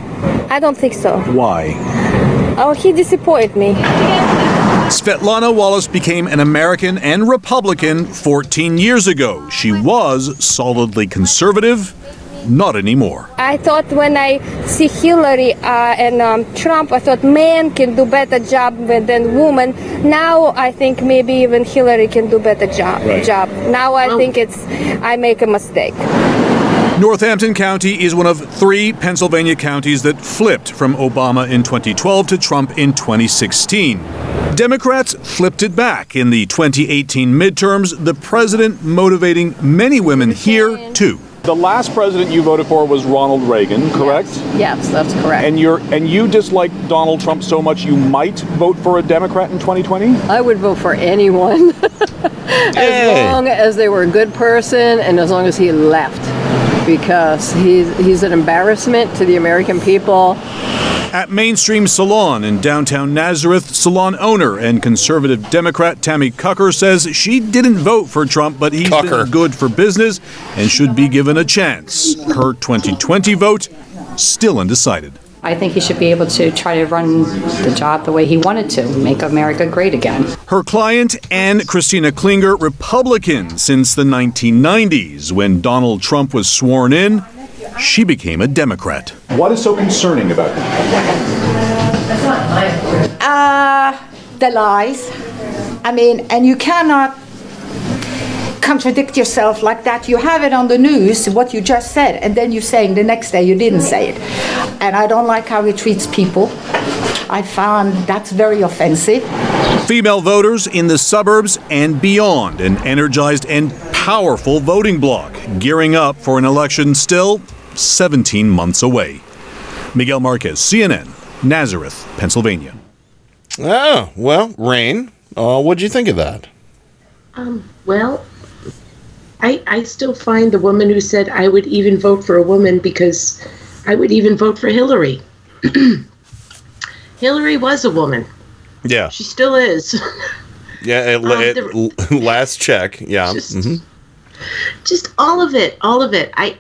I don't think so. Why? Oh, he disappointed me. Svetlana Wallace became an American and Republican 14 years ago. She was solidly conservative, not anymore. I thought when I see Hillary uh, and um, Trump, I thought men can do better job than women. Now I think maybe even Hillary can do better job. Right. Job. Now I think it's I make a mistake. Northampton County is one of three Pennsylvania counties that flipped from Obama in 2012 to Trump in 2016. Democrats flipped it back in the 2018 midterms, the president motivating many women here too. The last president you voted for was Ronald Reagan, correct? Yes, that's correct. And you're and you dislike Donald Trump so much you might vote for a Democrat in 2020? I would vote for anyone as long as they were a good person and as long as he left because he's he's an embarrassment to the American people. At Mainstream Salon in downtown Nazareth, salon owner and conservative Democrat Tammy Cucker says she didn't vote for Trump, but he's been good for business and should be given a chance. Her 2020 vote still undecided. I think he should be able to try to run the job the way he wanted to, make America great again. Her client, Ann Christina Klinger, Republican since the 1990s. When Donald Trump was sworn in, she became a Democrat. What is so concerning about him? Uh, the lies. I mean, and you cannot contradict yourself like that. You have it on the news, what you just said, and then you're saying the next day you didn't say it. And I don't like how he treats people. I found that's very offensive. Female voters in the suburbs and beyond, an energized and powerful voting bloc, gearing up for an election still 17 months away. Miguel Marquez, CNN, Nazareth, Pennsylvania. Oh, well, Rain, uh, what'd you think of that? Um, well, I I still find the woman who said I would even vote for a woman because I would even vote for Hillary. Hillary was a woman. Yeah. She still is. Yeah, it, Um, it- last check. Yeah. mhm. Just all of it, all of it. I,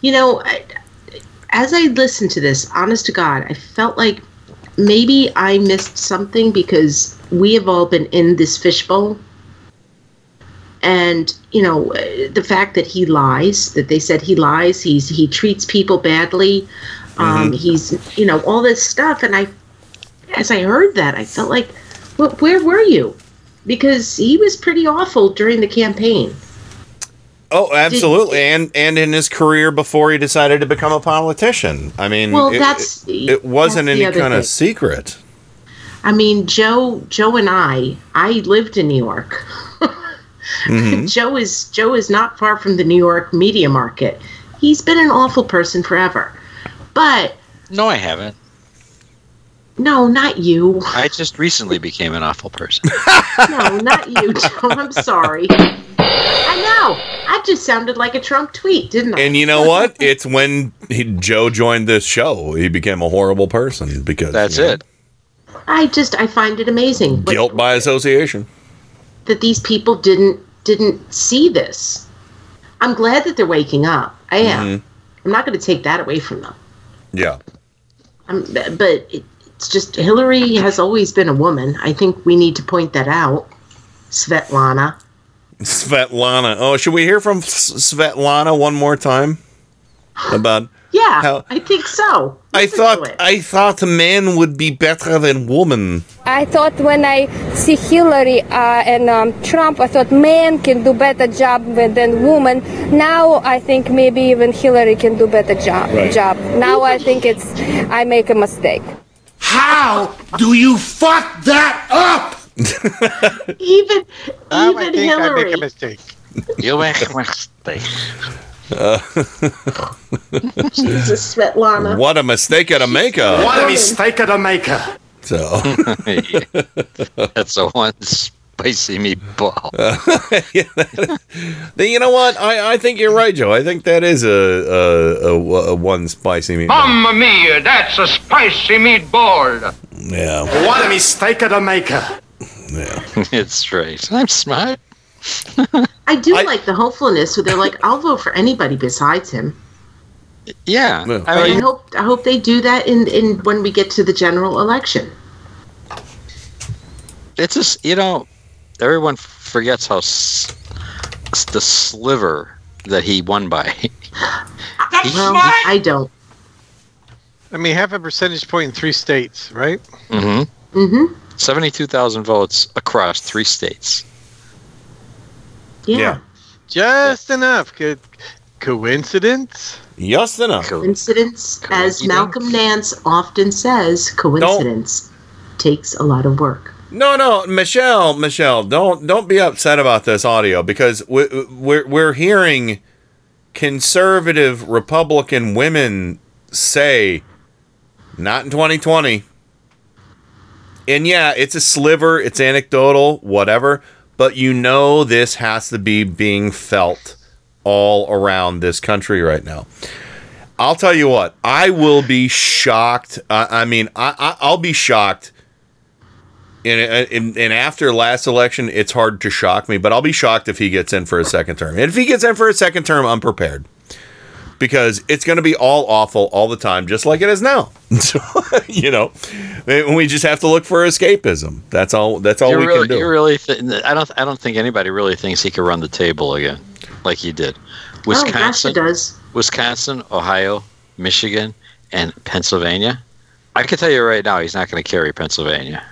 you know, I, as I listened to this, honest to God, I felt like maybe I missed something because we have all been in this fishbowl. And you know, the fact that he lies, that they said he lies, he's he treats people badly, um, Mhm. he's you know all this stuff, and I, as I heard that, I felt like, well, where were you? Because he was pretty awful during the campaign. Oh, absolutely, and and in his career before he decided to become a politician. I mean, Well, it, that's- it, it wasn't that's any kind of secret. I mean, Joe, Joe and I, I lived in New York. Mhm. Joe is Joe is not far from the New York media market. He's been an awful person forever. But No, I haven't. no, not you. I just recently became an awful person. No, not you, Joe. I'm sorry. I know. I just sounded like a Trump tweet, didn't I? And you know what? It's when he, Joe joined this show, he became a horrible person because That's you know, it. I just I find it amazing but Guilt by association. that these people didn't didn't see this. I'm glad that they're waking up. I am. Mhm. I'm not going to take that away from them. Yeah. Um, but it, it's just Hillary has always been a woman. I think we need to point that out. Svetlana. Svetlana. Oh, should we hear from Svetlana one more time about? Yeah, How- I think so. I thought I thought men would be better than women. I thought when I see Hillary uh, and um, Trump, I thought men can do better job than women. Now I think maybe even Hillary can do better job. Right. Job. Now I think it's I make a mistake. How do you fuck that up? even I even think I make a mistake. You make a mistake. Uh, Jesus, Svetlana. what a mistake to make a. What a mistake to make her. So That's a one spicy meatball. Then you know what? I, I think you're right, Joe. I think that is a a, a, a one spicy meatball. Mamma mia, that's a spicy meatball. Yeah. What a mistake to make her. it's right. I'm smart. I do like the hopefulness where they're like, I'll vote for anybody besides him. Yeah. But I I hope I hope they do that in, in when we get to the general election. It's just you know, everyone forgets how s- s- the sliver that he won by. That's well, I don't. I mean, half a percentage point in three states, right? Mm-hmm. Mm-hmm. Seventy-two thousand votes across three states. Yeah. Just enough. Good coincidence? Just enough. Coincidence, as Malcolm Nance often says, coincidence takes a lot of work. No, no, Michelle, Michelle, don't don't be upset about this audio because we, we're we're hearing conservative Republican women say, "Not in 2020." And yeah, it's a sliver, it's anecdotal, whatever, but you know this has to be being felt all around this country right now. I'll tell you what, I will be shocked. Uh, I mean, I, I I'll be shocked and, uh, and, and after last election, it's hard to shock me, but I'll be shocked if he gets in for a second term. And if he gets in for a second term, I'm prepared because it's going to be all awful all the time, just like it is now. So, you know, eh, we just have to look for escapism. That's all. That's all you we really, can do. You really th- I don't. I don't think anybody really thinks he could run the table again, like he did. Oh, Wisconsin, gosh, it does. Wisconsin, Ohio, Michigan, and Pennsylvania. I can tell you right now, he's not going to carry Pennsylvania.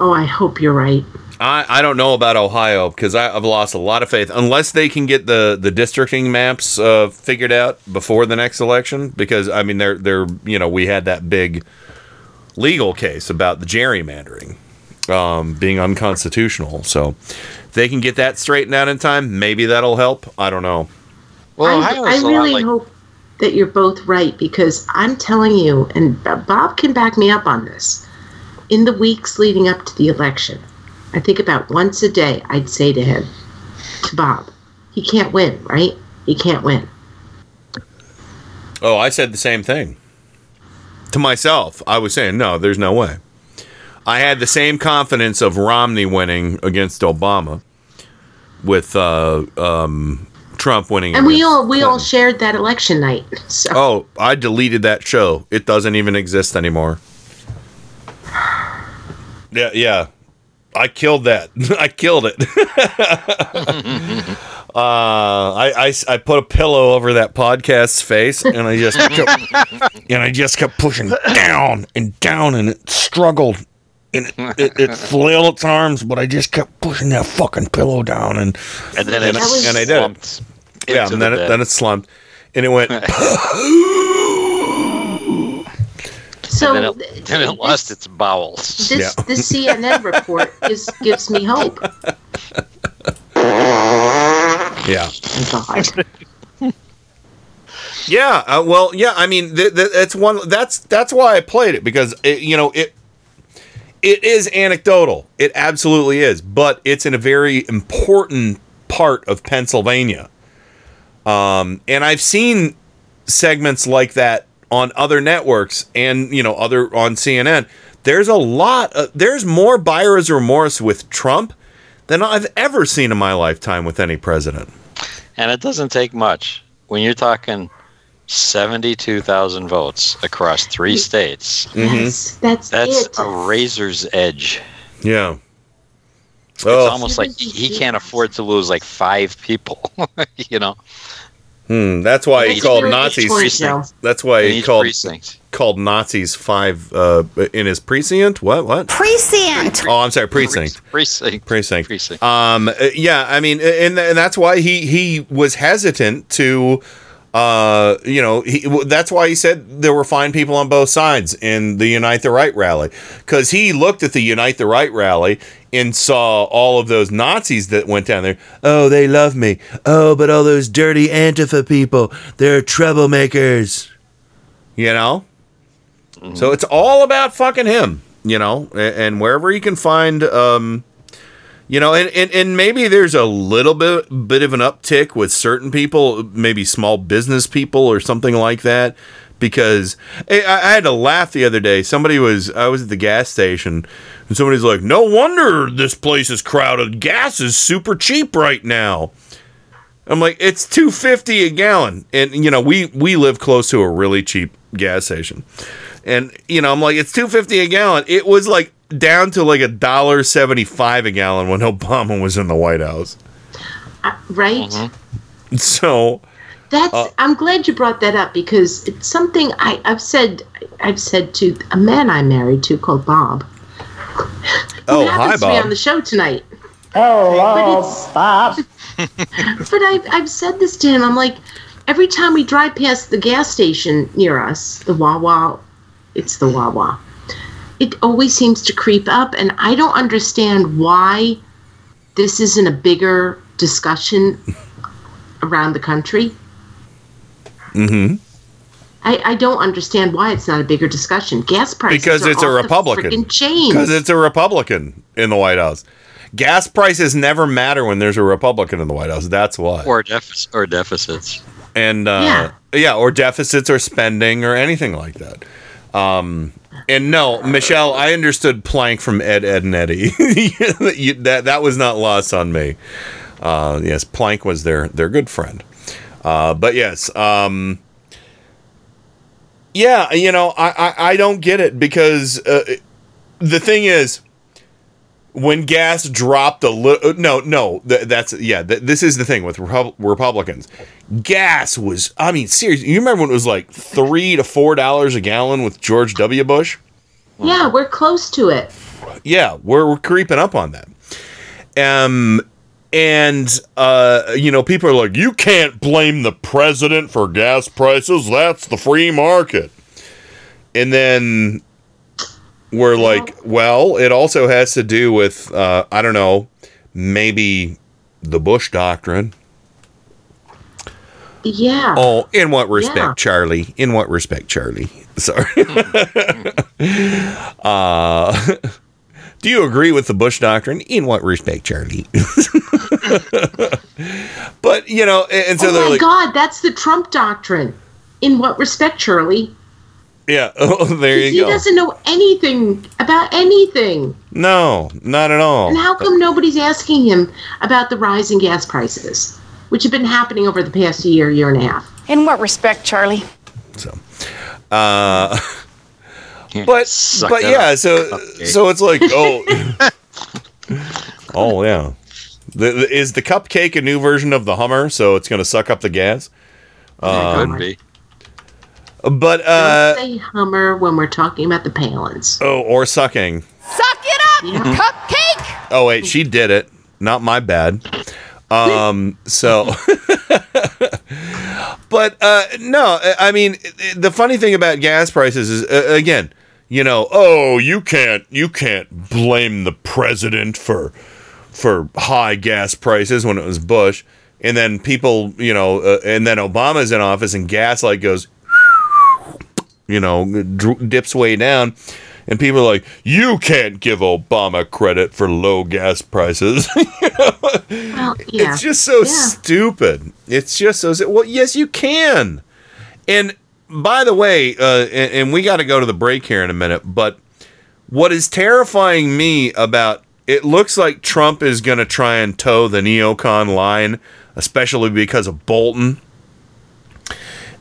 Oh, I hope you're right. I, I don't know about Ohio because I've lost a lot of faith unless they can get the, the districting maps uh, figured out before the next election. Because I mean, they're they're you know we had that big legal case about the gerrymandering um, being unconstitutional. So if they can get that straightened out in time, maybe that'll help. I don't know. Well, I, I really hope that you're both right because I'm telling you, and Bob can back me up on this. In the weeks leading up to the election, I think about once a day I'd say to him, to Bob, he can't win, right? He can't win. Oh, I said the same thing to myself. I was saying, no, there's no way. I had the same confidence of Romney winning against Obama with uh, um, Trump winning. And we all we all shared that election night. So Oh, I deleted that show. It doesn't even exist anymore. Yeah, yeah. I killed that. I killed it. uh, I, I, I put a pillow over that podcast's face, and I just kept, and I just kept pushing down and down, and it struggled, and it, it, it flailed its arms, but I just kept pushing that fucking pillow down, and And then and, it and I did Yeah, and then it, then it slumped, and it went. So and then it, then it lost its bowels. this the CNN report is gives me hope. Yeah. God. Yeah, uh, well, yeah. I mean, th- th- that's one. That's that's why I played it because it, you know it. It is anecdotal. It absolutely is, but it's in a very important part of Pennsylvania. Um, and I've seen segments like that on other networks and you know other on CNN. There's a lot. Of, there's more buyer's remorse with Trump than I've ever seen in my lifetime with any president. And it doesn't take much when you're talking seventy-two thousand votes across three states. Yes, mm-hmm. that's That's it. a razor's edge. Yeah. It's Oh. almost like he can't afford to lose like five people. you know. Hmm, that's why he called Nazis. point, That's why he called precinct. called Nazis five uh, in his precinct. What? What? Precinct. Oh, I'm sorry, precinct. Precinct. Precinct. Precinct. Um. uh, Yeah. I mean, and and that's why he he was hesitant to. Uh, you know, he, that's why he said there were fine people on both sides in the Unite the Right rally, because he looked at the Unite the Right rally and saw all of those Nazis that went down there. Oh, they love me. Oh, but all those dirty Antifa people, they're troublemakers. You know, so it's all about fucking him. You know, and, and wherever he can find, um, you know, and, and, and maybe there's a little bit bit of an uptick with certain people, maybe small business people or something like that. Because I, I had to laugh the other day. Somebody was I was at the gas station, and somebody's like, "No wonder this place is crowded. Gas is super cheap right now." I'm like, "It's two fifty a gallon," and you know, we we live close to a really cheap gas station, and you know, I'm like, "It's two fifty a gallon." It was like down to like a dollar seventy five a gallon when Obama was in the White House. right? Mm-hmm. So That's. Uh, I'm glad you brought that up because it's something I, I've said. I've said to a man I'm married to called Bob. who Oh, happens hi, to be on the show tonight. Hello, Bob. But I've, I've said this to him. I'm like, every time we drive past the gas station near us, the Wawa, it's the Wawa, it always seems to creep up. And I don't understand why this isn't a bigger discussion around the country. Mm-hmm. I, I don't understand why it's not a bigger discussion. Gas prices Because are it's a off the Republican. frickin' Because it's a Republican in the White House. Gas prices never matter when there's a Republican in the White House. That's why. Or deficits. Or deficits. and uh, yeah. or deficits or spending or anything like that. Um, and no, Michelle, I understood plank from Ed, Ed, and Eddie. You- that that was not lost on me. Uh, yes, Plank was their their good friend. Uh, but yes, um, yeah, you know, I, I I don't get it because uh, the thing is when gas dropped a little no no th- that's yeah th- this is the thing with Repub- republicans gas was i mean seriously you remember when it was like three to four dollars a gallon with george w. Bush? Yeah, we're close to it. yeah we're, we're creeping up on that. Um and uh you know people are like you can't blame the president for gas prices. That's the free market. And then we're like well it also has to do with uh i don't know maybe the bush doctrine Yeah. oh in what respect Yeah. charlie in what respect charlie sorry uh do you agree with the bush doctrine in what respect charlie but you know and, so oh my like God, that's the Trump doctrine. In what respect, Shirley? yeah oh, there he you go doesn't know anything about anything. no not at all And how come nobody's asking him about the rise in gas prices, which have been happening over the past year, year and a half? In what respect, Charlie? So, uh, but Suck but yeah, up, so cupcake. so it's like oh oh yeah, the, the- is the cupcake a new version of the Hummer? So it's going to suck up the gas. Um, Could be. but uh, Don't say Hummer when we're talking about the Palins. oh, or sucking. Suck it up, cupcake! Oh wait, she did it. Not my bad. Um, so, but uh, no, I mean the funny thing about gas prices is uh, again, you know, oh, you can't you can't blame the president for for high gas prices when it was Bush, and then people, you know, uh, and then Obama's in office and gas like goes, you know, dips way down. And people are like, you can't give Obama credit for low gas prices. Well, yeah. It's just so Yeah. stupid. It's just so. Well, yes, you can. And by the way, uh, and, and we got to go to the break here in a minute. But what is terrifying me about it looks like Trump is going to try and toe the neocon line, especially because of Bolton.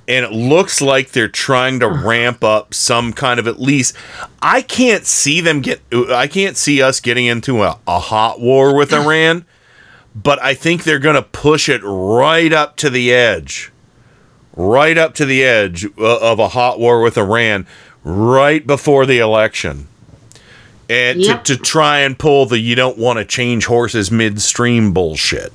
And it looks like they're trying to ramp up some kind of at least. I can't see them get. I can't see us getting into a, a hot war with Iran but I think they're going to push it right up to the edge, right up to the edge uh, of a hot war with Iran, right before the election, and Yep. to, to try and pull the "you don't want to change horses midstream" bullshit.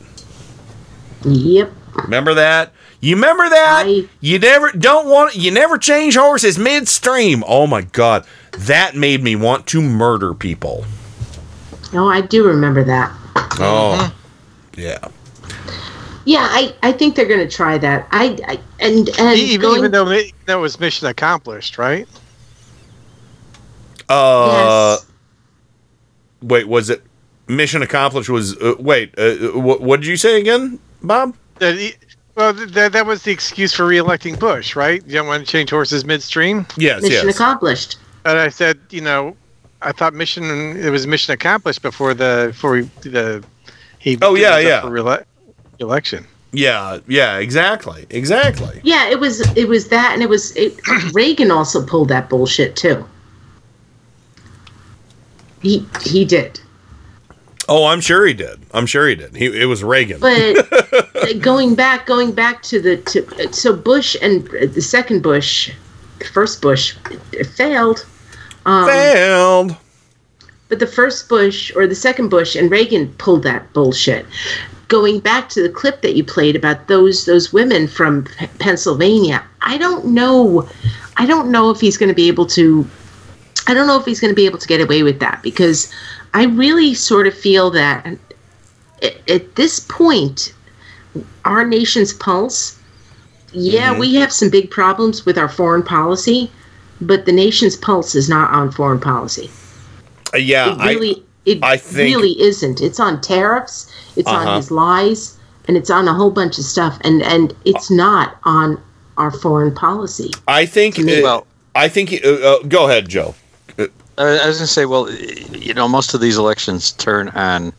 Yep. Remember that? You remember that? you never don't want you never change horses midstream. Oh my god, that made me want to murder people. No, I do remember that. Oh, yeah. Yeah, I, I think they're going to try that. I, I and and even, going, even though it- that was mission accomplished, right? Uh, wait, was it mission accomplished? Was uh, wait, uh, what, what did you say again, Bob? That he- well, th- that that was the excuse for reelecting Bush, right? You don't want to change horses midstream. Yes, mission accomplished. And I said, you know, I thought mission it was mission accomplished before the before he, the he. Oh, yeah, yeah. For reele- election. Yeah, yeah, exactly, exactly. Yeah, it was it was that, and it was it, Reagan also pulled that bullshit too. He he did. Oh, I'm sure he did. I'm sure he did. He it was Reagan. But going back, going back to the to so Bush and uh, the second Bush, the first Bush, it failed. Um, Failed. But the first Bush or the second Bush and Reagan pulled that bullshit. Going back to the clip that you played about those those women from P- Pennsylvania, I don't know. I don't know if he's going to be able to. I don't know if he's going to be able to get away with that because I really sort of feel that at, at this point, our nation's pulse. Yeah, Mhm. we have some big problems with our foreign policy, but the nation's pulse is not on foreign policy. Uh, yeah, It really, it I think- really isn't. It's on tariffs. It's Uh-huh. on his lies, and it's on a whole bunch of stuff. And and it's not on our foreign policy. I think. uh, I think. Uh, uh, go ahead, Joe. I I was going to say, well, you know, most of these elections turn on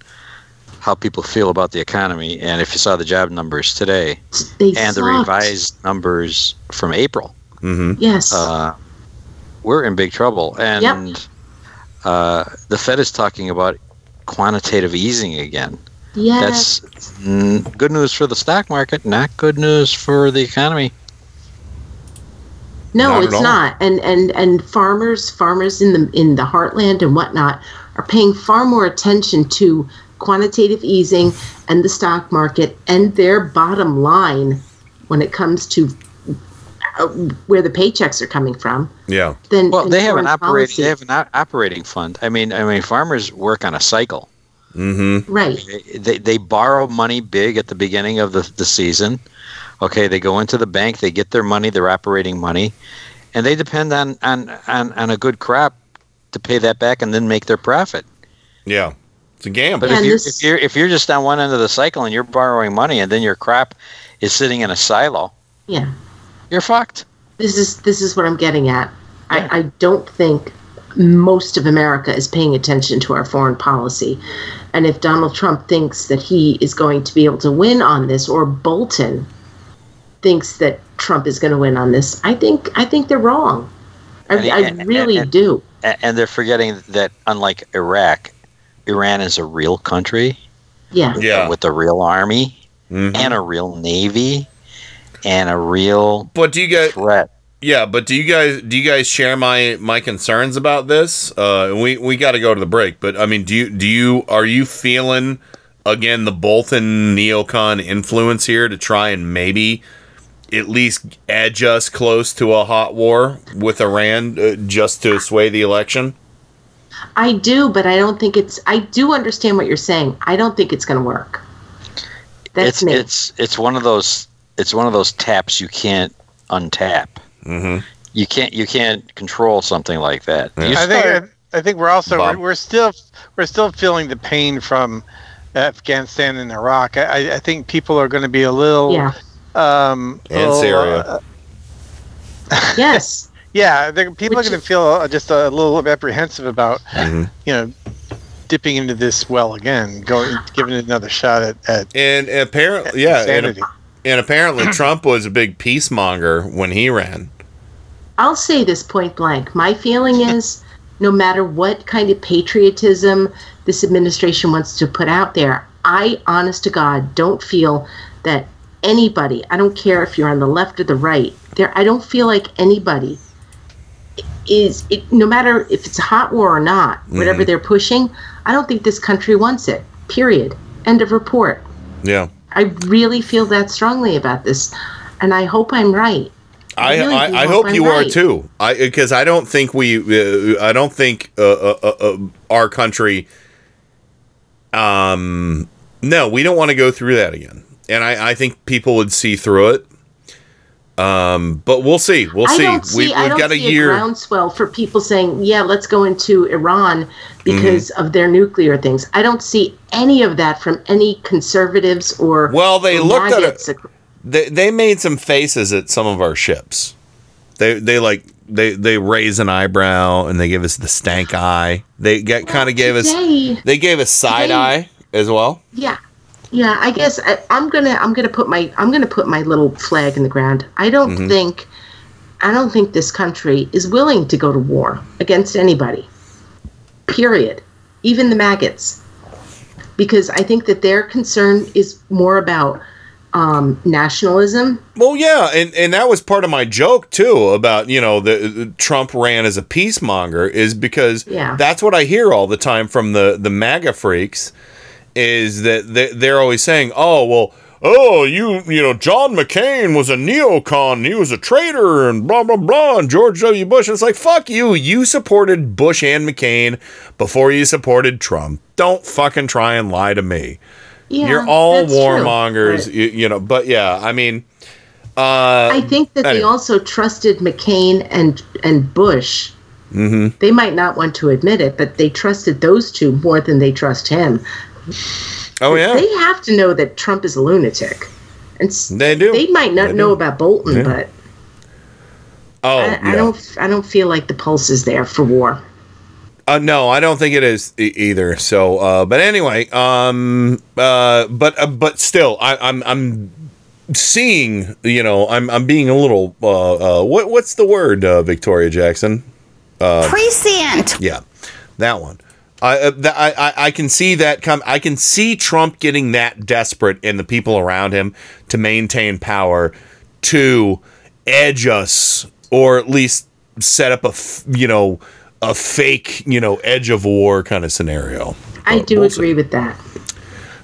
how people feel about the economy, and if you saw the job numbers today They and the revised numbers from April, mm-hmm. Yes. uh, we're in big trouble. And uh, the Fed is talking about quantitative easing again. Yes. That's mm, good news for the stock market, not good news for the economy. No, Not it's not. And and and farmers, farmers in the in the heartland and whatnot are paying far more attention to quantitative easing and the stock market and their bottom line when it comes to uh, where the paychecks are coming from. Yeah. Then well, they have an operating they have an o- operating fund. I mean, I mean, farmers work on a cycle. Mm-hmm. Right. They they borrow money big at the beginning of the, the season. Okay, they go into the bank, they get their money, their operating money, and they depend on on on, on a good crop to pay that back and then make their profit. Yeah, it's a gamble. But if you're, if you're if you're just on one end of the cycle and you're borrowing money and then your crop is sitting in a silo, Yeah. you're fucked. This is this is what I'm getting at. I, I don't think most of America is paying attention to our foreign policy. And if Donald Trump thinks that he is going to be able to win on this, or Bolton thinks that Trump is going to win on this, I think I think they're wrong. I, And- I and- really and- do. And they're forgetting that unlike Iraq, Iran is a real country. Yeah. Yeah. With a real army Mm-hmm. and a real navy and a real But do you guys threat. Yeah, but do you guys do you guys share my my concerns about this? Uh, we we got to go to the break, but I mean, do you do you are you feeling again the Bolton neocon influence here to try and maybe at least edge us close to a hot war with Iran uh, just to sway the election? I do, but I don't think it's. I do understand what you're saying. I don't think it's going to work. That's it's me. it's it's one of those it's one of those taps you can't untap. Mm-hmm. You can't you can't control something like that. You I think I think we're also Bob. we're, we're still we're still feeling the pain from Afghanistan and Iraq. I, I- I think people are going to be a little Yeah. Um And little, Syria. uh, yes. yeah, they're- people are going to feel uh, just a little apprehensive about Mm-hmm. you know dipping into this well again, going giving it another shot at, at And apparently, yeah, and, and apparently Trump was a big peacemonger when he ran. I'll say this point blank. My feeling is no matter what kind of patriotism this administration wants to put out there, I, honest to God, don't feel that anybody, I don't care if you're on the left or the right, there, I don't feel like anybody is, it, no matter if it's a hot war or not, whatever Mhm. they're pushing, I don't think this country wants it. Period. End of report. Yeah. I really feel that strongly about this, and I hope I'm right. I, really I, I hope you are too. I because I don't think we uh, I don't think uh, uh, uh, uh, our country. Um, no, we don't want to go through that again, and I, I think people would see through it. Um, but we'll see. We'll see. see. we, don't got a see year. groundswell for people saying, "Yeah, let's go into Iran because Mm-hmm. of their nuclear things." I don't see any of that from any conservatives or Well, they looked at it. They they made some faces at some of our ships. They they like they they raise an eyebrow and they give us the stank eye. They get kind of gave us they gave us side today- eye as well. Yeah, yeah. I guess I, I'm gonna I'm gonna put my I'm gonna put my little flag in the ground. I don't Mhm. think I don't think this country is willing to go to war against anybody. Period. Even the maggots. because I think that their concern is more about um, nationalism. Well, yeah, and, and that was part of my joke too about you know the, the Trump ran as a peacemonger is because Yeah. that's what I hear all the time from the the MAGA freaks is that they, they're always saying, oh well, oh you you know John McCain was a neocon, he was a traitor, and blah blah blah, and George W. Bush. It's like fuck you, you supported Bush and McCain before you supported Trump. Don't fucking try and lie to me. Yeah, You're all warmongers, you, you know. But yeah, I mean. Uh, I think that they also trusted McCain and and Bush. Mhm. They might not want to admit it, but they trusted those two more than they trust him. Oh yeah, They have to know that Trump is a lunatic. And they do. They might not They know do. about Bolton, Yeah. but oh, I, yeah. I don't. I don't feel like the pulse is there for war. Uh, no, I don't think it is e- either. So, uh, but anyway, um, uh, but uh, but still, I, I'm I'm seeing. You know, I'm I'm being a little. Uh, uh, what what's the word, uh, Victoria Jackson? Uh, Prescient. Yeah, that one. I, uh, I I I can see that come. I can see Trump getting that desperate and the people around him to maintain power to edge us or at least set up a f- you know a fake you know edge of war kind of scenario. I do agree with that.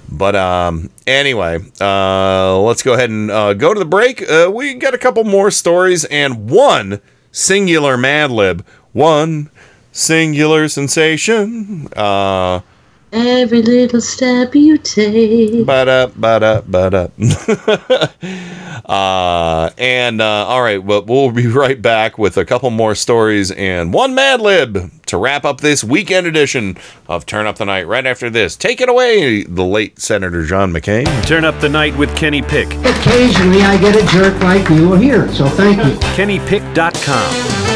But um, anyway, uh, let's go ahead and uh, go to the break. Uh, we got a couple more stories and one singular Mad Lib, one singular sensation. Uh, Every little step you take. but up, but up, but up. uh, and uh, all right, well, we'll be right back with a couple more stories and one Mad Lib to wrap up this weekend edition of Turn Up the Night. Right after this, take it away, the late Senator John McCain. Turn up the night with Kenny Pick. Occasionally I get a jerk like you here, so thank you. KennyPick.com.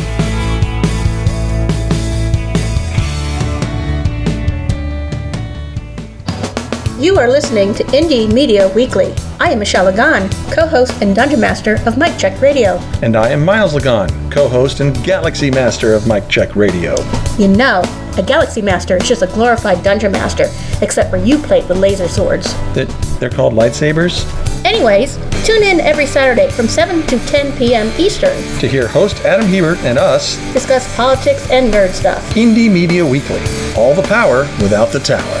You are listening to Indie Media Weekly. I am Michelle Lagan, co-host and dungeon master of Mike Check Radio. And I am Miles Lagan, co host and Galaxy Master of Mike Check Radio. You know, a Galaxy Master is just a glorified dungeon master, except for you plate with laser swords. That they're called lightsabers? Anyways, tune in every Saturday from 7 to 10 p.m. Eastern. To hear host Adam Hebert and us, Discuss politics and nerd stuff. Indie Media Weekly. All the power without the tower.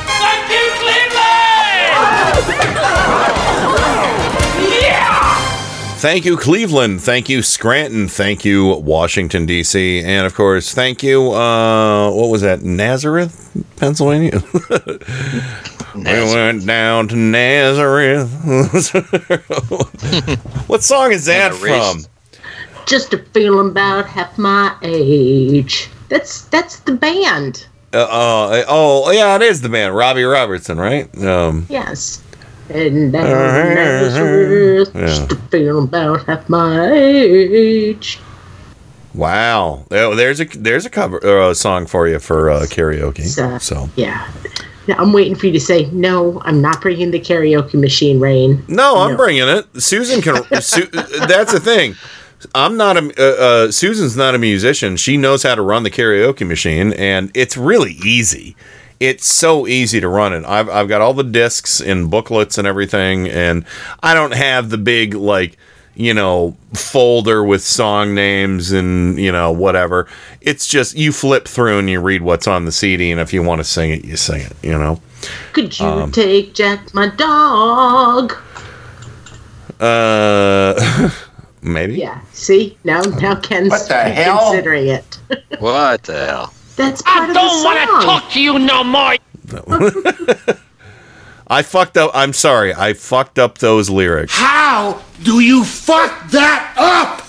Thank you, Cleveland. Thank you, Scranton. Thank you, Washington, D.C. And of course, thank you, uh, what was that, Nazareth, Pennsylvania? we went down to Nazareth. what song is that from? Just a feeling about half my age. That's that's the band. Uh, uh, oh, yeah, it is the band. Robbie Robertson, right? Um, Yes. And down Yeah. just a feeling about half my age. wow. Oh, there's a there's a cover uh, a song for you for uh, karaoke. So, So Yeah. Now, I'm waiting for you to say, no, I'm not bringing the karaoke machine, Rain. No, I'm bringing it. Susan can. Su- that's the thing. I'm not a. Uh, uh, Susan's not a musician. She knows how to run the karaoke machine, and it's really easy. It's so easy to run it. I've I've got all the discs and booklets and everything, and I don't have the big like you know folder with song names and you know whatever. It's just you flip through and you read what's on the CD, and if you want to sing it, you sing it. You know. Could you Um, take Jack, my dog? Uh, maybe. Yeah. See now, now Ken's What the hell? considering it. What the hell? That's part of the song. I don't want to talk to you no more. I fucked up. I'm sorry. I fucked up those lyrics. How do you fuck that up?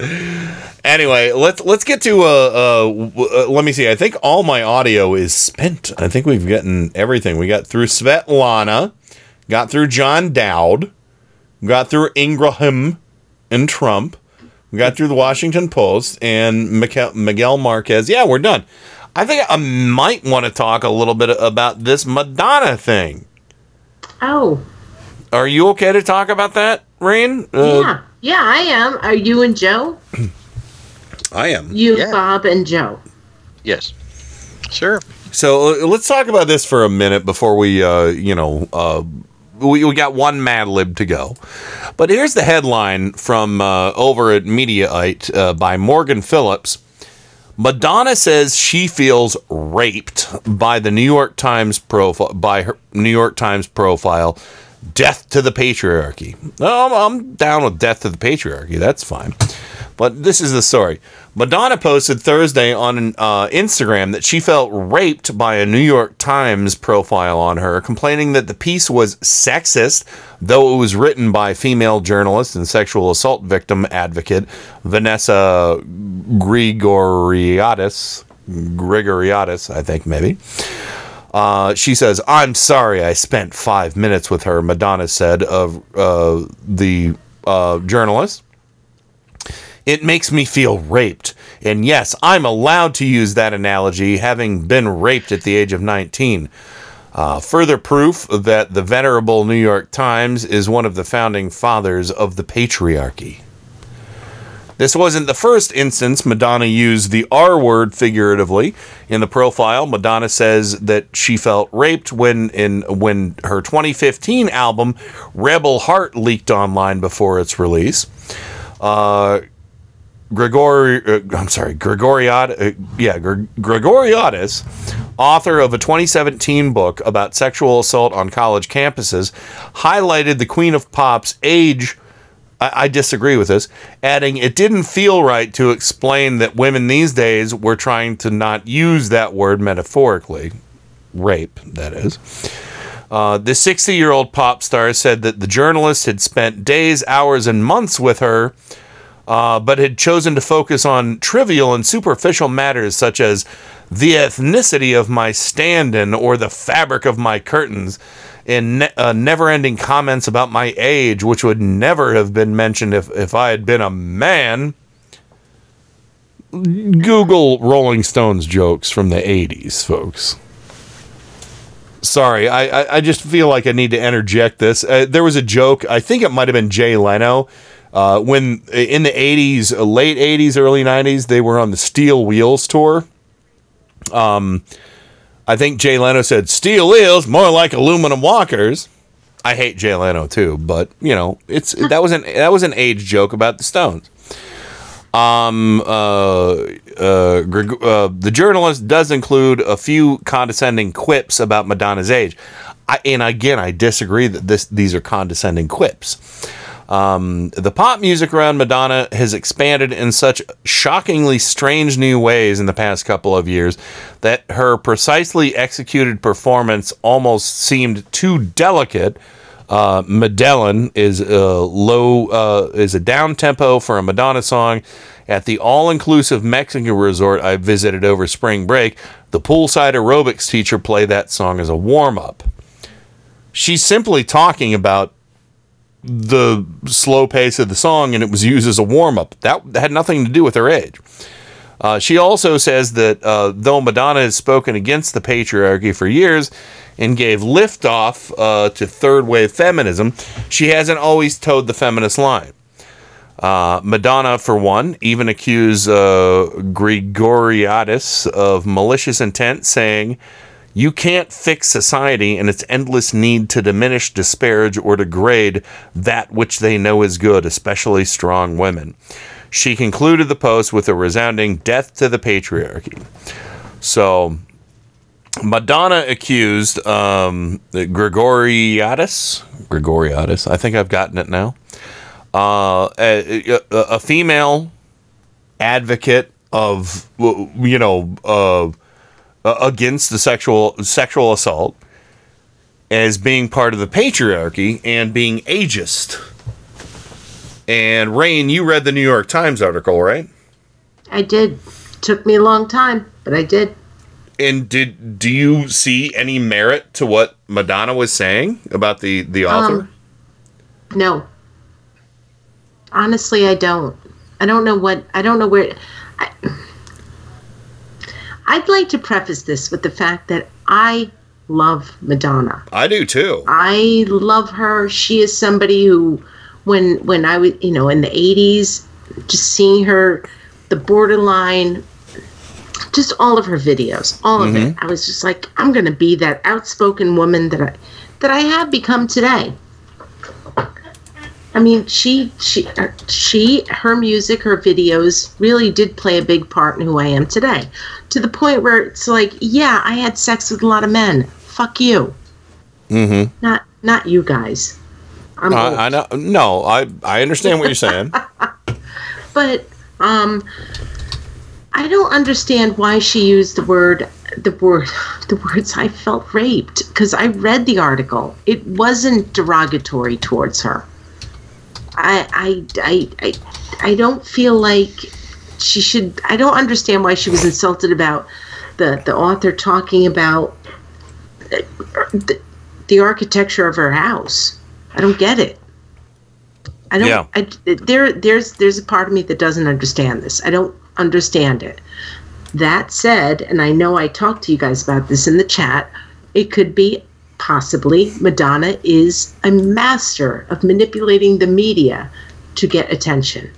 anyway, let's let's get to uh, uh, w- uh let me see. I think all my audio is spent. I think we've gotten everything. We got through Svetlana, got through John Dowd, got through Ingraham and Trump, we got through the Washington Post and Miguel, Miguel Marquez. Yeah, we're done. I think I might want to talk a little bit about this Madonna thing. Oh, Are you okay to talk about that, Rain? Uh, yeah. Yeah, I am. Are you and Joe? I am. You, Bob, and Joe. Yes. Sure. So uh, let's talk about this for a minute before we, uh, you know, uh, we, we got one Mad Lib to go. But here's the headline from uh, over at Mediaite uh, by Morgan Phillips. Madonna says she feels raped by the New York Times profile by her New York Times profile. Death to the patriarchy. I'm, I'm down with death to the patriarchy. That's fine. But this is the story. Madonna posted Thursday on uh, Instagram that she felt raped by a New York Times profile on her, complaining that the piece was sexist, though it was written by female journalist and sexual assault victim advocate Vanessa Grigoriadis. Grigoriadis, I think maybe. Uh, she says, I'm sorry I spent five minutes with her, Madonna said of uh, the uh, journalist. It makes me feel raped. And yes, I'm allowed to use that analogy, having been raped at the age of 19. Uh, further proof that the venerable New York Times is one of the founding fathers of the patriarchy. This wasn't the first instance Madonna used the R word figuratively. In the profile, Madonna says that she felt raped when in when her 2015 album Rebel Heart leaked online before its release. Uh, Gregori, uh, I'm sorry, Gregoriad, uh, yeah, Gre- Gregoriadis, author of a 2017 book about sexual assault on college campuses, highlighted the Queen of Pop's age. I, I disagree with this, adding it didn't feel right to explain that women these days were trying to not use that word metaphorically, rape, that is. Uh, the 60 year old pop star said that the journalist had spent days, hours, and months with her uh, but had chosen to focus on trivial and superficial matters such as the ethnicity of my stand in or the fabric of my curtains, and ne- uh, never ending comments about my age, which would never have been mentioned if, if I had been a man. Google Rolling Stones jokes from the 80s, folks. Sorry, I, I, I just feel like I need to interject this. Uh, there was a joke, I think it might have been Jay Leno. Uh, when in the 80s, uh, late 80s, early 90s, they were on the Steel Wheels tour. Um, I think Jay Leno said, Steel Wheels, more like aluminum walkers. I hate Jay Leno too, but you know, it's that was an that was an age joke about the Stones. Um, uh, uh, Greg- uh, the journalist does include a few condescending quips about Madonna's age. I, and again, I disagree that this these are condescending quips. Um, the pop music around Madonna has expanded in such shockingly strange new ways in the past couple of years that her precisely executed performance almost seemed too delicate. Uh, Medellin is a low, uh, is a down tempo for a Madonna song. At the all-inclusive Mexican resort I visited over spring break, the poolside aerobics teacher played that song as a warm-up. She's simply talking about the slow pace of the song and it was used as a warm up. That had nothing to do with her age. Uh, she also says that uh, though Madonna has spoken against the patriarchy for years and gave liftoff uh, to third wave feminism, she hasn't always toed the feminist line. Uh, Madonna, for one, even accused uh, Gregoriadis of malicious intent, saying, you can't fix society and its endless need to diminish, disparage, or degrade that which they know is good, especially strong women. She concluded the post with a resounding death to the patriarchy. So, Madonna accused um, Gregoriadis. Gregoriadis. I think I've gotten it now. Uh, a, a, a female advocate of, you know, uh, uh, against the sexual sexual assault as being part of the patriarchy and being ageist. And Rain, you read the New York Times article, right? I did. Took me a long time, but I did. And did do you see any merit to what Madonna was saying about the the author? Um, no. Honestly, I don't. I don't know what. I don't know where. I, I'd like to preface this with the fact that I love Madonna. I do too. I love her. She is somebody who, when when I was, you know, in the '80s, just seeing her, the borderline, just all of her videos, all of it. Mm-hmm. I was just like, I'm gonna be that outspoken woman that I that I have become today. I mean, she she uh, she her music, her videos really did play a big part in who I am today. To the point where it's like, yeah, I had sex with a lot of men. Fuck you. Mm-hmm. Not not you guys. I'm. I, I know. No, I I understand what you're saying. but um I don't understand why she used the word the word the words I felt raped because I read the article. It wasn't derogatory towards her. I I I I, I don't feel like she should I don't understand why she was insulted about the the author talking about uh, the, the architecture of her house. I don't get it. I don't. Yeah. I, there, there's, there's a part of me that doesn't understand this. I don't understand it. That said, and I know I talked to you guys about this in the chat. It could be possibly Madonna is a master of manipulating the media to get attention.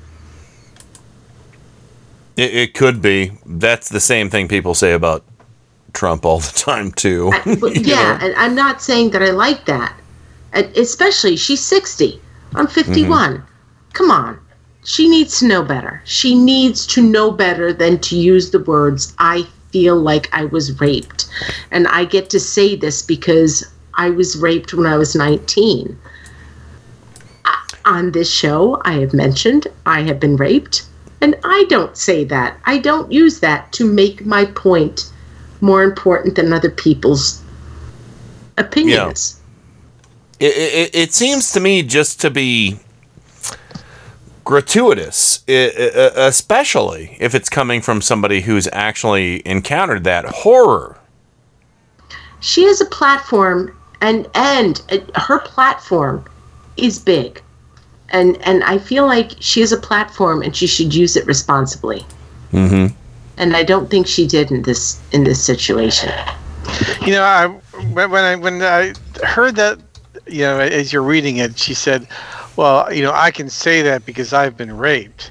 It, it could be. That's the same thing people say about Trump all the time too. You yeah, know? and I'm not saying that I like that. And especially, she's 60. I'm 51. Mm-hmm. Come on. She needs to know better. She needs to know better than to use the words, I feel like I was raped. And I get to say this because I was raped when I was 19. I- On this show, I have mentioned I have been raped. And I don't say that. I don't use that to make my point more important than other people's opinions. It, it, it seems to me just to be gratuitous, especially if it's coming from somebody who's actually encountered that horror. She has a platform, and and uh, her platform is big, and and I feel like she has a platform, and she should use it responsibly. Mm-hmm. And I don't think she did in this in this situation. You know, I when when I when I heard that, you know, as you're reading it, she said, "Well, you know, I can say that because I've been raped."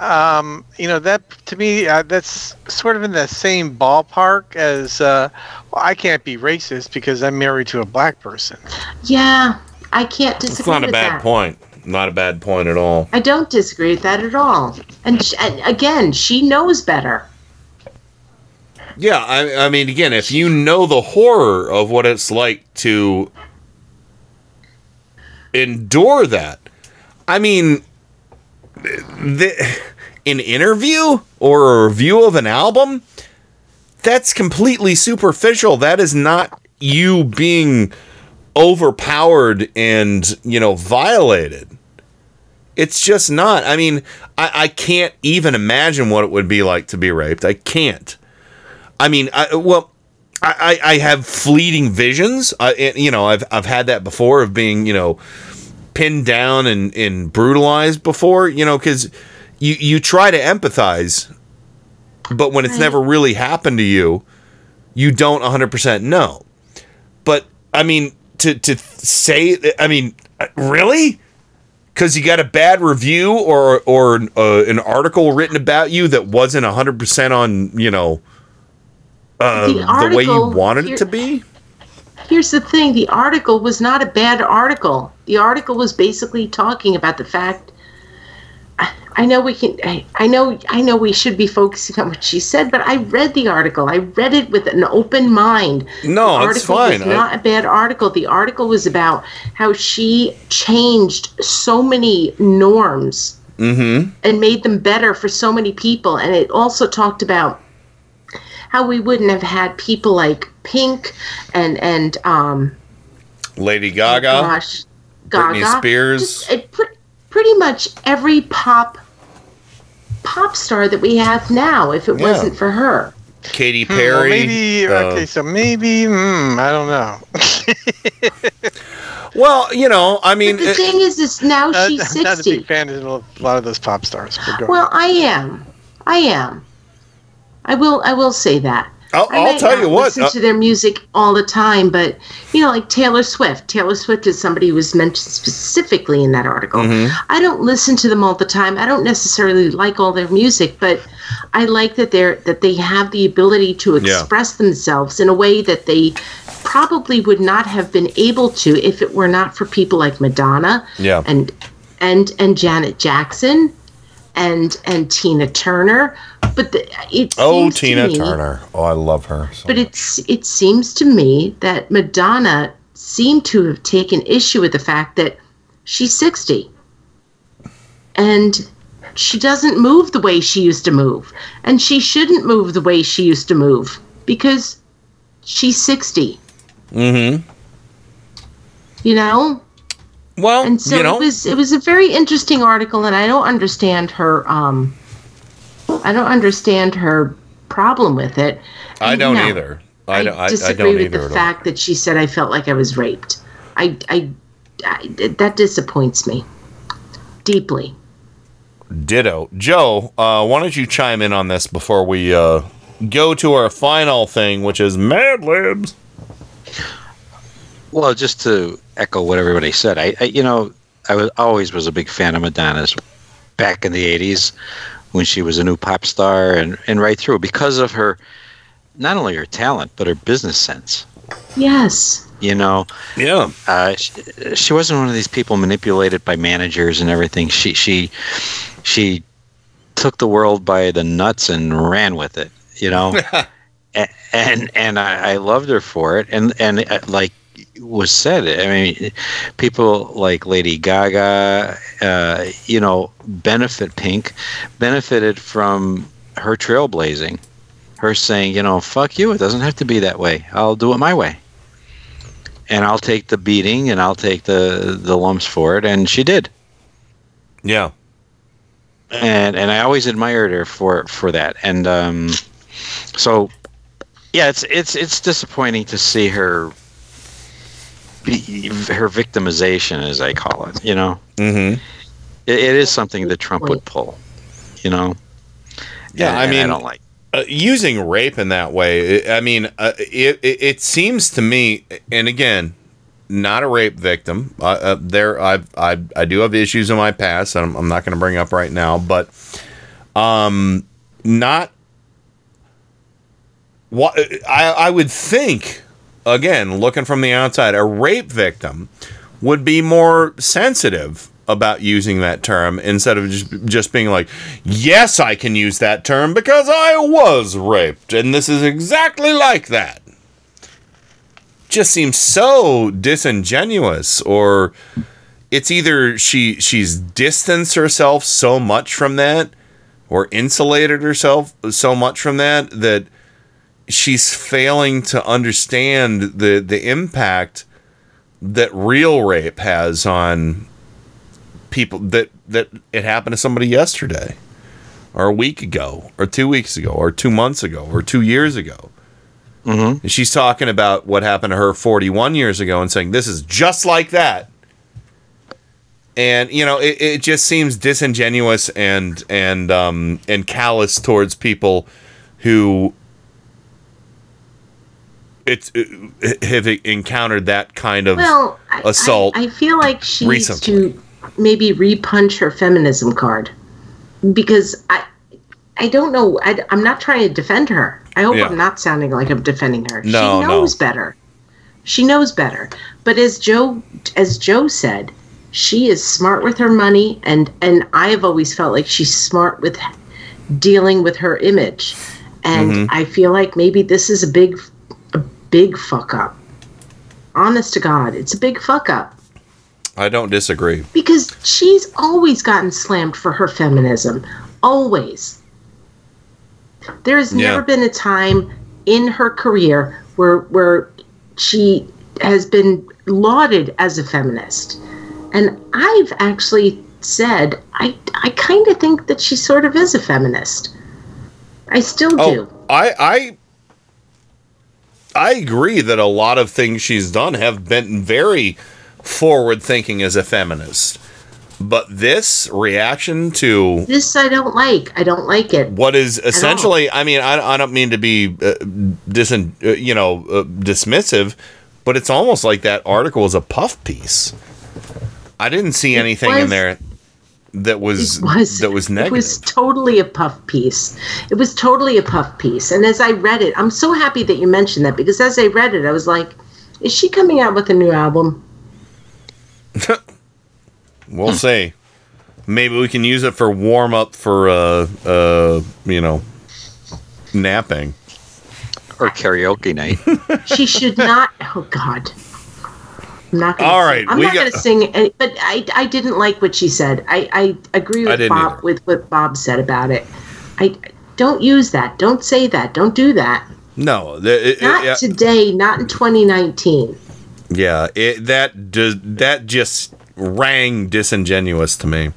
Um, you know, that to me, uh, that's sort of in the same ballpark as, uh, well, I can't be racist because I'm married to a black person. Yeah, I can't disagree It's not a with bad that. point. Not a bad point at all. I don't disagree with that at all. And, sh- and again, she knows better. Yeah, I, I mean, again, if you know the horror of what it's like to endure that, I mean, the, an interview or a review of an album, that's completely superficial. That is not you being overpowered and, you know, violated. It's just not. I mean, I, I can't even imagine what it would be like to be raped. I can't. I mean, I, well, I, I have fleeting visions. I, you know, I've I've had that before of being, you know, pinned down and, and brutalized before. You know, because you you try to empathize, but when it's Right. never really happened to you, you don't 100 percent know. But I mean, to to say, I mean, really? Because you got a bad review or or uh, an article written about you that wasn't 100 percent on, you know, uh, The the, way you wanted here- it to be. Here's the thing the article was not a bad article. The article was basically talking about the fact. I- know we can. I, I know. I know we should be focusing on what she said, but I read the article. I read it with an open mind. No, it's fine. Was I- not a bad article. The article was about how she changed so many norms Mm-hmm. and made them better for so many people. And it also talked about how we wouldn't have had people like Pink and and um Lady Gaga, gosh, Britney Spears. Just, it, pretty much every pop pop star that we have now. If it Yeah. wasn't for her, Katy Hmm, well, Perry. maybe uh, okay, so maybe hmm, I don't know. Well, you know, I mean, the it- thing is, is now Uh, she's I'm not a big fan of a lot of those pop stars. but go Well, I am. I am. I will. I will say that. I'll, I'll tell you what. I listen uh, to their music all the time, but you know, like Taylor Swift. Taylor Swift is somebody who was mentioned specifically in that article. Mhm. I don't listen to them all the time. I don't necessarily like all their music, but I like that they're that they have the ability to Yeah. express themselves in a way that they probably would not have been able to if it were not for people like Madonna yeah. and and and Janet Jackson and and Tina Turner. But the, it oh, Tina me- Turner. Oh, I love her. So But it's it seems to me that Madonna seemed to have taken issue with the fact that she's sixty and she doesn't move the way she used to move, and she shouldn't move the way she used to move because she's sixty. Mm-hmm. You know. Well, and so you know- it was it was a very interesting article, and I don't understand her. Um, I don't understand her problem with it. I don't no, either. I, don't. I, I disagree don't with either. the fact that she said I felt like I was raped. I, I, I that disappoints me deeply. Ditto. Joe, uh, why don't you chime in on this before we uh, go to our final thing, which is Mad Libs? Well, just to echo what everybody said, I, I you know, I was always was a big fan of Madonna's back in the '80s when she was a new pop star and, and right through because of her not only her talent but her business sense. Yes. You know, yeah. Uh, she, she wasn't one of these people manipulated by managers and everything. She she she took the world by the nuts and ran with it. You know, A- and and I, I loved her for it. And and uh, like was said, I mean, people like Lady Gaga, uh, you know, benefit Pink, benefited from her trailblazing, her saying, you know, fuck you. It doesn't have to be that way. I'll do it my way and I'll take the beating and I'll take the the lumps for it and she did Yeah. and and I always admired her for for that and um so yeah it's it's it's disappointing to see her her victimization as I call it you know mm-hmm. it, it is something that Trump would pull you know Yeah, And- I mean, I don't like uh, using rape in that way. I mean, uh, it, it it seems to me, and again, not a rape victim. Uh, uh, there, I I I do have issues in my past, and I'm, I'm not going to bring up right now, but um, not what I I would think. Again, looking from the outside, a rape victim would be more sensitive about using that term instead of just just being like, "Yes, I can use that term because I was raped and this is exactly like that." Just seems so disingenuous or it's either she she's distanced herself so much from that or insulated herself so much from that that she's failing to understand the the impact that real rape has on people that that it happened to somebody yesterday or a week ago or two weeks ago or two months ago or two years ago mm-hmm. she's talking about what happened to her 41 years ago and saying this is just like that and you know it, it just seems disingenuous and and um and callous towards people who it's uh, have encountered that kind of Well, I, assault I, I feel like she needs to maybe repunch her feminism card because I I don't know. I, am not trying to defend her. I hope Yeah. I'm not sounding like I'm defending her. No, she no. knows better. She knows better. But as Joe as Joe said, she is smart with her money, and and I've always felt like she's smart with dealing with her image. And Mhm. I feel like maybe this is a big big fuck up. Honest to God, it's a big fuck up I don't disagree. because she's always gotten slammed for her feminism. Always. There has Yeah. never been a time in her career where where she has been lauded as a feminist. And I've actually said I I kind of think that she sort of is a feminist. I still oh, do. Oh, I I I agree that a lot of things she's done have been very forward thinking as a feminist. But this reaction to This I don't like. I don't like it. what is essentially I mean I, I don't mean to be uh, disin, uh, you know uh, dismissive but it's almost like that article was a puff piece. I didn't see anything in there that was, It was that was negative. It was totally a puff piece. It was totally a puff piece. And as I read it, I'm so happy that you mentioned that because as I read it, I was like, is she coming out with a new album? We'll see. Maybe we can use it for warm up for uh uh you know napping or karaoke night. She should not. Oh God. I'm not gonna All sing- I'm not got- going to sing, any- but I, I didn't like what she said. I, I agree with didn't Bob either. with what Bob said about it. I don't use that. Don't say that. Don't do that. No, the, it- Not it- today. Not in 2019. yeah, it, that does that just rang disingenuous to me.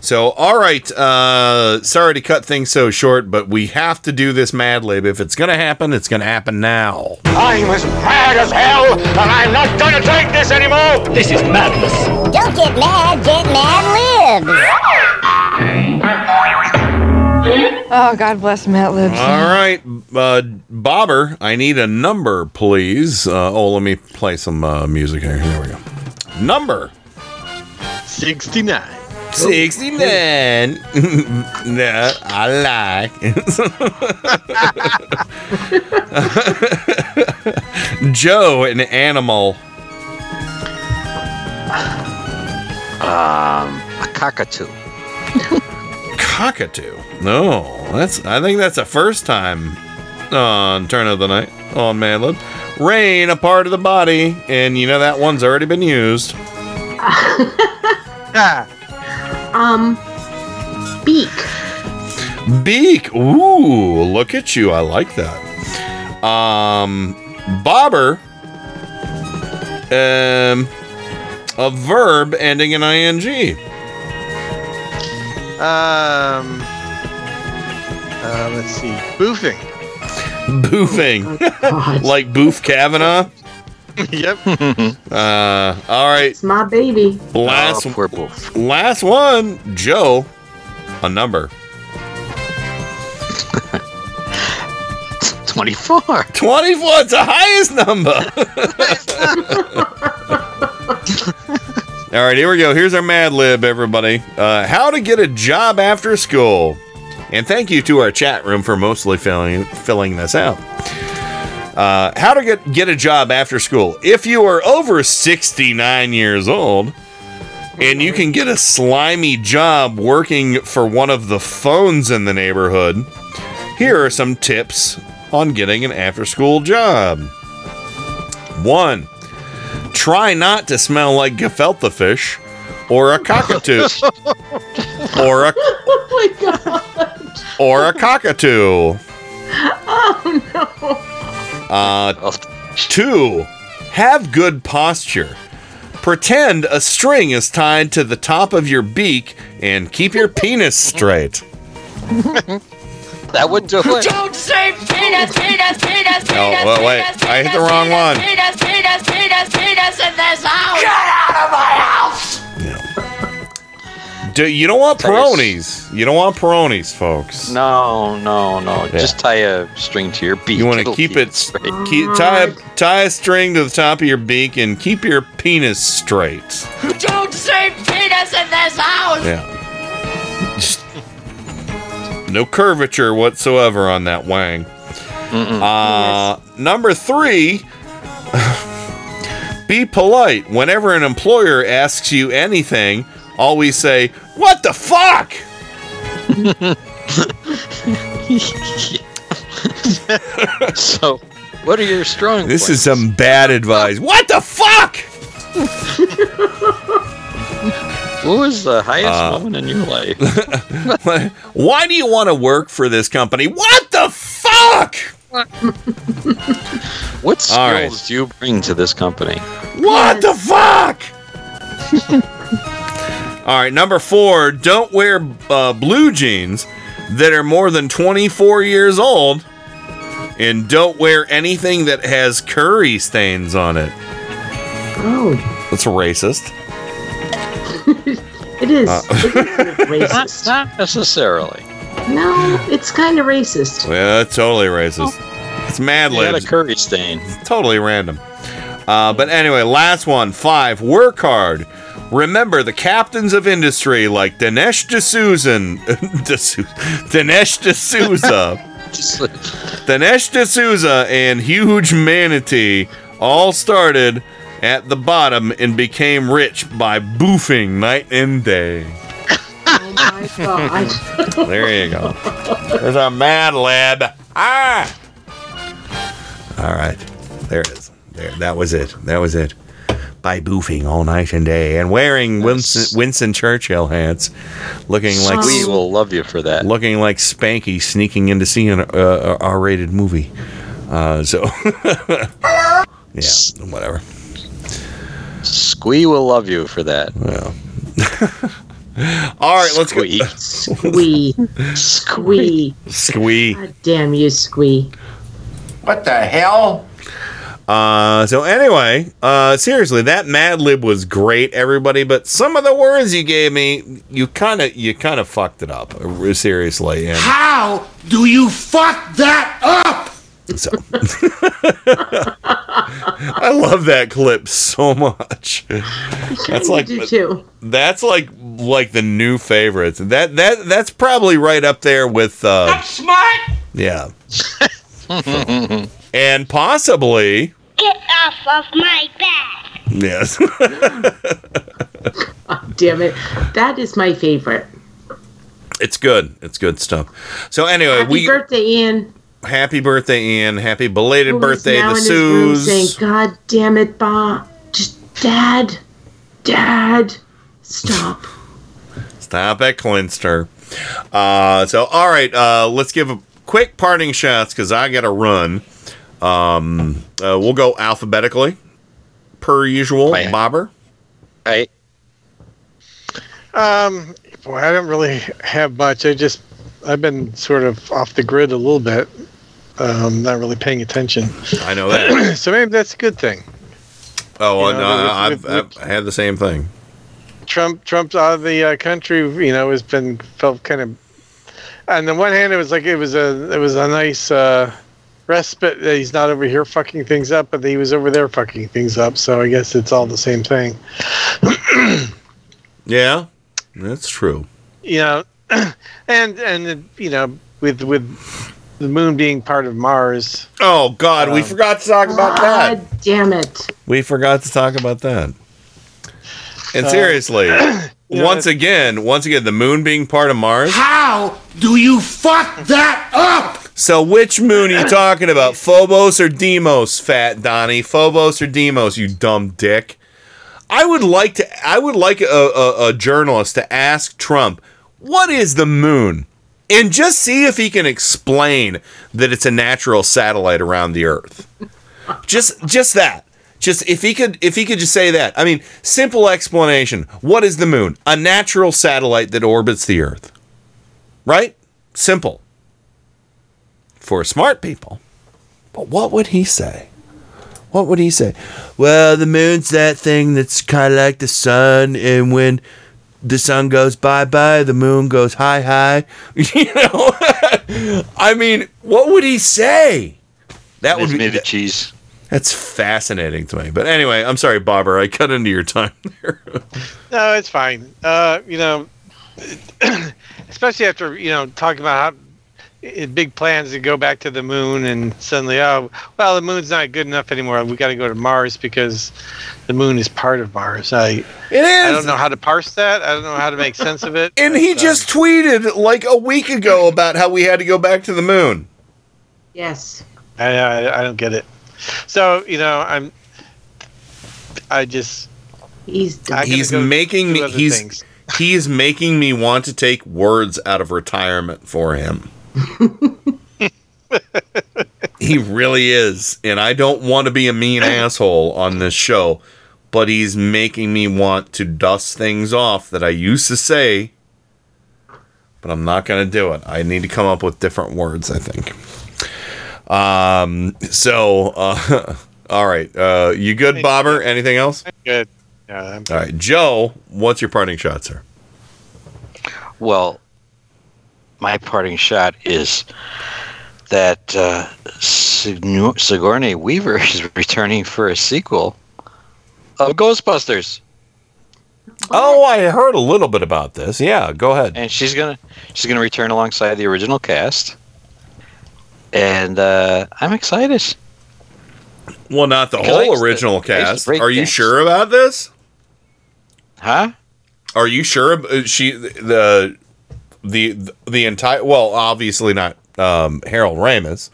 So, all right, uh sorry to cut things so short, but we have to do this Mad Lib. If it's gonna happen, it's gonna happen now. I'm as mad as hell, and I'm not gonna take this anymore. This is madness. Don't get mad, get mad libs. Oh, God bless Mad Libs. All right, uh, Bobber, I need a number, please. Uh, oh, let me play some uh, music here. Here we go. Number 69. 69. no, I like. Joe, an animal. Um, a cockatoo. Cockatoo. No, that's. I think that's the first time on Turn Up the Night on Madlib. Rain, a part of the body, and you know that one's already been used. Um, beak. Beak. Ooh, look at you. I like that. Um, bobber. Um, a verb ending in ing. Um, uh, let's see. Boofing. Boofing, like Boof Kavanaugh. yep. Uh, all right. It's my baby. Last, Oh, poor Boof. last one, Joe. A number. 24. 24. It's the highest number. All right, here we go. Here's our Mad Lib, everybody. Uh, how to get a job after school. And thank you to our chat room for mostly filling filling this out. Uh, how to get get a job after school. If you are over 69 years old and you can get a slimy job working for one of the phones in the neighborhood, here are some tips on getting an after school job. One, try not to smell like gefilte fish or a cockatoo. or a Oh my god. or a cockatoo. Oh no. Uh, two, have good posture. Pretend a string is tied to the top of your beak and keep your penis straight. That would do it. Don't say penis, penis, penis, Oh, wait, wait. I hit the wrong one. penis, penis, penis, penis in this house. Get out of my house. Do, you don't want paronies. You don't want paronies, folks. No, no, no. Yeah. Just tie a string to your beak. You want to keep it straight. keep, tie, a, tie a string to the top of your beak and keep your penis straight. Don't say penis in this house. Yeah. Just no curvature whatsoever on that wang. Uh, number three, be polite. Whenever an employer asks you anything, always say, What the fuck? so, what are your strong This points? is some bad advice. What the fuck? What was the highest Uh, moment in your life? Why do you want to work for this company? What the fuck? What skills All right. do you bring to this company? What the fuck? All right, number four, don't wear uh, blue jeans that are more than 24 years old. And don't wear anything that has curry stains on it. Oh, That's racist. it is. Uh. it is kind racist. Not necessarily. No, it's kind of racist. Yeah, that's totally racist. It's Mad You had a curry stain. totally random. Uh, but anyway, last one. Five, work hard. Remember the captains of industry like Dinesh D'Souza, D'Sou- Dinesh D'Souza, Dinesh D'Souza, and Huge Manatee all started at the bottom and became rich by boofing night and day. Oh my god. There you go. There's our Mad lad. Ah! All right. There it is. There. That was it. That was it. By boofing all night and day and wearing Winston, Winston Churchill hats, looking like we will love you for that. looking like Spanky sneaking in to see an uh, R-rated movie. Uh, so, yeah, whatever. Squee will love you for that. Well. All right, let's Squee. go. Squee. Squee. Squee. God damn you, Squee. What the hell? Uh, so anyway, uh, seriously, that Mad Lib was great, everybody. But some of the words you gave me, you kind of, you kind of fucked it up. uh, Seriously, and How do you fuck that up? so I love that clip so much. That's like do too. that's like like the new favorites. That that that's probably right up there with uh Smart! yeah. and possibly Get off of my back. yes. oh, Damn it. That is my favorite. it's good. It's good stuff. So anyway, Happy we birthday, Ian. happy birthday Ian. Happy belated Who is birthday now to in his saying, God damn it, Bob. Just dad. Dad. Stop. Stop at Clinster. Uh, so, all right, uh, let's give a quick parting shots because I got to run. Um, uh, we'll go alphabetically, per usual. Bobber. Hey. Um, boy, I don't really have much. I just I've been sort of off the grid a little bit. Um, not really paying attention. I know that. so maybe that's a good thing. Oh, You no, know, with- I've, with- I've had the same thing. Trump Trump's out of the uh, country. You know, has been felt kind of. On the one hand, it was like it was a it was a nice uh, respite that he's not over here fucking things up, but he was over there fucking things up. So I guess it's all the same thing. Yeah, that's true. you know, and and you know, with with the moon being part of Mars. Oh God, we Um, forgot to talk about that. God damn it. We forgot to talk about that. And Uh, seriously, you once again, once again, the moon being part of Mars. How do you fuck that up? So which moon are you talking about? Phobos or Deimos, Fat Donnie? Phobos or Deimos, you dumb dick. I would like to I would like a, a, a journalist to ask Trump, what is the moon? And just see if he can explain that it's a natural satellite around the earth. Just just that. Just if he could if he could just say that. I mean, simple explanation. What is the moon? A natural satellite that orbits the earth. Right? Simple for smart people. But what would he say? What would he say? Well, the moon's that thing that's kind of like the sun, and when the sun goes bye bye, the moon goes hi hi. You know, I mean, what would he say? That would It's be of cheese. That's fascinating to me. But anyway, I'm sorry, Bobber. I cut into your time there. No, it's fine. Uh, you know, especially after you know talking about how big plans to go back to the moon, and suddenly, oh, well, the moon's not good enough anymore. We got to go to Mars because the moon is part of Mars. I It I don't know how to parse that. I don't know how to make sense of it. And he just tweeted like a week ago about how we had to go back to the moon. Yes. I, I I don't get it. So you know, I'm. I just. He's I he's go making me he's things. he's making me want to take words out of retirement for him. he really is, and I don't want to be a mean asshole on this show, but he's making me want to dust things off that I used to say, but I'm not going to do it. I need to come up with different words, I think. Um so uh all right. Uh you good, Bobber? Anything else? Good. Yeah, I'm All right, Joe, what's your parting shot, sir? Well, my parting shot is that uh, Sigour- Sigourney Weaver is returning for a sequel of Ghostbusters, Oh, I heard a little bit about this. Yeah, go ahead. and she's gonna she's gonna return alongside the original cast, and uh, I'm excited. Well, not the Because I used whole original I to cast. break Are you dance. sure about this? Huh? Are you sure ab- uh, she the the the entire well, obviously not um Harold Ramis.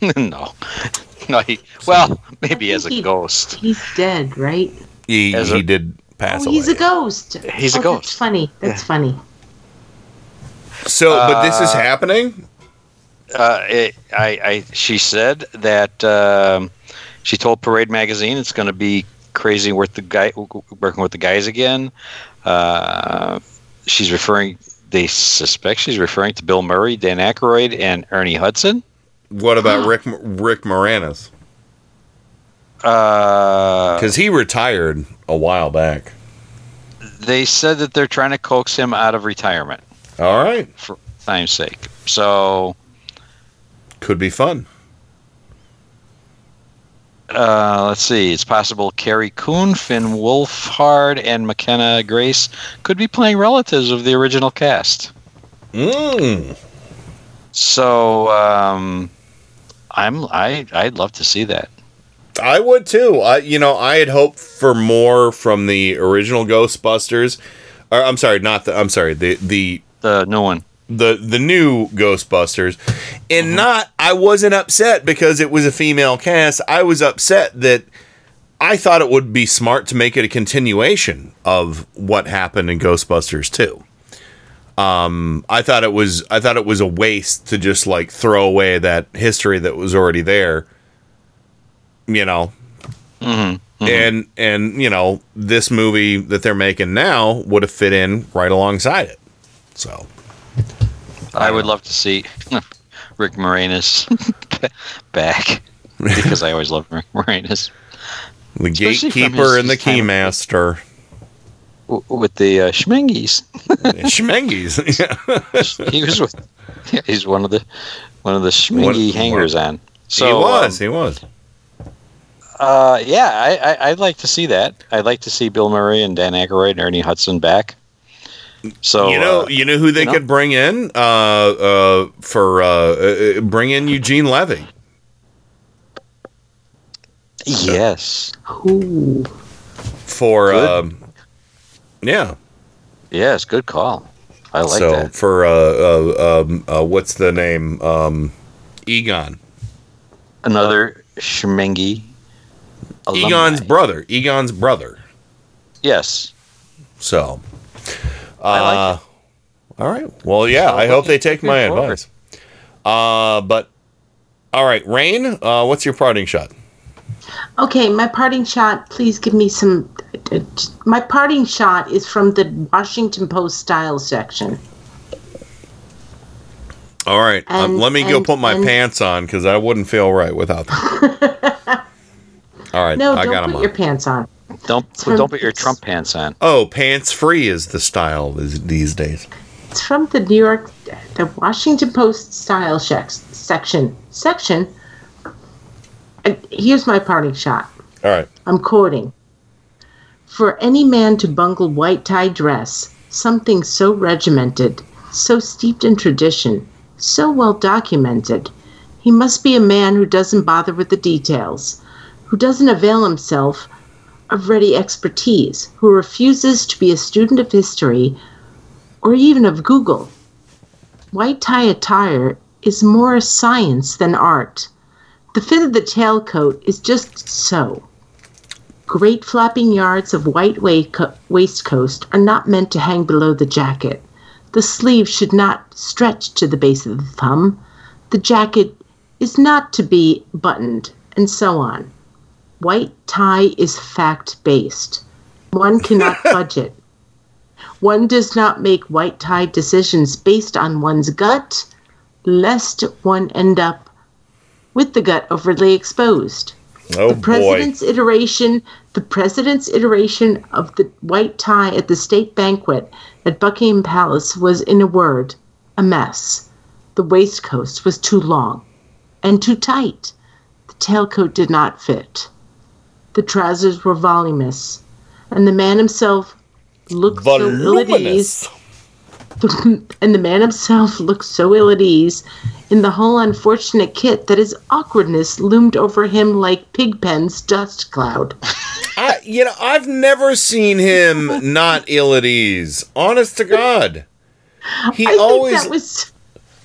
no, no. He, well, maybe as a he- ghost. He's dead, right? He As he a- did pass oh, away. he's a ghost. He's a Oh, ghost. That's funny. That's funny. so, but this is Uh, happening? Uh, it, I, I, she said that um, she told Parade Magazine it's going to be crazy with the guy working with the guys again. Uh, she's referring. They suspect she's referring to Bill Murray, Dan Aykroyd, and Ernie Hudson. What about Rick Rick Moranis? Uh, Cuz he retired a while back. they said that they're trying to coax him out of retirement All right. for time's sake. So Could be fun. Uh, let's see. It's possible Carrie Coon, Finn Wolfhard, and McKenna Grace could be playing relatives of the original cast. Mm. So um, I'm I I'd love to see that. I would too. I you know I had hoped for more from the original Ghostbusters. Or, I'm sorry, not the. I'm sorry. The the the new one. The the new Ghostbusters, and not. I wasn't upset because it was a female cast. I was upset that I thought it would be smart to make it a continuation of what happened in Ghostbusters 2. Um, I thought it was I thought it was a waste to just like throw away that history that was already there. You know, Mm-hmm. and and you know this movie that they're making now would have fit in right alongside it. So I would love to see Rick Moranis back because I always loved Rick Moranis. the Especially gatekeeper and the his time with- keymaster. With the uh, Schmenges. Schmenges. he was with. Yeah, he's one of the one of the Schmenge What- hangers on. So he was. um, he was. Uh, yeah, I, I, I'd like to see that. I'd like to see Bill Murray and Dan Aykroyd and Ernie Hudson back. So you know, uh, you know who they you know? could bring in uh, uh, for uh, uh, bring in Eugene Levy. yes, Ooh. for um, yeah. yes, good call. I like so that. for uh, uh, um, uh, what's the name? Um, Egon. Another Schmenge. alumni. Egon's brother. Egon's brother. Yes. So. Uh, I like All right. Well, yeah. I hope they take my forward. advice. Uh, but all right, Rain. Uh, what's your parting shot? Okay, my parting shot. Please give me some. My parting shot is from the Washington Post style section. All right. um, let me go put my and- pants on because I wouldn't feel right without them. all right. No, I don't got put them on. your pants on. Don't from- don't put your Trump pants on. Oh, pants free is the style these, these days. It's from the New York, the Washington Post style checks section. Section. And here's my parting shot. All right. I'm quoting. For any man to bungle white tie dress, something so regimented, so steeped in tradition, so well documented, he must be a man who doesn't bother with the details, who doesn't avail himself of ready expertise, who refuses to be a student of history or even of Google. White tie attire is more science than art. The fit of the tailcoat is just so. Great flapping yards of white waistco- waistcoat are not meant to hang below the jacket. The sleeve should not stretch to the base of the thumb. The jacket is not to be buttoned, and so on. White tie is fact based. One cannot budget. One does not make white tie decisions based on one's gut, lest one end up with the gut overly exposed. Oh the boy. president's iteration, the president's iteration of the white tie at the state banquet at Buckingham Palace was, in a word, a mess. The waistcoat was too long and too tight. The tailcoat did not fit. The trousers were voluminous, and the man himself looked so ill at ease. and the man himself looked so ill at ease in the whole unfortunate kit that his awkwardness loomed over him like Pigpen's dust cloud. I, you know, I've never seen him not ill at ease. Honest to God, he I always. that was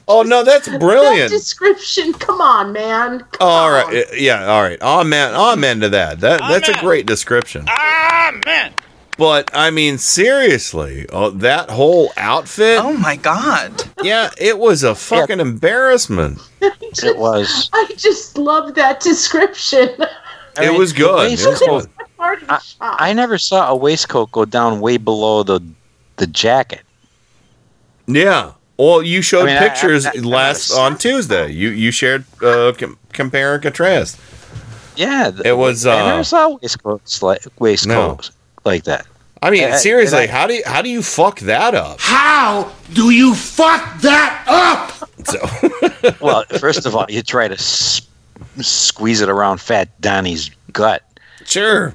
oh no, that's brilliant. that brilliant. description. Come on, man. Come all right, uh, yeah, all right. Amen. Amen to that. That that's a great description. Amen. But I mean, seriously, oh, that whole outfit. Oh my god. Yeah, it was a fucking embarrassment. It was. I just love that description. I It mean, was the good. It was waistcoat- good. I, I never saw a waistcoat go down way below the the jacket. Yeah. Well, you showed I mean, I- I- pictures I- I last on Tuesday. You you shared uh, com- compare and contrast. Yeah, th- It was, I uh, never saw waistcoats like waistcoats like that. I mean, And seriously, and I- how do you, how do you fuck that up? How do you fuck that up? So, well, first of all, you try to s- squeeze it around Fat Donnie's gut. Sure.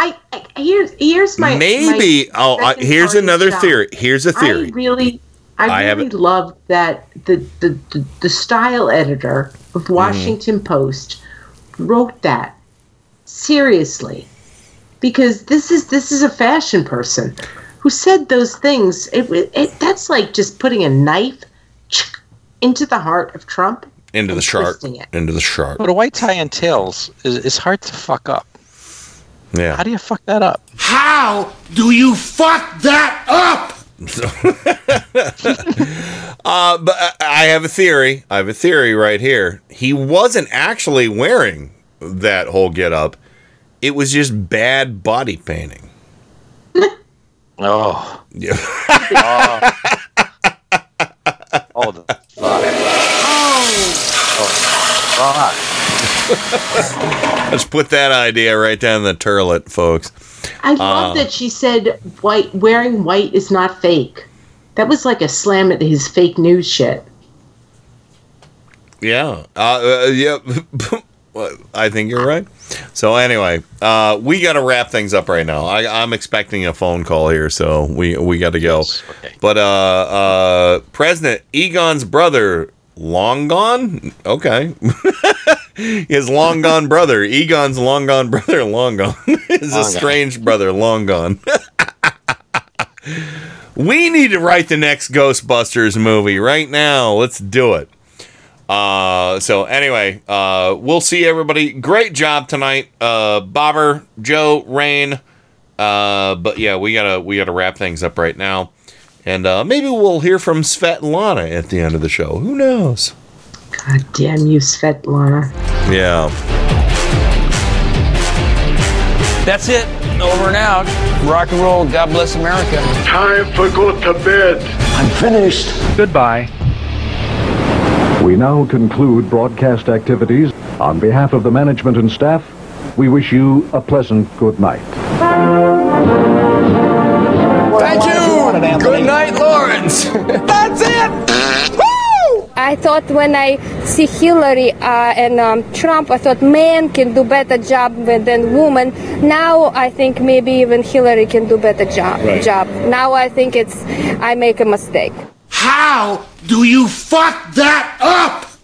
I, I here's here's my Maybe. my oh, I, here's another theory. Here's a theory. I really, I, I really haven't- love that the, the the the style editor of Mm-hmm. Washington Post wrote that seriously, because this is this is a fashion person who said those things. It, it, it that's like just putting a knife into the heart of Trump. Into the shark. Into the shark. But a white tie and tails is, is hard to fuck up. Yeah. How do you fuck that up? How do you fuck that up? Uh, but I- I have a theory. I have a theory right here. He wasn't actually wearing that whole get up. It was just bad body painting. Oh. Yeah. oh. Oh, the fuck. Oh, fuck. Let's put that idea right down the turlet, folks. I love Uh, that she said white wearing white is not fake. That was like a slam at his fake news shit. Yeah. Uh, uh, yeah. I think you're right. So anyway, uh, we got to wrap things up right now. I, I'm expecting a phone call here, so we we got to go. But uh, uh, President Egon's brother, long gone. Okay, his long gone brother, Egon's long gone brother, long gone. His Long gone. brother, long gone. we need to write the next Ghostbusters movie right now. Let's do it. Uh, so anyway, uh, we'll see everybody. Great job tonight, uh, Bobber, Joe, Rain. Uh, but yeah, we gotta we gotta wrap things up right now, and uh, maybe we'll hear from Svetlana at the end of the show. Who knows? God damn you, Svetlana. Yeah. That's it. Over and out. Rock and roll. God bless America. Time for go to bed. I'm finished. Goodbye. We now conclude broadcast activities. On behalf of the management and staff, we wish you a pleasant good night. Thank you. Good night, Lawrence. That's it. I thought when I see Hillary uh, and um, Trump, I thought man can do better job than woman. Now I think maybe even Hillary can do better job. Right. Job. Now I think it's I make a mistake. How do you fuck that up?